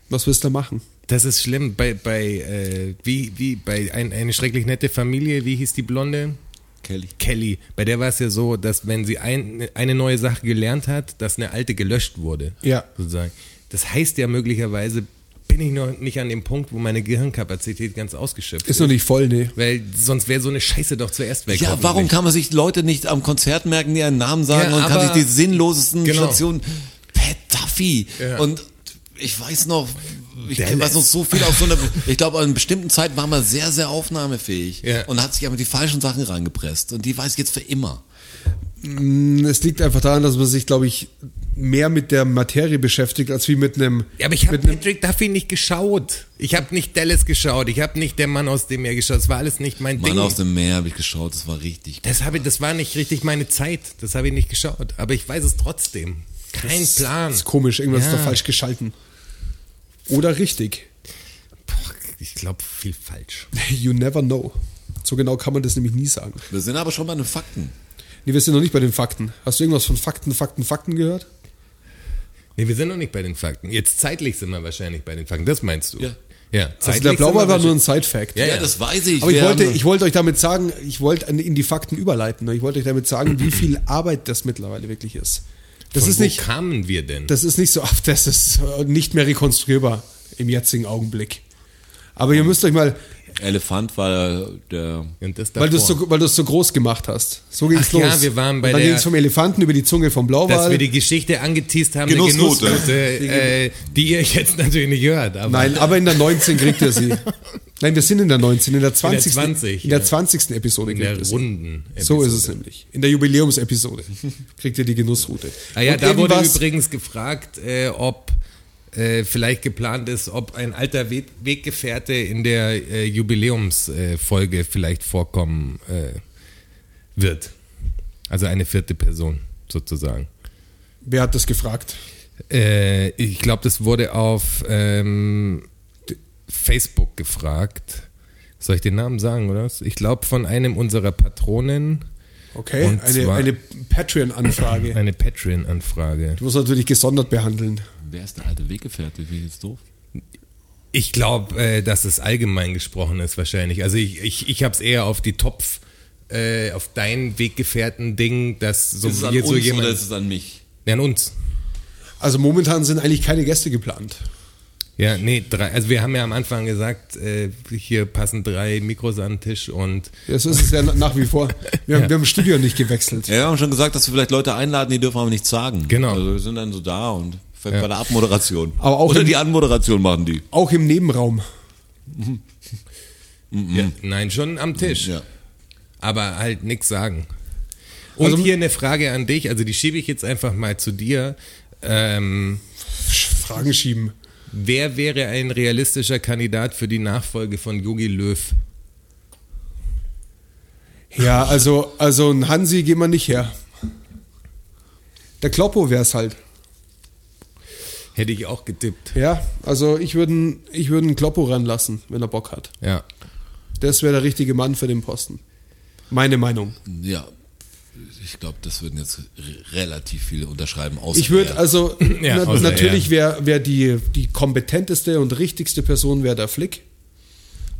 Was willst du machen? Das ist schlimm. Bei, bei äh, wie, wie, bei ein, eine schrecklich nette Familie, wie hieß die Blonde? Kelly. Kelly. Bei der war es ja so, dass wenn sie ein, eine neue Sache gelernt hat, dass eine alte gelöscht wurde. Ja. Sozusagen. Das heißt ja möglicherweise, bin ich noch nicht an dem Punkt, wo meine Gehirnkapazität ganz ausgeschöpft Ist noch nicht voll, nee. Weil sonst wäre so eine Scheiße doch zuerst weg. Ja, warum kann man sich Leute nicht am Konzert merken, die einen Namen sagen Ja, und kann sich die sinnlosesten Genau. Stationen. Pat Duffy. Ja. Und ich weiß noch, ich weiß noch so viel aus so einer, ich glaube, an einer bestimmten Zeit war man sehr, sehr aufnahmefähig Ja. und hat sich aber die falschen Sachen reingepresst. Und die weiß ich jetzt für immer. Es liegt einfach daran, dass man sich, glaube ich, mehr mit der Materie beschäftigt, als wie mit einem. Ja, aber ich habe Patrick Duffy nicht geschaut. Ich habe nicht Dallas geschaut. Ich habe nicht der Mann aus dem Meer geschaut. Das war alles nicht mein Mann Ding. aus dem Meer habe ich geschaut, das war richtig. das, habe, ich- das war nicht richtig meine Zeit. Das habe ich nicht geschaut. Aber ich weiß es trotzdem. Kein Plan. Das ist komisch, irgendwas ist Ja. da falsch geschalten. Oder richtig. Boah, ich glaube, viel falsch. You never know. So genau kann man das nämlich nie sagen. Wir sind aber schon bei den Fakten. Nee, wir sind noch nicht bei den Fakten. Hast du irgendwas von Fakten, Fakten, Fakten gehört? Nee, wir sind noch nicht bei den Fakten. Jetzt zeitlich sind wir wahrscheinlich bei den Fakten. Das meinst du? Ja. Ja, Also zeitlich der Blauwal war nur ein Side-Fact. Ja, Ja, ja. das weiß ich. Aber ich wollte, ich wollte euch damit sagen, ich wollte in die Fakten überleiten. ne? Ich wollte euch damit sagen, wie viel Arbeit das mittlerweile wirklich ist. Das Von ist wo nicht, kamen wir denn? das ist nicht so, ach, das ist nicht mehr rekonstruierbar im jetzigen Augenblick. Aber ihr müsst euch mal, Elefant war der. Weil du es so, weil du es so groß gemacht hast. So ging's Ach los. ja, wir waren bei Und dann der- ging es vom Elefanten über die Zunge vom dass Blauwal. wir die Geschichte angeteased haben, Genussroute. eine Genussroute, äh, die ihr jetzt natürlich nicht hört. Aber Nein, aber in der 19 kriegt ihr sie. Nein, wir sind in der 19, in der 20. 20, in der ja. 20. Episode in kriegt der ihr sie. runden. So ist es Episode. nämlich. In der Jubiläumsepisode kriegt ihr die Genussroute. Ah ja, Und da wurde übrigens gefragt, äh, ob äh, vielleicht geplant ist, ob ein alter We Weggefährte in der äh, Jubiläumsfolge Folge vielleicht vorkommen äh, wird. Also eine vierte Person sozusagen. Wer hat das gefragt? Äh, ich glaube, das wurde auf ähm, Facebook gefragt. Soll ich den Namen sagen, oder? was? Ich glaube, von einem unserer Patronen Okay, Und eine, zwar- eine Patreon-Anfrage. eine Patreon-Anfrage. Du musst natürlich gesondert behandeln. Wer ist der alte Weggefährte? Wie ist doof? Ich glaube, äh, dass es allgemein gesprochen ist wahrscheinlich. Also ich, ich, ich habe es eher auf die Topf, äh, auf dein Weggefährten-Ding, dass so, ist es an jetzt so uns jemand... oder ist es an mich? Ja, an uns. Also momentan sind eigentlich keine Gäste geplant. Ja, nee, drei. Also wir haben ja am Anfang gesagt, äh, hier passen drei Mikros an den Tisch und Das ist es ja nach wie vor. Wir haben, wir haben das Studio nicht gewechselt. Ja, wir haben schon gesagt, dass wir vielleicht Leute einladen, die dürfen aber nichts sagen. Genau. Also wir sind dann so da und vielleicht Ja. bei der Abmoderation. Aber auch Oder im- die Anmoderation machen die. Auch im Nebenraum. ja, nein, schon am Tisch. Ja. aber halt nichts sagen. Und Also- hier eine Frage an dich, also die schiebe ich jetzt einfach mal zu dir. Ähm, Fragen schieben. Wer wäre ein realistischer Kandidat für die Nachfolge von Yogi Löw? Ja, also, also ein Hansi gehen wir nicht her. Der Kloppo wäre es halt. Hätte ich auch getippt. Ja, also ich würde ich würd einen Kloppo ranlassen, wenn er Bock hat. Ja. Das wäre der richtige Mann für den Posten. Meine Meinung. Ja. Ich glaube, das würden jetzt re- relativ viele unterschreiben. Außer Ich würde also, Ja, na, außer natürlich wäre wär die, die kompetenteste und richtigste Person wäre der Flick.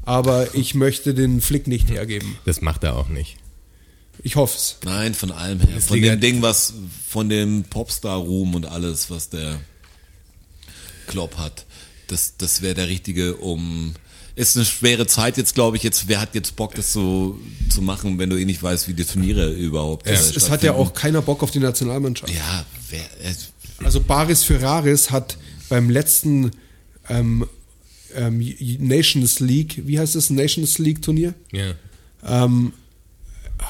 Aber ich möchte den Flick nicht hergeben. Das macht er auch nicht. Ich hoffe es. Nein, von allem her. Von dem Ding, was, von dem Popstar-Ruhm und alles, was der Klopp hat. Das, das wäre der richtige, um. Ist eine schwere Zeit jetzt, glaube ich. Jetzt, wer hat jetzt Bock, das so zu machen, wenn du eh nicht weißt, wie die Turniere überhaupt äh, Es, es hat ja auch keiner Bock auf die Nationalmannschaft. Ja, wer, äh, Also Baris Ferraris hat beim letzten ähm, ähm, Nations League, wie heißt das, Nations League Turnier, Ja. ähm,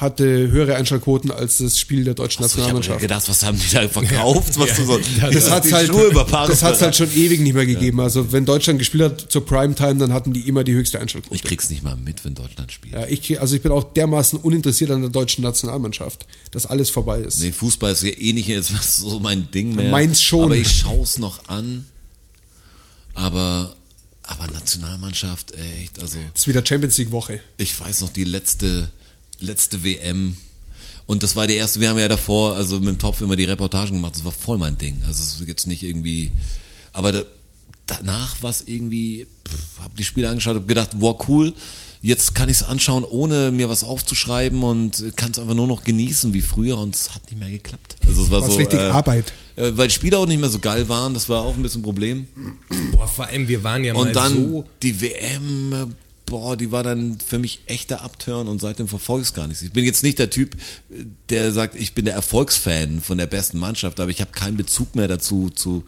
hatte höhere Einschaltquoten als das Spiel der deutschen ich habe Nationalmannschaft. gedacht, was haben die da verkauft? Was du so, Das hat die halt, halt schon ewig nicht mehr gegeben. Also wenn Deutschland gespielt hat zur Primetime, dann hatten die immer die höchste Einschaltquote. Ich krieg's nicht mal mit, wenn Deutschland spielt. Ja, ich, krieg- also ich bin auch dermaßen uninteressiert an der deutschen Nationalmannschaft, dass alles vorbei ist. Nee, Fußball ist ja eh nicht jetzt so mein Ding mehr. Meins schon. Aber ich schau's noch an. Aber, aber Nationalmannschaft, echt, also Das ist wieder Champions League Woche. ich weiß noch die letzte, letzte WM. Und das war die erste, wir haben ja davor, also mit dem Topf immer die Reportagen gemacht, das war voll mein Ding. Also es ist jetzt nicht irgendwie, aber da, danach war es irgendwie, pff, hab die Spiele angeschaut, hab gedacht, wow, cool, jetzt kann ich es anschauen, ohne mir was aufzuschreiben und kann es einfach nur noch genießen wie früher und es hat nicht mehr geklappt. Also es war War's so, richtig äh, Arbeit. äh, weil die Spiele auch nicht mehr so geil waren, das war auch ein bisschen ein Problem. Boah, vor allem, wir waren ja mal Und dann so. die WM, äh, boah, die war dann für mich echter Abturn und seitdem verfolge ich es gar nicht. Ich bin jetzt nicht der Typ, der sagt, ich bin der Erfolgsfan von der besten Mannschaft, aber ich habe keinen Bezug mehr dazu, zu,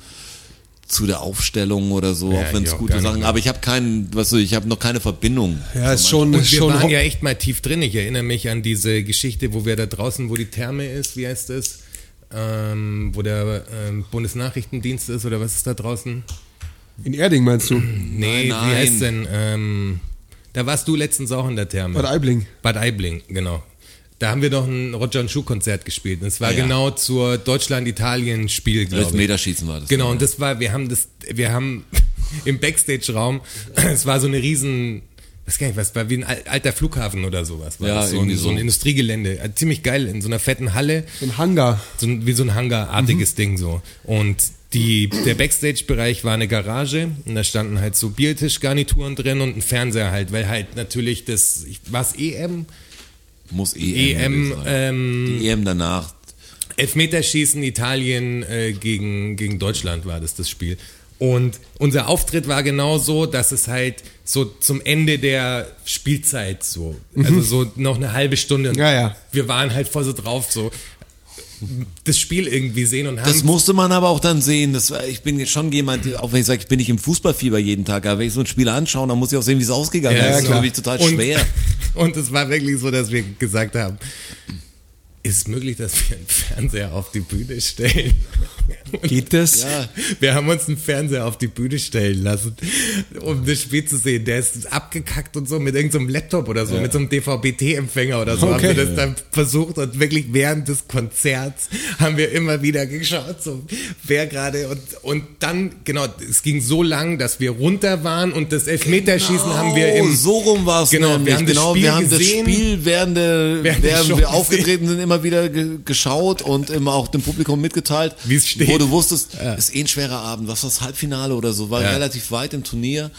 zu der Aufstellung oder so, Ja, auch wenn es gute nicht Sachen, mehr. aber ich habe keinen, weißt du, ich habe noch keine Verbindung. Ja, ist schon, Und ist wir schon waren ja echt mal tief drin. Ich erinnere mich an diese Geschichte, wo wir da draußen, wo die Therme ist, wie heißt das? Ähm, wo der ähm, Bundesnachrichtendienst ist oder was ist da draußen? in Erding meinst du? Nee, Nein, wie nein. heißt denn? Ähm, da warst du letztens auch in der Therme. Bad Aibling. Bad Aibling, genau. Da haben wir doch ein Roger und Schuh Konzert gespielt. Und es war Ah, ja. genau zur Deutschland-Italien-Spiel, glaube ich. Elfmeterschießen war das. Genau, und das war, wir haben das, wir haben, im Backstage-Raum. Es war so eine riesen, weiß gar nicht, was war wie ein al- alter Flughafen oder sowas. War Ja, das so, ein, irgendwie so ein so. Industriegelände. Äh, Ziemlich geil, in so einer fetten Halle. So ein Hangar. So ein, wie so ein Hangarartiges Mhm. Ding so. Und die, der Backstage-Bereich war eine Garage und da standen halt so Biertischgarnituren drin und ein Fernseher halt, weil halt natürlich das, ich- was EM? Muss EM. EM, ähm, Die EM danach. Elfmeterschießen Italien äh, gegen, gegen Deutschland war das das Spiel. Und unser Auftritt war genau so, dass es halt so zum Ende der Spielzeit so, also so noch eine halbe Stunde. Und Ja, ja. Wir waren halt voll so drauf, so das Spiel irgendwie sehen und haben Das musste man aber auch dann sehen. Das war, ich bin jetzt schon jemand, auch wenn ich sage, ich bin nicht im Fußballfieber jeden Tag, aber wenn ich so ein Spiel anschaue, dann muss ich auch sehen, wie es ausgegangen Ja, ist. Das für mich total und, schwer. Und es war wirklich so, dass wir gesagt haben, ist es möglich, dass wir einen Fernseher auf die Bühne stellen? Geht das? Ja. Wir haben uns einen Fernseher auf die Bühne stellen lassen, um das Spiel zu sehen. Der ist abgekackt und so mit irgendeinem Laptop oder so, mit so einem DVB-T-Empfänger oder so. Okay. Haben wir das dann versucht und wirklich während des Konzerts haben wir immer wieder geschaut, so wer gerade und, und dann, genau, es ging so lang, dass wir runter waren und das Elfmeterschießen haben wir im, so rum war es Genau, nämlich. wir haben das genau, Spiel wir haben gesehen. das Spiel während, der, Während während wir aufgetreten sind immer wieder ge geschaut und immer auch dem Publikum mitgeteilt, Wie es steht. Du wusstest, ist eh ein schwerer Abend, was war das Halbfinale oder so, war Ja. relativ weit im Turnier.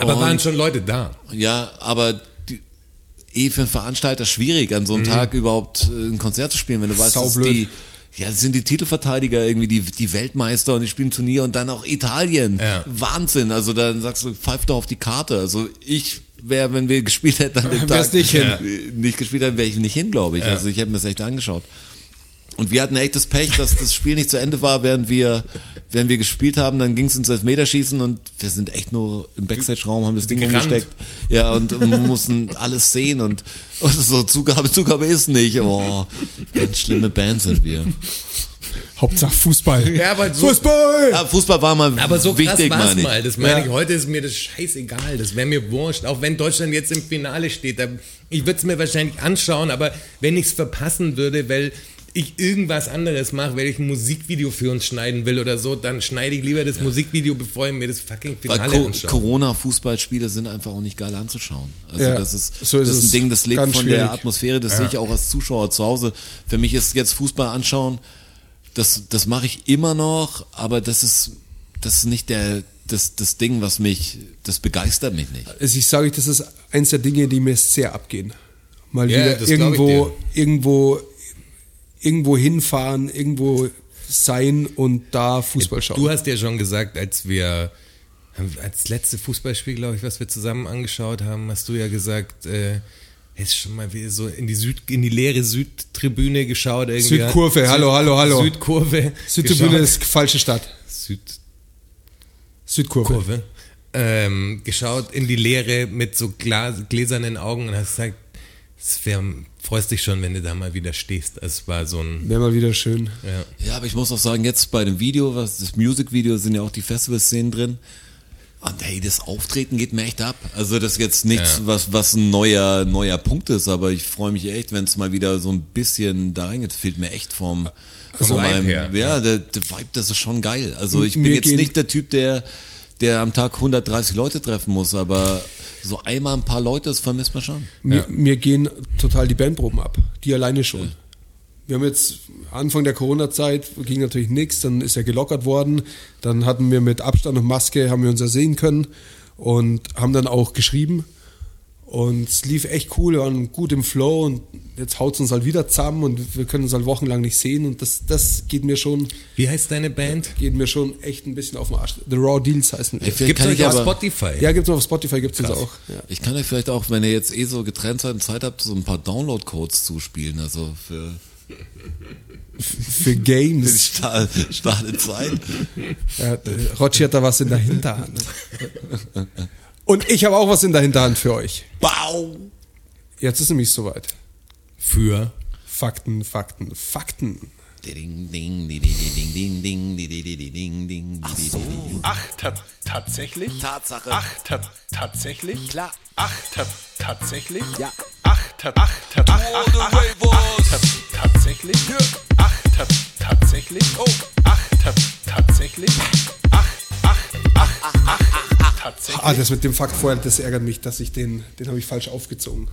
aber Und- waren schon Leute da. Ja, aber die, eh für einen Veranstalter schwierig, an so Mhm. einem Tag überhaupt äh, ein Konzert zu spielen, wenn du weißt, dass Saublöd. die ja, sind die Titelverteidiger irgendwie, die, die Weltmeister und die spielen Turnier und dann auch Italien. Ja. Wahnsinn. Also dann sagst du, pfeif doch auf die Karte. Also ich wäre, wenn wir gespielt hätten an dem Tag, nicht hin. äh, nicht gespielt hätten, wäre ich nicht hin, glaube ich. Also ich hätte mir das echt angeschaut. Und wir hatten echt das Pech, dass das Spiel nicht zu Ende war, während wir, während wir gespielt haben. Dann ging es ins Elfmeterschießen und wir sind echt nur im Backstage-Raum, haben das Ding Gerannt. umgesteckt. Ja, und, und mussten alles sehen und, und so Zugabe, Zugabe ist nicht. Oh, ganz schlimme Band sind wir. Hauptsache Fußball. Ja, aber so- Fußball! Ja, Fußball war mal Aber so krass wichtig, war's meine ich. mal. Das meine Ja. ich, heute ist mir das scheißegal. Das wäre mir wurscht. Auch wenn Deutschland jetzt im Finale steht. Da, ich würde es mir wahrscheinlich anschauen, aber wenn ich es verpassen würde, weil ich irgendwas anderes mache, weil ich ein Musikvideo für uns schneiden will oder so, dann schneide ich lieber das Musikvideo, bevor ich mir das fucking Finale Co anschaue. Corona-Fußballspiele sind einfach auch nicht geil anzuschauen. Also Ja, das ist, so ist das ist ein Ding, das lebt von schwierig. der Atmosphäre, das sehe ich auch als Zuschauer zu Hause. Für mich ist jetzt Fußball anschauen, das, das mache ich immer noch, aber das ist, das ist nicht der, das, das Ding, was mich, das begeistert mich nicht. Also ich sage euch, das ist eins der Dinge, die mir sehr abgehen. Mal Ja, wieder das glaub ich irgendwo, dir. irgendwo, irgendwo hinfahren, irgendwo sein und da Fußball schauen. Du hast ja schon gesagt, als wir als letzte Fußballspiel, glaube ich, was wir zusammen angeschaut haben, hast du ja gesagt, äh, ist schon mal wieder so in die Süd, in die leere Südtribüne geschaut. Irgendwie. Südkurve, hallo, hallo, hallo. Südkurve. Südtribüne geschaut. ist falsche Stadt. Südkurve. Südkurve. Ähm, geschaut in die Leere mit so Glas, gläsernen Augen und hast gesagt, es wär, freust dich schon, wenn du da mal wieder stehst. Es war so ein, Wäre mal wieder schön. ja. Ja, aber ich muss auch sagen, jetzt bei dem Video, was das Music-Video, sind ja auch die Festival-Szenen drin. Und hey, das Auftreten geht mir echt ab. Also das ist jetzt nichts, Ja. was, was ein neuer, neuer Punkt ist, aber ich freue mich echt, wenn es mal wieder so ein bisschen da reingeht. Fehlt mir echt vom, Vom Vibe meinem, her, ja, der, der Vibe, das ist schon geil. Also ich bin Mir jetzt nicht der Typ, der, der am Tag 130 Leute treffen muss, aber so einmal ein paar Leute, das vermisst man schon. Mir, mir gehen total die Bandproben ab. Die alleine schon. Wir haben jetzt Anfang der Corona-Zeit ging natürlich nichts, dann ist er gelockert worden. Dann hatten wir mit Abstand und Maske haben wir uns ja sehen können und haben dann auch geschrieben. Und es lief echt cool, wir waren gut im Flow und jetzt haut es uns halt wieder zusammen und wir können uns halt wochenlang nicht sehen und das, das geht mir schon, Wie heißt deine Band? geht mir schon echt ein bisschen auf den Arsch. The Raw Deals heißen Gibt's kann euch auf Spotify? Ja, gibt's noch auf Spotify, uns Krass. auch. Ja. Ich kann euch vielleicht auch, wenn ihr jetzt eh so getrennt seid und Zeit habt, so ein paar Download-Codes zuspielen, also für Für Games. Sta- starke Zeit. Ja, Rotschi hat da was in der Hinterhand. Und ich habe auch was in der Hinterhand für euch. Bau! Jetzt ist nämlich soweit. Für Fakten, Fakten, Fakten. Ach so. Ach, ta tatsächlich? Tatsache. Ach, ta tatsächlich? Klar. Ach, ta tatsächlich? Ja. Ach, ta ach, ta ach, ach, ach, ach, ach, tatsächlich? Ach, ta tatsächlich? Oh. Ach, ta tatsächlich? Ach, ach, ach, ach, ach. Tatsächlich. Ah, das mit dem Fakt vorher, das ärgert mich, dass ich den, den habe ich falsch aufgezozogen.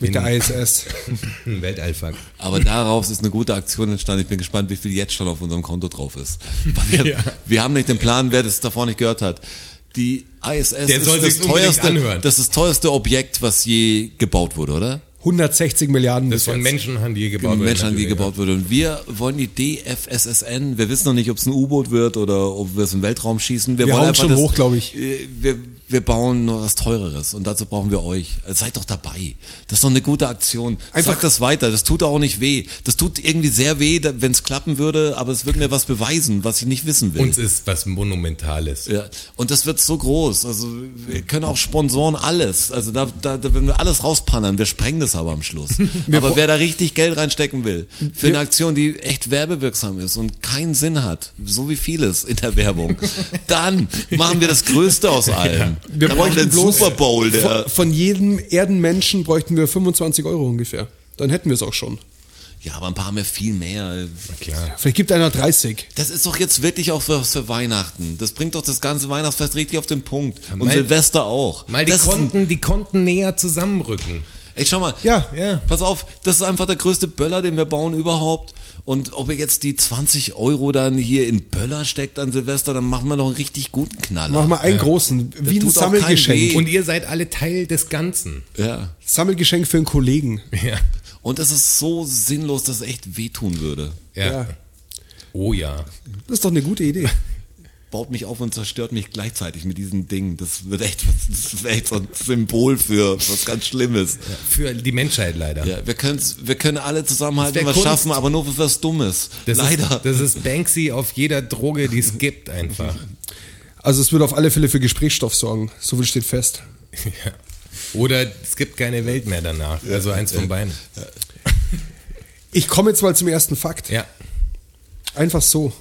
Mit der ISS. Weltallfakt. Aber daraus ist eine gute Aktion entstanden. Ich bin gespannt, wie viel jetzt schon auf unserem Konto drauf ist. Weil Wir, Ja. wir haben nicht den Plan, wer das davor nicht gehört hat. Die ISS Der ist soll das teuerste, das ist das teuerste Objekt, was je gebaut wurde, oder? 160 Milliarden Das von jetzt. Menschenhand je gebaut Von wurde, Menschenhand, die natürlich, gebaut wurde. Und wir wollen die DFSSN, wir wissen noch nicht, ob es ein U-Boot wird oder ob wir es im Weltraum schießen. Wir, Wir wollen hauen schon das, hoch, glaub ich. äh, Wir, wir bauen noch was Teureres und dazu brauchen wir euch. Also Seid doch dabei. Das ist doch eine gute Aktion. Einfach- Sagt das weiter. Das tut auch nicht weh. Das tut irgendwie sehr weh, wenn es klappen würde, aber es wird mir was beweisen, was ich nicht wissen will. Uns ist was Monumentales. Ja, und das wird so groß. Also wir können auch Sponsoren alles. Also da, da, da wenn wir alles rauspannern, wir sprengen das aber am Schluss. aber wer da richtig Geld reinstecken will, für eine Aktion, die echt werbewirksam ist und keinen Sinn hat, so wie vieles in der Werbung, dann machen wir das Größte aus allem. Wir den bräuchten bloß Super Bowl, der Von, von jedem Erdenmenschen bräuchten wir 25 Euro ungefähr. Dann hätten wir es auch schon. ja, aber ein paar haben ja viel mehr. Klar. Vielleicht gibt einer 30. Das ist doch jetzt wirklich auch was für Weihnachten. Das bringt doch das ganze Weihnachtsfest richtig auf den Punkt. Und mal- Silvester auch. Mal die das Konten, die Konten näher zusammenrücken. Ey, schau mal. Ja, ja. Pass auf, das ist einfach der größte Böller, den wir bauen überhaupt. Und ob ihr jetzt die 20 Euro dann hier in Böller steckt an Silvester, dann machen wir noch einen richtig guten Knaller. Mach mal einen großen, wie ein tut auch keinem Sammelgeschenk. weh. Und ihr seid alle Teil des Ganzen. Ja. Sammelgeschenk für einen Kollegen. Ja. Und das ist so sinnlos, dass es echt wehtun würde. Ja. Ja. Oh ja. Das ist doch eine gute Idee. Baut mich auf und zerstört mich gleichzeitig mit diesem Ding. Das wird echt, das wäre echt so ein Symbol für was ganz Schlimmes. Für die Menschheit leider. Ja, wir, wir können alle zusammenhalten was Kunst. schaffen, aber nur für was Dummes. Das Leider. Ist, das ist Banksy auf jeder Droge, die es gibt, einfach. Also es wird auf alle Fälle für Gesprächsstoff sorgen. So viel steht fest. Ja. Oder es gibt keine Welt mehr danach. Also eins von beiden. Ich komme jetzt mal zum ersten Fakt. Ja. Einfach so.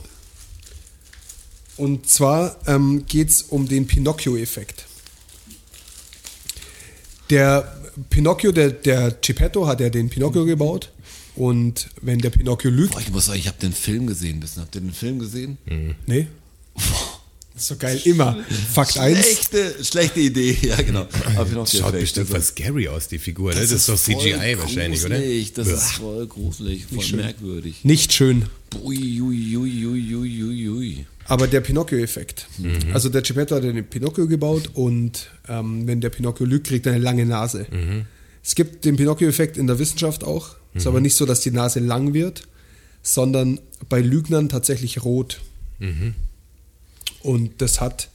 Und zwar ähm, geht es um den Pinocchio-Effekt. Der Pinocchio, der, der Geppetto hat ja den Pinocchio gebaut. Und wenn der Pinocchio lügt. Boah, ich muss sagen, ich habe den Film gesehen. Bisschen. Habt ihr den Film gesehen? Nee. Das ist so geil, immer. Fakt 1. Schlechte, schlechte Idee, ja genau. Aber Pinocchio Schaut Effekt, bestimmt das was scary aus, die Figur. Das, Das ist doch voll CGI wahrscheinlich, oder? gruselig, Das ist voll gruselig, voll merkwürdig. Nicht schön. Ui, ui, ui, ui, ui, ui. Aber der Pinocchio-Effekt. Also der Geppetto hat den Pinocchio gebaut und ähm, wenn der Pinocchio lügt, kriegt er eine lange Nase. Es gibt den Pinocchio-Effekt in der Wissenschaft auch. Ist aber nicht so, dass die Nase lang wird, sondern bei Lügnern tatsächlich rot. Und das hat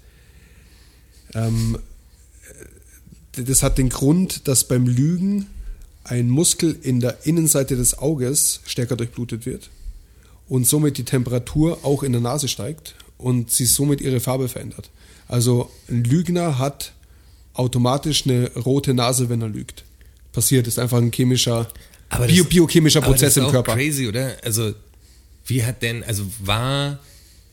ähm, das hat den Grund, dass beim Lügen ein Muskel in der Innenseite des Auges stärker durchblutet wird und somit die Temperatur auch in der Nase steigt und sie somit ihre Farbe verändert. Also ein Lügner hat automatisch eine rote Nase, wenn er lügt. Passiert, ist einfach ein chemischer, das- bio, biochemischer aber Prozess das ist im auch Körper. crazy, oder? Also, wie hat denn, also war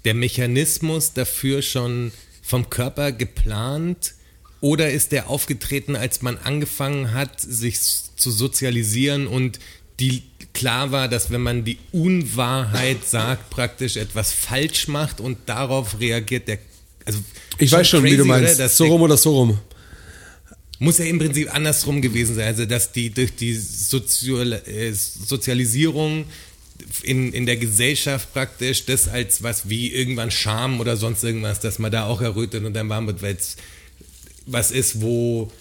der Mechanismus dafür schon vom Körper geplant oder ist der aufgetreten, als man angefangen hat, sich zu sozialisieren und die klar war, dass wenn man die Unwahrheit sagt, praktisch etwas falsch macht und darauf reagiert der also Ich weiß schon, wie du crazy, oder? meinst. Dass So rum oder so rum. muss ja im Prinzip andersrum gewesen sein. Also, dass die durch die Sozial äh, Sozialisierung in, in der Gesellschaft praktisch das als was wie irgendwann Scham oder sonst irgendwas, dass man da auch errötet und dann warm wird, weil es was ist, wo,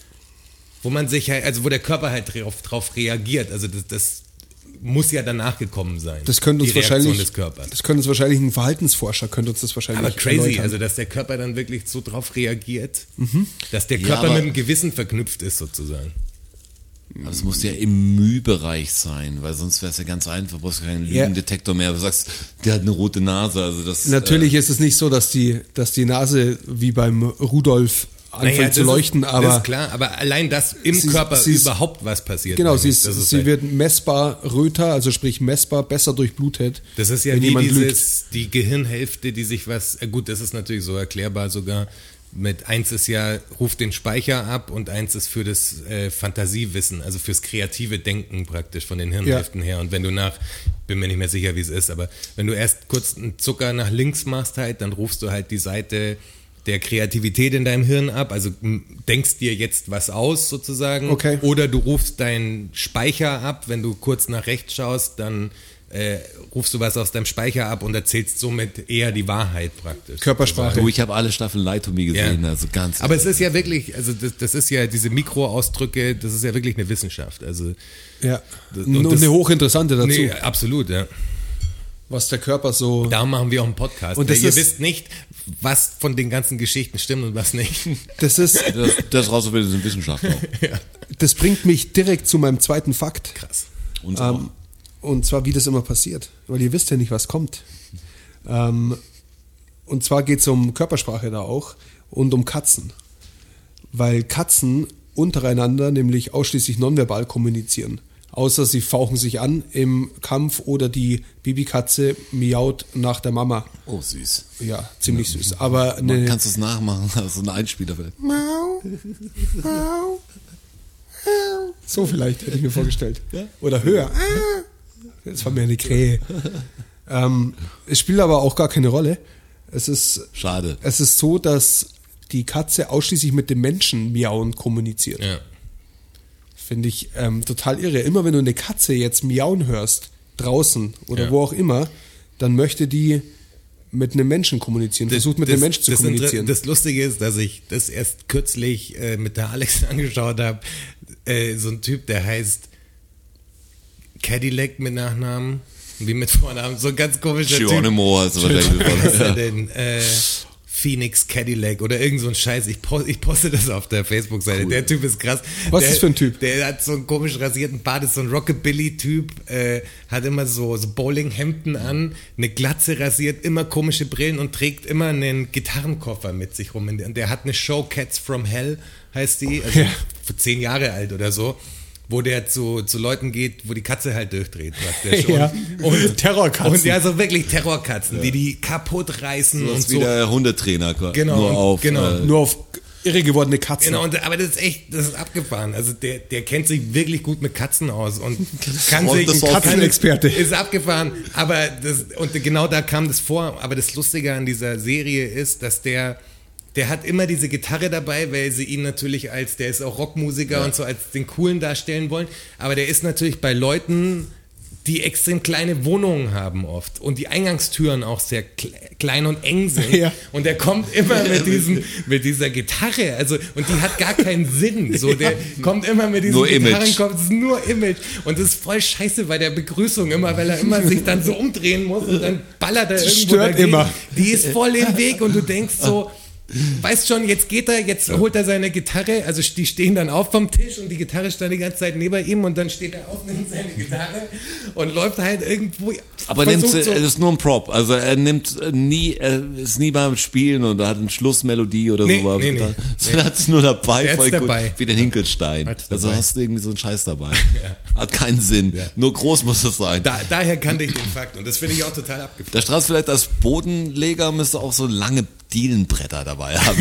wo man sich halt, also wo der Körper halt drauf, drauf reagiert. Also, das, das muss ja danach gekommen sein. Das könnte uns wahrscheinlich, des Körpers. das könnte uns wahrscheinlich ein Verhaltensforscher könnte uns das wahrscheinlich Aber crazy, erläutern. also dass der Körper dann wirklich so drauf reagiert, dass der Ja, Körper aber- mit dem Gewissen verknüpft ist sozusagen. Aber es muss ja im Mühbereich sein, weil sonst wäre es ja ganz einfach, du brauchst keinen Ja. Lügendetektor mehr. Du sagst, der hat eine rote Nase, also das. Natürlich ist es nicht so, dass die, dass die Nase wie beim Rudolf anfängt Naja, zu das leuchten, ist, aber Das ist klar, aber allein, dass im Sie- Körper sie ist- überhaupt was passiert. genau, sie, ist, das ist sie halt- wird messbar röter, also sprich messbar besser durchblutet. Das ist ja wenn wie jemand lügt. dieses, die Gehirnhälfte, die sich was, äh gut, das ist natürlich so erklärbar sogar. Mit eins ist ja, ruft den Speicher ab und eins ist für das äh, Fantasiewissen, also fürs kreative Denken praktisch von den Hirnhälften her. Und wenn du nach, bin mir nicht mehr sicher, wie es ist, aber wenn du erst kurz einen Zucker nach links machst halt, dann rufst du halt die Seite der Kreativität in deinem Hirn ab. Also denkst dir jetzt was aus sozusagen. Okay. Oder du rufst deinen Speicher ab. Wenn du kurz nach rechts schaust, dann äh, rufst du was aus deinem Speicher ab und erzählst somit eher die Wahrheit praktisch. Körpersprache. Du, ich habe alle Staffeln Lie to Me gesehen, Ja. also ganz. Aber es ist ja wirklich, also das, das ist ja diese Mikroausdrücke, das ist ja wirklich eine Wissenschaft. Also Ja. Das- Und, und das- eine hochinteressante dazu, nee, absolut, ja. Was der Körper so. Darum machen wir auch einen Podcast. Und das Ihr ist- wisst nicht, was von den ganzen Geschichten stimmt und was nicht. Das ist, das, das rauszufinden ist Wissenschaft auch. das bringt mich direkt zu meinem zweiten Fakt. Krass. Uns. Ähm, und zwar, wie das immer passiert. Weil ihr wisst ja nicht, was kommt. Ähm, und zwar geht es um Körpersprache da auch und um Katzen. Weil Katzen untereinander nämlich ausschließlich nonverbal kommunizieren. Außer sie fauchen sich an im Kampf oder die Babykatze miaut nach der Mama. Oh, süß. Ja, ziemlich süß. Aber Man eine, kannst du es nachmachen, also ein Einspieler vielleicht. Mau, mau, au. So vielleicht, hätte ich mir vorgestellt. Oder höher. Ah. Das war mir eine Krähe. ähm, es spielt aber auch gar keine Rolle. Es ist, Schade. es ist so, dass die Katze ausschließlich mit dem Menschen miauen kommuniziert. Ja. Finde ich ähm, total irre. Immer wenn du eine Katze jetzt miauen hörst, draußen oder Ja. wo auch immer, dann möchte die mit einem Menschen kommunizieren, versucht mit dem Menschen zu das kommunizieren. Das Lustige ist, dass ich das erst kürzlich äh, mit der Alex angeschaut habe. Äh, so ein Typ, der heißt Cadillac mit Nachnamen, wie mit Vornamen. So ein ganz komischer Typ. Geronimo hast du wahrscheinlich Was ist er denn? Äh, Phoenix Cadillac oder irgend so ein Scheiß. Ich, post, ich poste das auf der Facebook-Seite. Der Typ ist krass. Was der, ist für ein Typ? Der hat so einen komisch rasierten Bart, ist so ein Rockabilly-Typ, äh, hat immer so, so Bowlinghemden an, eine Glatze rasiert, immer komische Brillen und trägt immer einen Gitarrenkoffer mit sich rum. Und der hat eine Show, Cats from Hell heißt die, also Ja. für zehn Jahre alt oder so, wo der zu, zu Leuten geht, wo die Katze halt durchdreht praktisch. Ja. Und, Terrorkatzen. Und ja, so wirklich Terrorkatzen, die die kaputt reißen Das und ist wie so. der Hundetrainer. Genau, Nur auf. genau. Äh, Nur auf irre gewordene Katzen. Genau, und, aber das ist echt, das ist abgefahren. Also der, der kennt sich wirklich gut mit Katzen aus und kann Und sich das Katzenexperte. Ist abgefahren. Aber das, und genau da kam das vor. Aber das Lustige an dieser Serie ist, dass der, der hat immer diese Gitarre dabei, weil sie ihn natürlich als, der ist auch Rockmusiker und so als den coolen darstellen wollen. Aber der ist natürlich bei Leuten, die extrem kleine Wohnungen haben oft und die Eingangstüren auch sehr kle- klein und eng sind. Ja. Und der kommt immer mit, diesem, mit dieser Gitarre, also und die hat gar keinen Sinn. So, der kommt immer mit diesem Nur Image. Gitarrenkopf, das ist nur Image. Und das ist voll scheiße bei der Begrüßung immer, weil er immer sich dann so umdrehen muss und dann ballert er irgendwo stört dagegen. immer. Die ist voll im Weg und du denkst so, weißt schon, jetzt geht er, jetzt holt er seine Gitarre, also die stehen dann auf vom Tisch und die Gitarre stand die ganze Zeit neben ihm und dann steht er auf, nimmt seine Gitarre und läuft halt irgendwo. aber nimmt, versucht es ist nur ein Prop. Also er nimmt äh, nie, er ist nie beim Spielen oder hat eine Schlussmelodie oder Nee, sowas. nee, nee. Sondern hat es nur dabei, Der voll gut, dabei. wie den Hinkelstein. Hat's Also dabei. hast du irgendwie so einen Scheiß dabei. Hat keinen Sinn. Nur groß muss es sein. Da, daher kannte ich den Fakt und das finde ich auch total abgefahren. Der Strauß vielleicht als Bodenleger müsste auch so lange Dielenbretter dabei haben,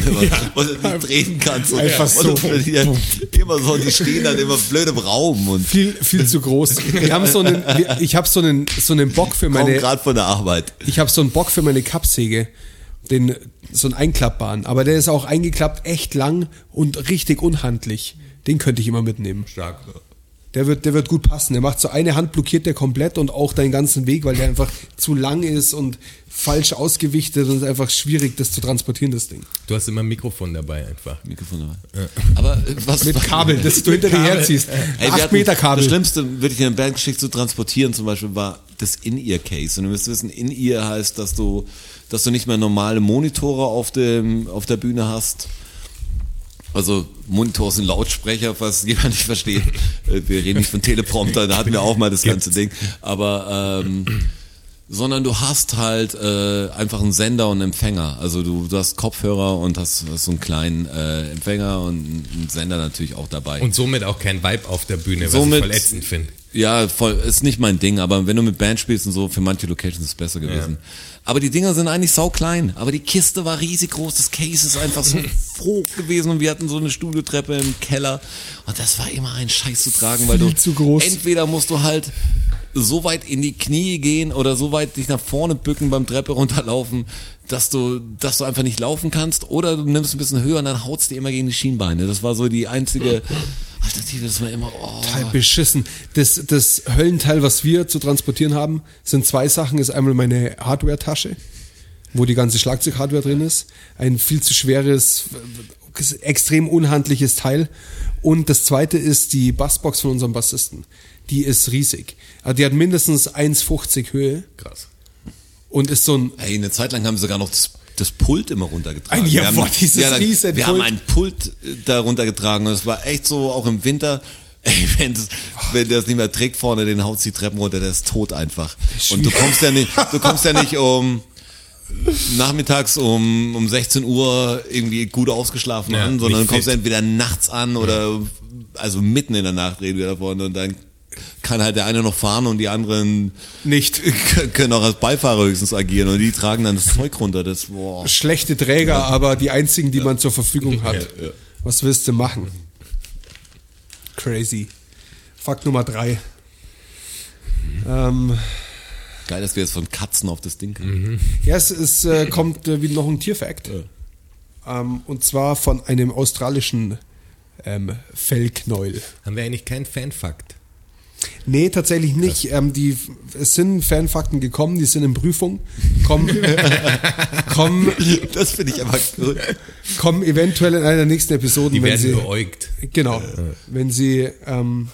wo du die drehen kannst. Und, Einfach und so. Die, immer so, die stehen dann immer blöd im Raum und Viel, viel zu groß. Wir haben so einen, ich habe so einen, so einen Bock für meine, gerade von der Arbeit. ich habe so einen Bock für meine Kappsäge, den so einen einklappbaren, aber der ist auch eingeklappt, echt lang und richtig unhandlich. Den könnte ich immer mitnehmen. Stark. Der wird, der wird gut passen. Der macht so eine Hand blockiert der komplett und auch deinen ganzen Weg, weil der einfach zu lang ist und falsch ausgewichtet und es ist einfach schwierig, das zu transportieren, das Ding. Du hast immer ein Mikrofon dabei einfach. Mikrofon dabei. Aber äh, was Mit Kabel, das du hinter dir herziehst. Ey, Acht hatten- Meter Kabel. Das Schlimmste, wirklich eine Bandgeschichte zu transportieren, zum Beispiel, war das In-Ear-Case. Und ihr müsst wissen, In-Ear heißt, dass du, dass du nicht mehr normale Monitore auf, dem, auf der Bühne hast. Also Monitor sind Lautsprecher, was jemand nicht versteht. Äh, Wir reden nicht von Teleprompter, da hatten wir auch mal das ganze Ding. Aber ähm, sondern du hast halt äh, einfach einen Sender und einen Empfänger. Also du, du hast Kopfhörer und hast, hast so einen kleinen äh, Empfänger und einen Sender natürlich auch dabei. Und somit auch kein Vibe auf der Bühne, was Somit- ich voll ätzend finde. Ja, voll, ist nicht mein Ding, aber wenn du mit Band spielst und so, für manche Locations ist es besser gewesen. Aber die Dinger sind eigentlich sau klein, aber die Kiste war riesig groß, das Case ist einfach so hoch gewesen und wir hatten so eine Studiotreppe im Keller und das war immer ein Scheiß zu tragen, weil Viel du zu groß. entweder musst du halt so weit in die Knie gehen oder so weit dich nach vorne bücken beim Treppe runterlaufen, dass du, dass du einfach nicht laufen kannst oder du nimmst ein bisschen höher und dann haut's dir immer gegen die Schienbeine. Das war so die einzige Alternative, das war immer, oh. Total beschissen. Das, das Höllenteil, was wir zu transportieren haben, sind zwei Sachen. Ist einmal meine Hardware-Tasche, wo die ganze Schlagzeug-Hardware drin ist. Ein viel zu schweres, extrem unhandliches Teil. Und das zweite ist die Bassbox von unserem Bassisten. Die ist riesig. Also die hat mindestens 1,50 Höhe Krass. Und ist so ein Ey, eine Zeit lang haben sie sogar noch das, das Pult immer runtergetragen. Ein- ja, wir haben, dieses dann- riesen Wir haben Pult. ein Pult äh, da runtergetragen und es war echt so, auch im Winter, ey, wenn, der das nicht mehr trägt vorne, den haut die Treppen runter, der ist tot einfach. Und du kommst ja nicht, du kommst ja nicht um nachmittags um, um 16 Uhr irgendwie gut ausgeschlafen Ja, an, sondern du kommst fit. entweder nachts an oder also mitten in der Nacht reden wir davon und dann kann halt der eine noch fahren und die anderen nicht können auch als Beifahrer höchstens agieren und die tragen dann das Zeug runter. Das boah. schlechte Träger, aber die einzigen, die man zur Verfügung hat. Was willst du machen? Crazy. Fakt Nummer drei. Ähm, Geil, dass wir jetzt von Katzen auf das Ding kommen. ja, es, es äh, kommt äh, wieder noch ein Tierfakt. Ähm, und zwar von einem australischen ähm, Fellknäuel. Haben wir eigentlich keinen Fanfakt? Nee, tatsächlich nicht. Ähm, die, es sind Fanfakten gekommen, die sind in Prüfung. Kommen, kommen, Das finde ich aber cool. kommen eventuell in einer der nächsten Episoden, Die wenn werden sie. beäugt. Genau. Wenn sie, ähm,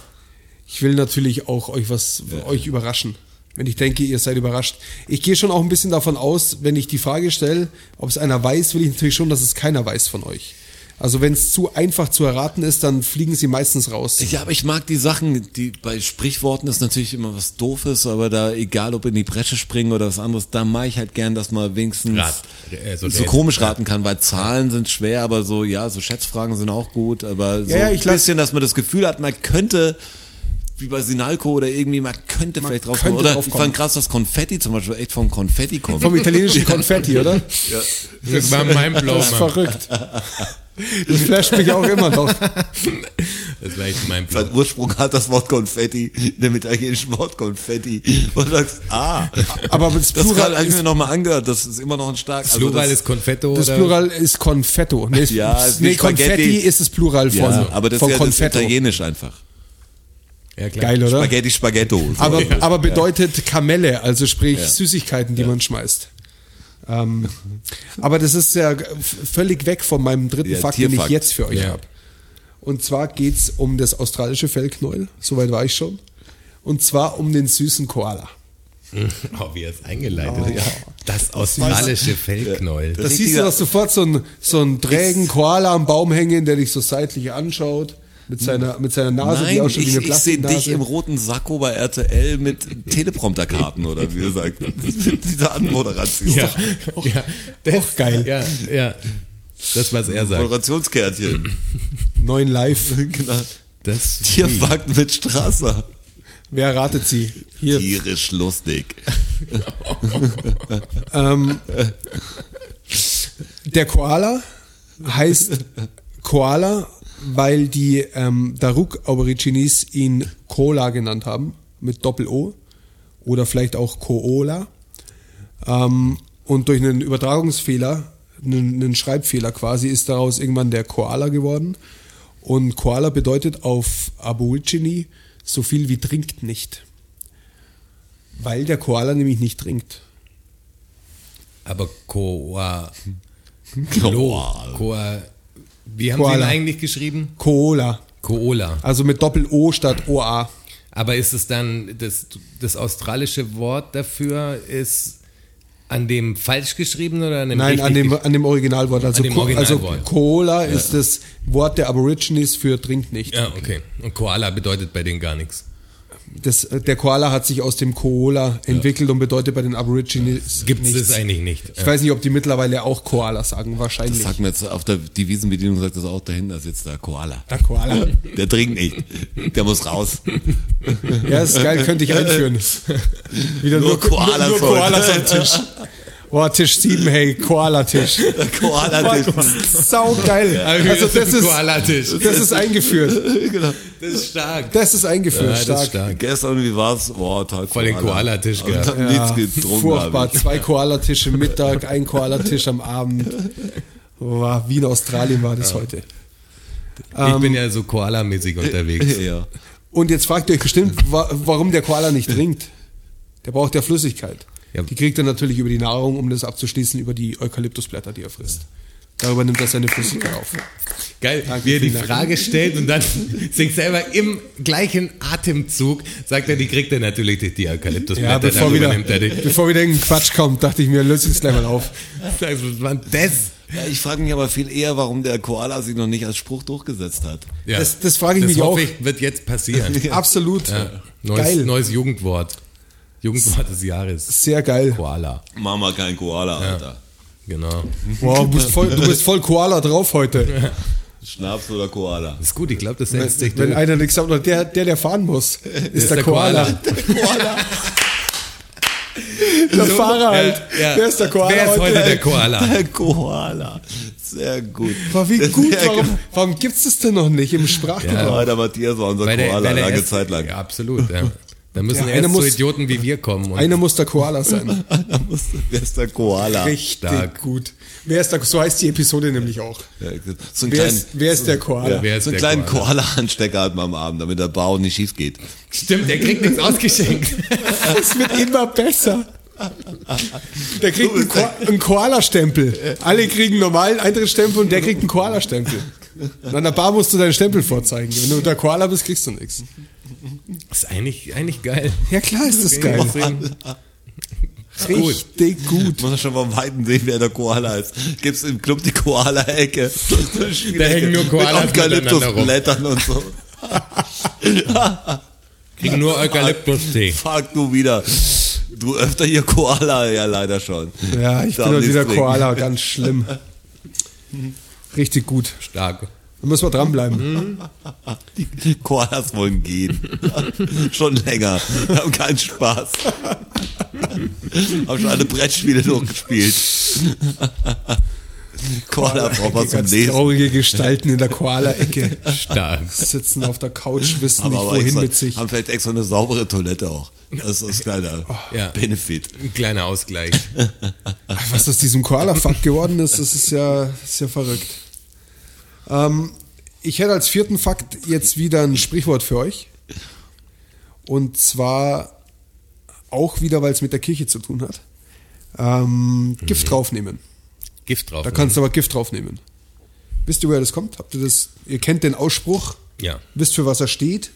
ich will natürlich auch euch was, euch überraschen. Wenn ich denke, ihr seid überrascht. Ich gehe schon auch ein bisschen davon aus, wenn ich die Frage stelle, ob es einer weiß, will ich natürlich schon, dass es keiner weiß von euch. Also wenn es zu einfach zu erraten ist, dann fliegen sie meistens raus. Ja, aber ich mag die Sachen, die bei Sprichworten ist natürlich immer was Doofes, aber da, egal ob in die Bresche springen oder was anderes, da mag ich halt gern, dass man wenigstens Rat- äh, so komisch raten kann, weil Zahlen sind schwer, aber so, ja, so Schätzfragen sind auch gut, aber so Ja, ja, ich ein bisschen, dass man das Gefühl hat, man könnte, wie bei Sinalco oder irgendwie, man könnte vielleicht drauf kommen. könnte Oder drauf ich fand krass, dass Konfetti zum Beispiel echt vom Konfetti kommt. Vom italienischen Konfetti, oder? Das war mein Blow, Das ist verrückt. Das flasht mich auch immer noch. Das war echt mein. Sein Ursprung hat das Wort Konfetti, in dem italienischen Wort Konfetti. Und du sagst, ah, Aber das das Plural habe ich ist, mir nochmal angehört, das ist immer noch ein stark. also Plural das, ist Konfetto das oder? Plural ist Confetto. Nee, Ja, ist nee Konfetti Spaghetti. ist das Plural von, ja, aber das von ist ja das. Italienisch einfach. Ja, klar. Geil, oder? Spaghetti Spaghetto. So. Aber, Ja. aber bedeutet Kamelle, also sprich Süßigkeiten, die man schmeißt. Ähm, aber das ist ja völlig weg von meinem dritten Ja, Fakt, den ich Tierfakt. jetzt für euch Ja. habe. Und zwar geht's um das australische Fellknäuel, soweit war ich schon. Und zwar um den süßen Koala. Oh, wie er es eingeleitet hat. Das australische Fellknäuel. Da siehst du doch sofort so einen, so einen trägen Koala am Baum hängen, der dich so seitlich anschaut, mit seiner, mit seiner Nase, die Nein, ausschaut wie ich, eine ich sehe dich im roten Sakko bei RTL mit Teleprompterkarten oder wie gesagt. Diese Anmoderation. ja, ja. Das, Auch geil. Ja, ja. Das, was er sagt. Moderationskärtchen. Neuen Live. genau. Das Tierfakt mit Strasser. Wer ratet sie? Hier. Tierisch lustig. Ähm, der Koala heißt Koala, weil die ähm, Daruk-Aborigines ihn Kola genannt haben, mit Doppel-O. Oder vielleicht auch Koola. Ähm, und durch einen Übertragungsfehler, einen, einen Schreibfehler quasi, ist daraus irgendwann der Koala geworden. Und Koala bedeutet auf Aborigine so viel wie trinkt nicht. Weil der Koala nämlich nicht trinkt. Aber Koa. Koala. Koa. Wie haben Koala. Sie ihn eigentlich geschrieben? Koala. Koola. Also mit Doppel-O statt OA. Aber ist es dann, das, das australische Wort dafür ist an dem falsch geschrieben oder an dem Nein, an dem, an dem Originalwort. Also, dem also Originalwort. Cola ist das Wort der Aborigines für trinkt nicht. Ja, okay. Und Koala bedeutet bei denen gar nichts. Das, der Koala hat sich aus dem Koala entwickelt und bedeutet bei den Aborigines Gibt es das eigentlich nicht? Ich weiß nicht, ob die mittlerweile auch Koala sagen, Das wahrscheinlich. sagt mir jetzt auf der Devisenbedienung sagt das auch dahinter sitzt der Koala. der Koala. Der trinkt nicht. Der muss raus. Ja, ist geil, könnte ich einführen. Wieder Nur Koalas nur, nur. Koalas am Tisch. Boah, Tisch 7, hey, Koala-Tisch. Koala-Tisch. Sau geil. Also das ist, Koala-Tisch. das ist eingeführt. Das ist stark. Das ist eingeführt. Ja, das ist stark. stark. Gestern, wie war's? Boah, total Voll den Koala-Tisch gehabt. hab Ja, nichts getrunken. furchtbar. Zwei Koalatische Mittag, ein Koalatisch am Abend. War, wie in Australien war das heute. Ich bin ja so Koala-mäßig unterwegs. Ja. Und jetzt fragt ihr euch bestimmt, wa warum der Koala nicht trinkt. Der braucht ja Flüssigkeit. Ja. Die kriegt er natürlich über die Nahrung, um das abzuschließen, über die Eukalyptusblätter, die er frisst. Darüber nimmt er seine Flüssigkeit auf. Geil, Danke, wie er die Dank. Frage stellt und dann sich selber im gleichen Atemzug sagt er, die kriegt er natürlich durch die Eukalyptusblätter. Ja, bevor wieder, nimmt er die. bevor wieder irgendein Quatsch kommt, dachte ich mir, löse ich es gleich mal auf. Das? Ja, ich frage mich aber viel eher, warum der Koala sich noch nicht als Spruch durchgesetzt hat. Ja. Das- das frage ich das mich hoffe auch. Ich, wird jetzt passieren. Absolut. Ja. Neues, Geil. neues Jugendwort. Jugendwort des Jahres. Sehr geil. Koala. Mama kein Koala, Alter. Genau. Wow, du bist voll, du bist voll Koala drauf heute. Schnaps oder Koala? Das ist gut, ich glaube, das sich Wenn durch. einer nichts sagt, der, der, der fahren muss, ist, der, der Koala. Koala. Der Fahrer halt. Ja, ja. Der ist der Koala Wer ist heute der Koala? Der Koala. Sehr gut. Boah, wie gut, Sehr warum, warum gibt's das denn noch nicht im Sprachgebrauch? Ja, der Matthias war unser der- Koala weil der lange erst- Zeit lang. Ja, absolut. Ja. Da müssen Ja, erst so muss- Idioten wie wir kommen. Und Einer muss der Koala sein. Da musste- Wer ist der Koala? Richtig Stark. gut. Wer ist der, so heißt die Episode nämlich auch. Ja, so Wer kleinen, ist, wer ist der Koala? Wer ist so einen kleinen Koala? Koala-Anstecker hat man am Abend, damit der Bau nicht schief geht. Stimmt, der kriegt nichts ausgeschenkt. Es wird immer besser. Der kriegt einen, Ko einen Koala-Stempel. Alle kriegen einen normalen Eintrittsstempel und der kriegt einen Koala-Stempel. Und an der Bar musst du deinen Stempel vorzeigen. Wenn du der Koala bist, kriegst du nichts. Das ist eigentlich, eigentlich geil. Ja klar ist das geil. Richtig gut. Muss man schon vom Weiten sehen, wer der Koala ist. Gibt's im Club die Koala-Ecke. Da hängen nur Koalas Mit Eukalyptusblättern und so. Kriegen nur Eukalyptus-Tee. Fuck du wieder. Du öfter hier Koala, ja leider schon. Ja, ich Darf bin heute wieder trinken. Koala, ganz schlimm. Richtig gut. Stark. Da müssen wir dranbleiben. Die Koalas wollen gehen. schon länger. Wir haben keinen Spaß. haben schon alle Brettspiele durchgespielt. Koala braucht was zum Lesen. traurige Gestalten in der Koala-Ecke Stark. sitzen auf der Couch, wissen Aber, nicht, aber wohin extra, mit sich. haben vielleicht extra eine saubere Toilette auch. Das ist ein kleiner Ja. Benefit. Ein kleiner Ausgleich. Was aus diesem Koala-Fuck geworden ist, das ist ja, das ist ja verrückt. Ähm, ich hätte als vierten Fakt jetzt wieder ein Sprichwort für euch. Und zwar auch wieder, weil es mit der Kirche zu tun hat. Ähm, Gift draufnehmen. Gift drauf. Da kannst du aber Gift draufnehmen. Wisst ihr, woher das kommt? Habt ihr das? Ihr kennt den Ausspruch, Ja. wisst für was er steht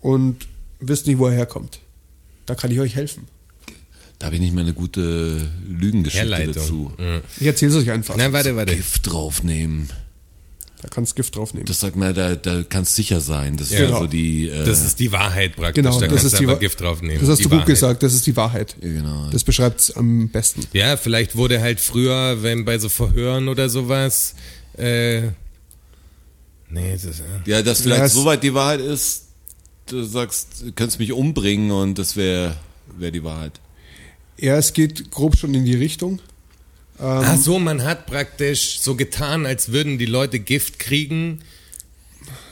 und wisst nicht, wo er herkommt. Da kann ich euch helfen. Da habe ich nicht mal eine gute Lügengeschichte Herleitung. dazu. Mhm. Ich erzähle es euch einfach. Nein, warte, warte. Gift draufnehmen. Da kannst du Gift draufnehmen. Das sagt man, da, da kannst sicher sein. Das ist Ja. ja so die. Äh, Das ist die Wahrheit praktisch. Genau, da das kannst ist du die Gift draufnehmen. Das hast die du gut Wahrheit. gesagt, das ist die Wahrheit. Ja, genau. Das beschreibt es am besten. Ja, vielleicht wurde halt früher, wenn bei so Verhören oder sowas, äh, nee, das ist, äh, ja, dass vielleicht Ja, soweit die Wahrheit ist, du sagst, du könntest mich umbringen und das wäre wär die Wahrheit. Ja, es geht grob schon in die Richtung. Ach so, man hat praktisch so getan, als würden die Leute Gift kriegen.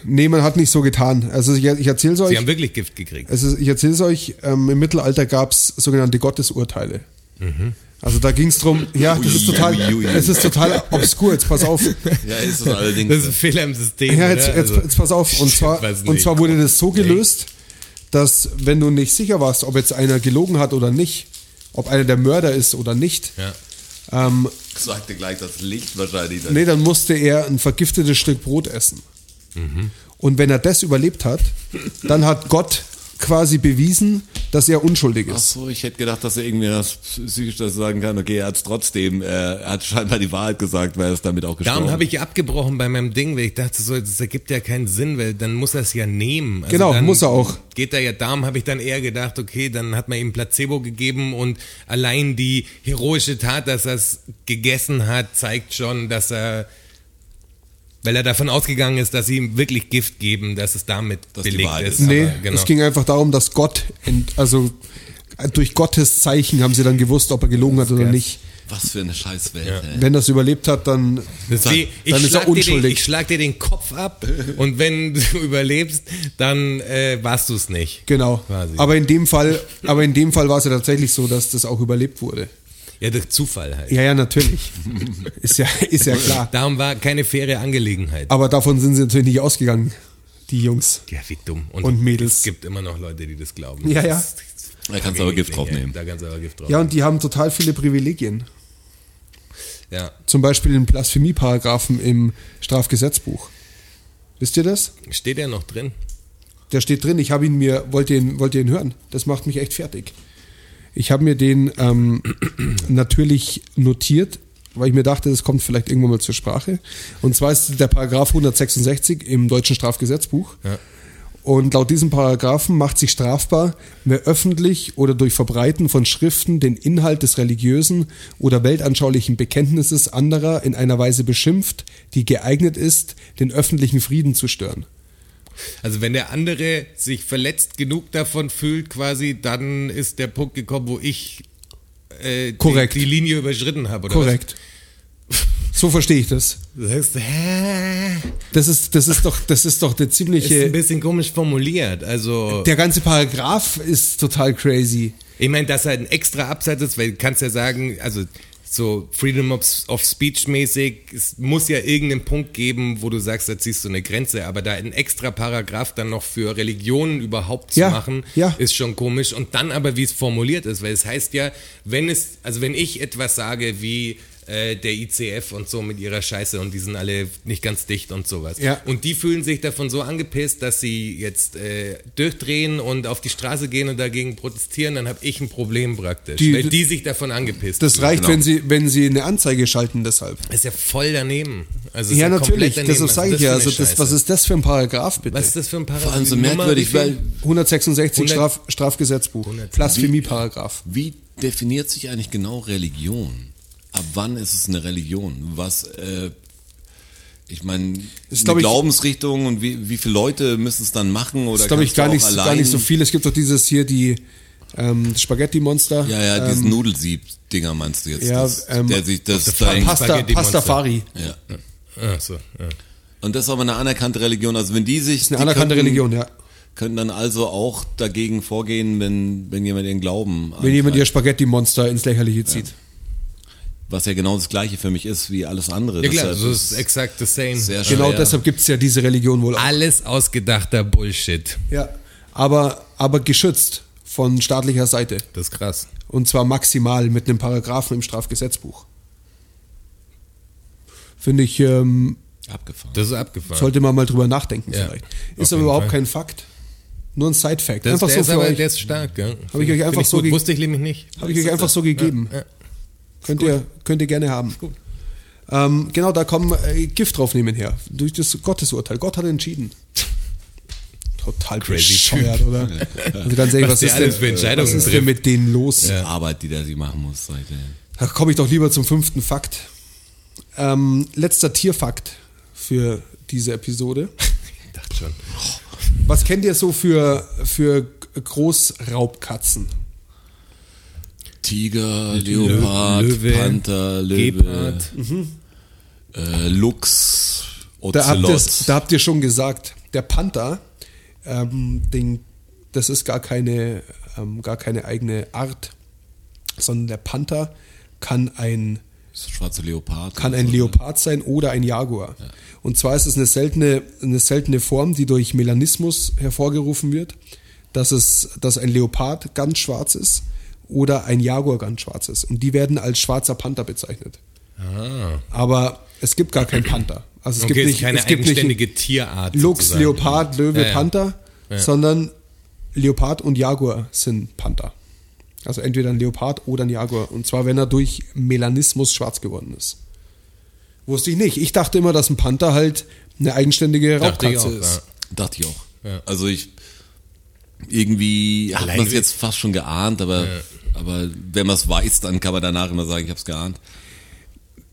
Nee, man hat nicht so getan. Also ich, ich erzähle es Sie euch. haben wirklich Gift gekriegt. Also ich erzähle es euch, ähm, im Mittelalter gab es sogenannte Gottesurteile. Also da ging es drum, ja, das ist total, Ui, ui, ui. es ist total obskur, jetzt pass auf. Ja, ist es allerdings. Das ist ein Fehler im System. Ja, jetzt, jetzt, Also, jetzt pass auf. Und zwar, und zwar wurde das so gelöst, dass wenn du nicht sicher warst, ob jetzt einer gelogen hat oder nicht, ob einer der Mörder ist oder nicht, Ja. ähm, sagte gleich das Licht wahrscheinlich. Dann. nee, dann musste er ein vergiftetes Stück Brot essen. Mhm. Und wenn er das überlebt hat, dann hat Gott quasi bewiesen, dass er unschuldig Ach ist. so, ich hätte gedacht, dass er irgendwie das psychisch das sagen kann, okay, er hat es trotzdem, er hat scheinbar die Wahrheit gesagt, weil er ist damit auch gestorben. Darum habe ich abgebrochen bei meinem Ding, weil ich dachte so, das ergibt ja keinen Sinn, weil dann muss er es ja nehmen. Also Genau, dann muss er auch. Geht er ja darum, habe ich dann eher gedacht, okay, dann hat man ihm Placebo gegeben und allein die heroische Tat, dass er es gegessen hat, zeigt schon, dass er, weil er davon ausgegangen ist, dass sie ihm wirklich Gift geben, dass es damit Dass belegt ist. ist. Nee, Aber genau. es ging einfach darum, dass Gott, also durch Gottes Zeichen haben sie dann gewusst, ob er gelogen hat oder nicht. Was für eine Scheißwelt, Ja. ey. Wenn er es überlebt hat, dann, Das ich, dann ist er dir den, unschuldig. ich schlag dir den Kopf ab und wenn du überlebst, dann äh, warst du es nicht. genau. Quasi. Aber in dem Fall, aber in dem Fall war es ja tatsächlich so, dass das auch überlebt wurde. Ja, durch Zufall halt. Ja, ja, natürlich. ist ja, ist ja klar. Darum war keine faire Angelegenheit. Aber davon sind sie natürlich nicht ausgegangen, die Jungs. Ja, wie dumm. Und Mädels. Es gibt immer noch Leute, die das glauben. Ja, Das ja. Da kannst du aber Gift drauf nehmen. Da kannst du aber Gift drauf Ja, und die haben total viele Privilegien. Ja. Zum Beispiel den Blasphemie-Paragraphen im Strafgesetzbuch. Wisst ihr das? Steht ja noch drin. Der steht drin, ich habe ihn mir, wollt ihr ihn, wollt ihr ihn hören? Das macht mich echt fertig. Ich habe mir den ähm, natürlich notiert, weil ich mir dachte, das kommt vielleicht irgendwann mal zur Sprache. Und zwar ist der Paragraph 166 im deutschen Strafgesetzbuch. Ja. Und laut diesem Paragraphen macht sich strafbar, wer öffentlich oder durch Verbreiten von Schriften den Inhalt des religiösen oder weltanschaulichen Bekenntnisses anderer in einer Weise beschimpft, die geeignet ist, den öffentlichen Frieden zu stören. Also wenn der andere sich verletzt genug davon fühlt, quasi, dann ist der Punkt gekommen, wo ich äh, Korrekt. Die, die Linie überschritten habe. Oder Korrekt. So verstehe ich das. Was? Du sagst, hä? Das ist, das ist doch, das ist doch der Ist ein ziemliche. bisschen komisch formuliert. Also Der ganze Paragraph ist total crazy. Ich meine, dass halt ein extra Absatz ist, weil du kannst ja sagen, also so Freedom of, of Speech mäßig, es muss ja irgendeinen Punkt geben, wo du sagst, da ziehst du eine Grenze, aber da ein extra Paragraph dann noch für Religionen überhaupt zu Ja, machen, ja. ist schon komisch. Und dann aber, wie es formuliert ist, weil es heißt ja, wenn es, also wenn ich etwas sage wie äh, der ICF und so mit ihrer Scheiße und die sind alle nicht ganz dicht und sowas. Ja. Und die fühlen sich davon so angepisst, dass sie jetzt äh, durchdrehen und auf die Straße gehen und dagegen protestieren, dann habe ich ein Problem praktisch. Die- weil die sich davon angepisst Das reicht, genau. wenn sie, wenn sie eine Anzeige schalten, deshalb. Das ist ja voll daneben. Also Ja, komplett natürlich. daneben. Deshalb Was sage ist ich ja, also das, was ist das für ein Paragraph, bitte? Was ist das für ein Paragraph? Vor allem so merkwürdig, wie weil 166 100 Straf, Strafgesetzbuch. Blasphemie-Paragraph. wie definiert sich eigentlich genau Religion? Ab wann ist es eine Religion? Was, äh, ich meine, Ist, eine glaub ich- Glaubensrichtung und wie, wie viele Leute müssen es dann machen? Oder Das ist, glaube ich, gar nicht, gar nicht so viel. Es gibt doch dieses hier, die ähm, Spaghetti-Monster. Ja, ja, ähm, Nudelsieb-Dinger meinst du jetzt? Ja, das, ähm, der sich das Pasta-. Pastafari. ja. Ach so, ja. Und das ist aber eine anerkannte Religion. Also wenn die sich, ist eine die anerkannte könnten, Religion, ja. können dann also auch dagegen vorgehen, wenn, wenn jemand ihren Glauben Wenn jemand ihr. Spaghetti-Monster ins Lächerliche zieht. Was ja genau das gleiche für mich ist wie alles andere. Ja klar, Deshalb so ist exakt the same. sehr Genau deshalb gibt es ja diese Religion wohl auch. Alles ausgedachter Bullshit. Ja. Aber, aber geschützt von staatlicher Seite. Das ist krass. Und zwar maximal mit einem Paragraphen im Strafgesetzbuch. Finde ich, ähm, abgefahren. Das ist abgefahren. sollte man mal drüber nachdenken Ja, vielleicht. Ist aber überhaupt Fall. kein Fakt. Nur ein Side-Fact. das, Einfach der so ist für aber, euch. der ist stark, gell? Hab ich euch einfach so gut. Wusste ich nämlich nicht. Habe ich euch einfach so gegeben. Ja, ja. Könnt, ihr, könnt ihr gerne haben. Ähm, genau, da kommen äh, Gift draufnehmen her. Durch das Gottesurteil. Gott hat entschieden. Total Crazy bescheuert, oder? Also ganz ehrlich, Was was, ist, denn, für Entscheidungen was ist denn trifft. mit denen los? Die Arbeit, die der sie machen muss. Seite. Da komme ich doch lieber zum fünften Fakt. Ähm, letzter Tierfakt für diese Episode. Ich dachte schon. Was kennt ihr so für, für Großraubkatzen? Tiger, Leopard, Löwe, Panther, Löwe, Gepard. äh, Luchs, Da habt, Ocelot. da habt ihr schon gesagt, der Panther, ähm, den, das ist gar keine, ähm, gar keine eigene Art, sondern der Panther kann ein, Das schwarze Leopard. kann ein so, Leopard sein oder ein Jaguar. Und zwar ist es eine seltene, eine seltene Form, die durch Melanismus hervorgerufen wird, dass, es, dass ein Leopard ganz schwarz ist oder ein Jaguar ganz schwarz ist. Und die werden als schwarzer Panther bezeichnet. Ah. Aber es gibt gar keinen Panther. Also es Okay, gibt nicht, keine es gibt nicht eigenständige Tierart. Luchs, sozusagen. Leopard, Löwe, Ja, ja. Panther, Ja. sondern Leopard und Jaguar sind Panther. Also entweder ein Leopard oder ein Jaguar. Und zwar, wenn er durch Melanismus schwarz geworden ist. Wusste ich nicht. Ich dachte immer, dass ein Panther halt eine eigenständige Raubkatze ist. Dachte ich auch. Ja. Also ich irgendwie hat Allein man es jetzt fast schon geahnt, aber, aber wenn man es weiß, dann kann man danach immer sagen, ich habe es geahnt.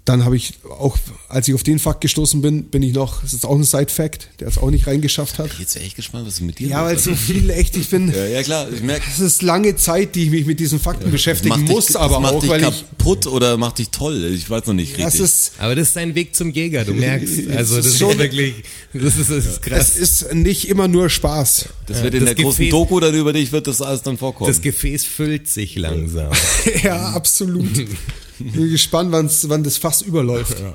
Dann habe ich auch, als ich auf den Fakt gestoßen bin, bin ich noch, das ist auch ein Side-Fact, der es auch nicht reingeschafft hat. Jetzt wäre echt gespannt, was mit dir Ja, weil so viel echt, ich bin, Ja, ja klar, ich merke. es ist lange Zeit, die ich mich mit diesen Fakten beschäftigen muss, aber macht auch, dich weil ich, kaputt oder macht dich toll? Ich weiß noch nicht das richtig. ist, Aber das ist dein Weg zum Jäger, du merkst. Also das ist schon- wirklich, das ist, das ist krass. es ist nicht immer nur Spaß. das wird in das der großen Gefäß- Doku dann über dich, wird das alles dann vorkommen. Das Gefäß füllt sich langsam. ja, absolut. Bin gespannt, wann's, wann das Fass überläuft.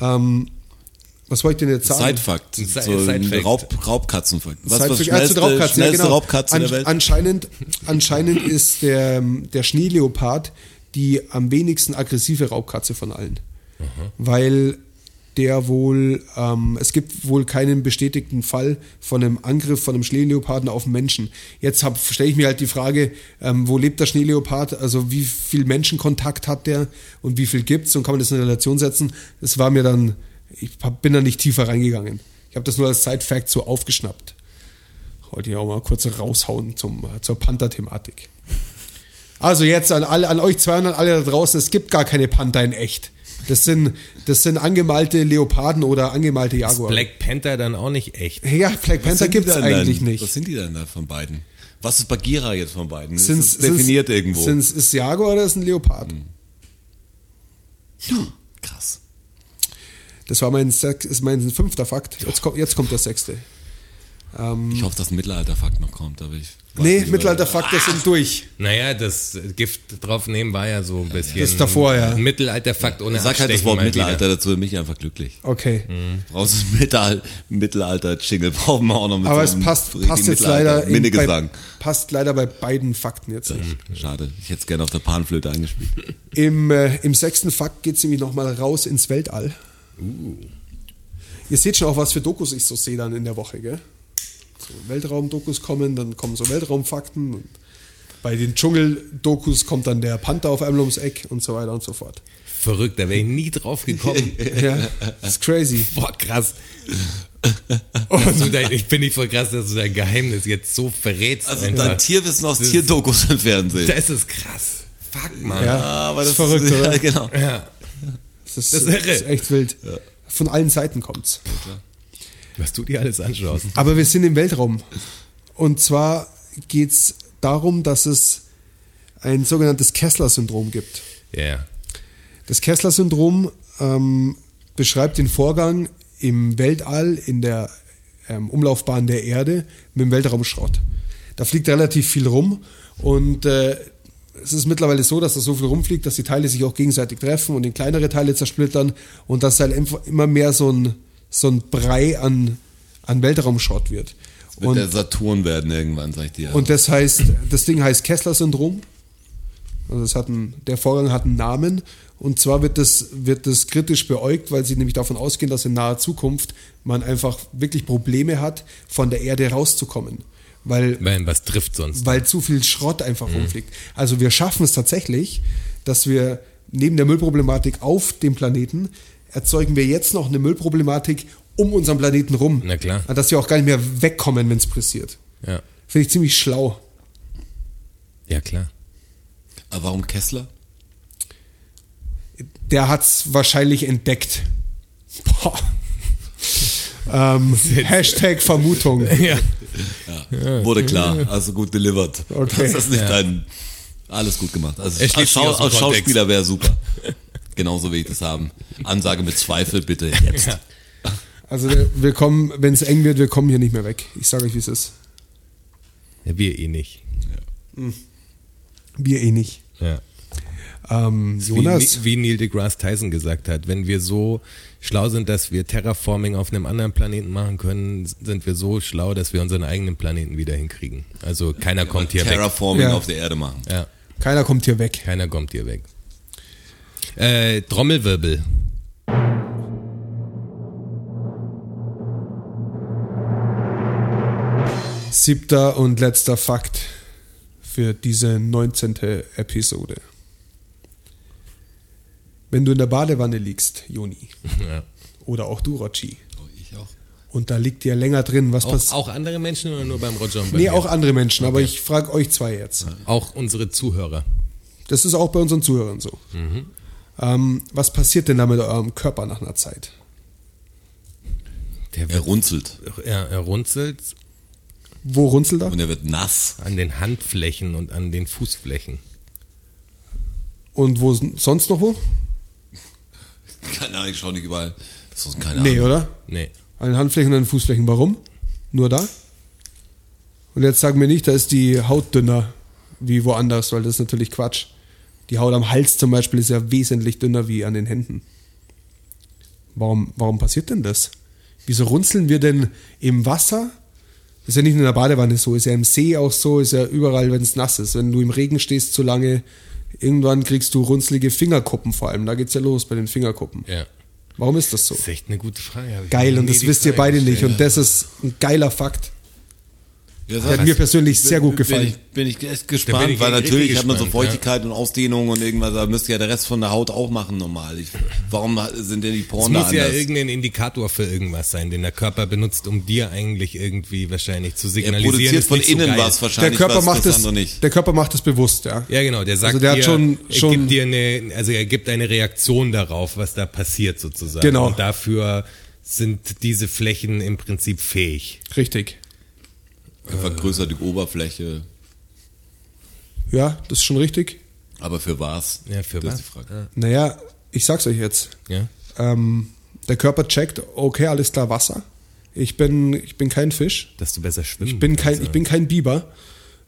Ähm, was wollte ich denn jetzt sagen? Sidefakt. Ein Side- So Sidefact. Raub, Raubkatzenfakt. Was Side- Fact- schnellste, Raubkatzen, ja, schnellste genau. Raubkatze An, der Welt? Anscheinend, anscheinend ist der, der Schneeleopard die am wenigsten aggressive Raubkatze von allen. Weil der wohl, ähm, es gibt wohl keinen bestätigten Fall von einem Angriff von einem Schneeleoparden auf einen Menschen. Jetzt stelle ich mir halt die Frage, ähm, wo lebt der Schneeleopard? Also wie viel Menschenkontakt hat der und wie viel gibt's und kann man das in Relation setzen? Das war mir dann, ich bin da nicht tiefer reingegangen. Ich habe das nur als Side-Fact so aufgeschnappt. Wollte ich auch mal kurz raushauen zum, äh, zur Panther-Thematik. Also jetzt an alle, an euch zwei und an alle da draußen, es gibt gar keine Panther in echt. Das sind, das sind angemalte Leoparden oder angemalte Jaguar. Black Panther dann auch nicht echt. Ja, Black Was Panther sind die gibt's dann eigentlich dann? nicht. Was sind die denn da von beiden? Was ist Bagheera jetzt von beiden? Ist Sind's- das definiert sind's- irgendwo? Sind's, ist Jaguar oder ist ein Leopard? Krass. Das war mein, sech, ist mein fünfter Fakt. Jetzt kommt, jetzt kommt der sechste. Ähm, Ich hoffe, dass ein Mittelalterfakt noch kommt, aber ich nee, nicht, Mittelalter-Fakte sind durch. Naja, das Gift draufnehmen war ja so ein bisschen. Das davor, ja. Ein Mittelalterfakt ohne Sag halt das Wort Mittelalter wieder. dazu, mich einfach glücklich. Okay. Brauchst du ein Mittelalter, Mittelalter-Jingle, brauchen wir auch noch mit Aber so es passt, passt jetzt leider in, bei, passt leider bei beiden Fakten jetzt nicht. Schade, ich hätte es gerne auf der Panflöte eingespielt. Im, äh, im sechsten Fakt geht es nämlich nochmal raus ins Weltall. Ihr seht schon auch, was für Dokus ich so sehe dann in der Woche, gell? So Weltraum-Dokus kommen, dann kommen so Weltraumfakten. Und bei den Dschungel-Dokus kommt dann der Panther auf einmal ums Eck und so weiter und so fort. Verrückt, da wäre ich nie drauf gekommen. Ja, das ist crazy. Boah, krass. Dein, ich bin nicht voll krass, dass du dein Geheimnis jetzt so verrätst. Also einfach. dein Tierwissen aus Tierdokus im Fernsehen. Das ist krass. Fuck, Mann. Ja, aber das das ist verrückt, ja, oder? genau. Ja. Das ist, Das das ist ist, irre. echt wild. Von allen Seiten kommt's. Was du dir alles anschaust. Aber wir sind im Weltraum. Und zwar geht es darum, dass es ein sogenanntes Kessler-Syndrom gibt. Ja. Das Kessler-Syndrom ähm, beschreibt den Vorgang im Weltall, in der ähm, Umlaufbahn der Erde, mit dem Weltraumschrott. Da fliegt relativ viel rum und äh, es ist mittlerweile so, dass da so viel rumfliegt, dass die Teile sich auch gegenseitig treffen und in kleinere Teile zersplittern und dass halt immer mehr so ein, so ein Brei an, an Weltraumschrott wird. Wird Und, der Saturn werden irgendwann, sag ich dir. und das heißt, das Ding heißt Kessler-Syndrom. Also es hat einen, der Vorgang hat einen Namen und zwar wird das, wird das kritisch beäugt, weil sie nämlich davon ausgehen, dass in naher Zukunft man einfach wirklich Probleme hat, von der Erde rauszukommen. Weil, Weil was trifft sonst? weil zu viel Schrott einfach rumfliegt. Also wir schaffen es tatsächlich, dass wir neben der Müllproblematik auf dem Planeten erzeugen wir jetzt noch eine Müllproblematik um unseren Planeten rum. Na klar. Dass wir auch gar nicht mehr wegkommen, wenn es passiert. Ja. Finde ich ziemlich schlau. Ja, klar. aber warum Kessler? Der hat's wahrscheinlich entdeckt. Boah. ähm, Hashtag Vermutung. Ja. Ja, wurde klar, also gut delivered. Okay. Das ist nicht dein. Alles gut gemacht. Also als, Schau, als. Schauspieler wäre super. Genauso will ich das haben. Ansage mit Zweifel bitte jetzt. Also wir kommen, wenn es eng wird, wir kommen hier nicht mehr weg. Ich sage euch, wie es ist. ja. Wir eh nicht. Wir eh nicht. Ja. Ähm, Wie, Jonas, wie Neil deGrasse Tyson gesagt hat, wenn wir so schlau sind, dass wir Terraforming auf einem anderen Planeten machen können, sind wir so schlau, dass wir unseren eigenen Planeten wieder hinkriegen. Also keiner kommt hier weg. Terraforming Ja. auf der Erde machen. Ja, keiner kommt hier weg. keiner kommt hier weg. Äh, Trommelwirbel. Siebter und letzter Fakt für diese 19. Episode. Wenn du in der Badewanne liegst, Joni, Ja. oder auch du, Rotschi, Oh, ich auch. und da liegt dir länger drin, was passiert? auch andere Menschen oder nur beim Roger und bei Nee, mir? auch andere Menschen, aber ich frage euch zwei jetzt. Auch unsere Zuhörer. Das ist auch bei unseren Zuhörern so. Ähm, was passiert denn da mit eurem Körper nach einer Zeit? Der Er runzelt er, er runzelt Wo runzelt er? und er wird nass. an den Handflächen und an den Fußflächen. Und wo sonst noch wo? Keine Ahnung, ich schau nicht überall. Das ist keine Nee, Ahnung. oder? Nee. An den Handflächen und an den Fußflächen. Warum? Nur da? Und jetzt sagen wir nicht, da ist die Haut dünner wie woanders, weil das ist natürlich Quatsch. Die Haut am Hals zum Beispiel ist ja wesentlich dünner wie an den Händen. Warum, warum passiert denn das? Wieso runzeln wir denn im Wasser? Das ist ja nicht nur in der Badewanne so, ist ja im See auch so, ist ja überall, wenn es nass ist. Wenn du im Regen stehst zu lange, irgendwann kriegst du runzelige Fingerkuppen vor allem. Da geht's ja los bei den Fingerkuppen. Ja. Warum ist das so? Das ist echt eine gute Frage. Geil, und das wisst ihr beide nicht. Und das ist ein geiler Fakt. Ja, Der hat mir persönlich sehr gut gefallen. Bin ich, bin ich echt bin gespannt, ich weil natürlich hat man so Feuchtigkeit und Ausdehnung und irgendwas, da müsste ja der Rest von der Haut auch machen normal. Ich, warum sind denn die Poren da muss ja irgendein Indikator für irgendwas sein, den der Körper benutzt, um dir eigentlich irgendwie wahrscheinlich zu er signalisieren. produziert ist von so innen geil. was Der wahrscheinlich, Körper, was macht das nicht. der Körper macht das bewusst, ja. Ja, genau. Der sagt Also der hat dir, schon- er schon- gibt dir eine, also er gibt eine Reaktion darauf, was da passiert sozusagen. Genau. Und dafür sind diese Flächen im Prinzip fähig. Richtig. Er vergrößert die Oberfläche, Ja, das ist schon richtig. aber für was? Ja, für das was? Ist die Frage. Naja, ich sag's euch jetzt. Ja. Ähm, der Körper checkt, okay, alles klar, Wasser. Ich bin, ich bin kein Fisch. Dass du besser schwimmen Ich bin kein, ich bin kein Biber.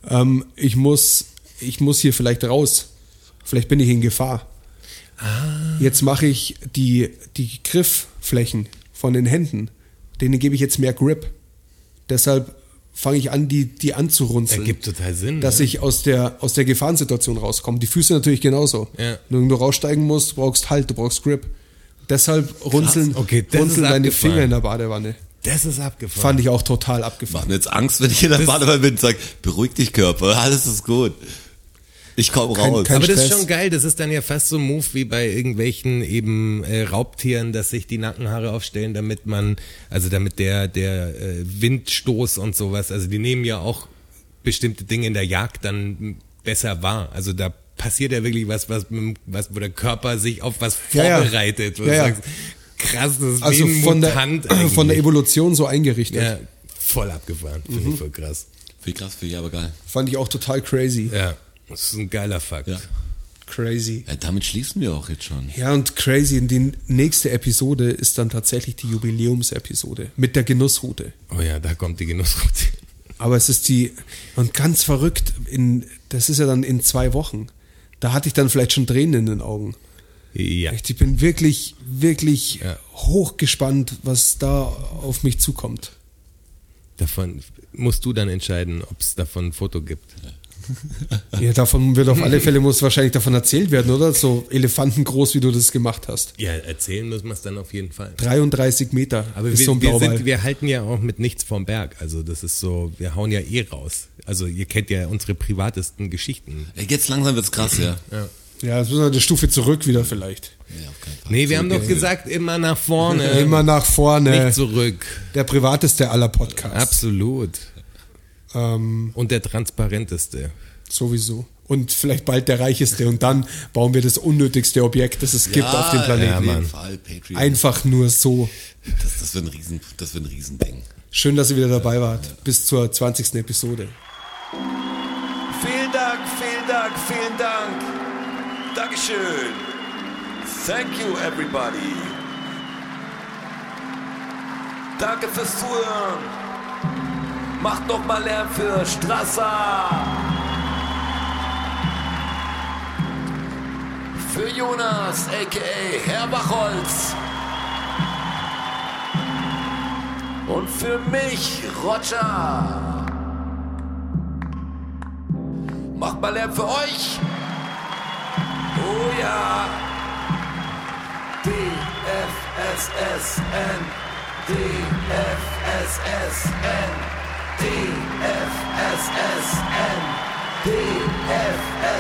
Ähm, ich muss, ich muss hier vielleicht raus. Vielleicht bin ich in Gefahr. Jetzt mache ich die, die Griffflächen von den Händen, denen gebe ich jetzt mehr Grip. Deshalb fange ich an, die, die anzurunzeln. Ergibt total Sinn. dass ne? ich aus der, aus der Gefahrensituation rauskomme. Die Füße natürlich genauso. Ja. Wenn du raussteigen musst, brauchst Halt, du brauchst Grip. Deshalb runzeln, Okay, das runzeln deine. Finger in der Badewanne. das ist abgefahren. Fand ich auch total Macht abgefahren. mir jetzt Angst, wenn ich in der Badewanne bin und sage, beruhig dich Körper, alles ist gut. Ich komme Kein- raus. kein- Aber das ist Stress. schon geil. Das ist dann ja fast so ein Move wie bei irgendwelchen eben äh, Raubtieren, dass sich die Nackenhaare aufstellen, damit man, also damit der der äh, Windstoß und sowas, also die nehmen ja auch bestimmte Dinge in der Jagd dann besser wahr. Also da passiert ja wirklich was, was, mit dem- was wo der Körper sich auf was Ja, ja. vorbereitet. Ja, du ja. sagst, krass, das ist Also von der, Mutant von der eigentlich. Evolution so eingerichtet. Ja, voll abgefahren. Finde Mhm. ich voll krass. Viel krass, finde ich aber geil. Fand ich auch total crazy. Ja, das ist ein geiler Fakt. Ja. Crazy. Ja, damit schließen wir auch jetzt schon. Ja, und crazy. Die nächste Episode ist dann tatsächlich die Jubiläumsepisode mit der Genussroute. Oh ja, da kommt die Genussroute. Aber es ist die, und ganz verrückt, in, das ist ja dann in zwei Wochen. Da hatte ich dann vielleicht schon Tränen in den Augen. Ja. Ich bin wirklich, wirklich Ja. hochgespannt, was da auf mich zukommt. Davon musst du dann entscheiden, ob es davon ein Foto gibt. Ja, davon wird auf alle Fälle muss wahrscheinlich davon erzählt werden, oder? So elefantengroß, wie du das gemacht hast. Ja, erzählen müssen wir es dann auf jeden Fall. 33 Meter Aber ist wir, so ein wir, sind, wir halten ja auch mit nichts vom Berg. Also das ist so, wir hauen ja eh raus. Also ihr kennt ja unsere privatesten Geschichten. Jetzt langsam wird's krass, ja. ja, jetzt müssen wir eine Stufe zurück wieder vielleicht. Nee, auf keinen Fall. Nee, wir haben doch gesagt, immer nach vorne. Immer nach vorne. Nicht zurück. Der privateste aller Podcasts. Absolut. Ähm, Und der transparenteste. sowieso. Und vielleicht bald der reicheste. Und dann bauen wir das unnötigste Objekt, das es gibt auf dem Ja, Planeten. Mann. Fall, Patreon. Einfach nur so. Das, das wird ein Riesen, das wird ein Riesending. Schön, dass ihr wieder dabei wart. Bis zur 20. Episode. Vielen Dank, vielen Dank, vielen Dank. Dankeschön. Thank you, everybody. Danke fürs Zuhören. Macht noch mal Lärm für Strasser. Für Jonas, a.k.a. Herr Bachholz. Und für mich, Roger. Macht mal Lärm für euch. Oh ja. DFSSN. DFSSN. DFSSN. DFSSN.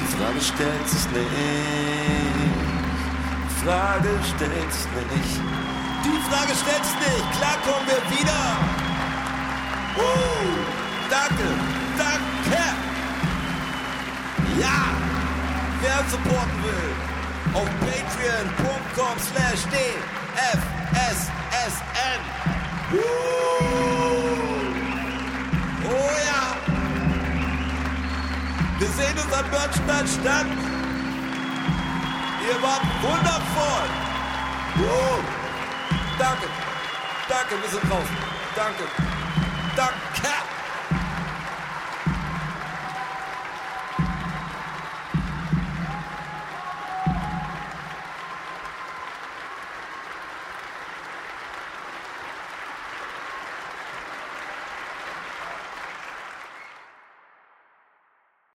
Die Frage stellt sich nicht. Die Frage stellt sich nicht. Die Frage stellt sich nicht. Klar kommen wir wieder. Uh, danke, danke. Ja, wer supporten will, auf patreon.com slash dfssn. Oh ja! Wir sehen uns am Börnstein statt. Ihr wart wundervoll. Uh. Danke. Danke, wir sind draußen. Danke. Danke.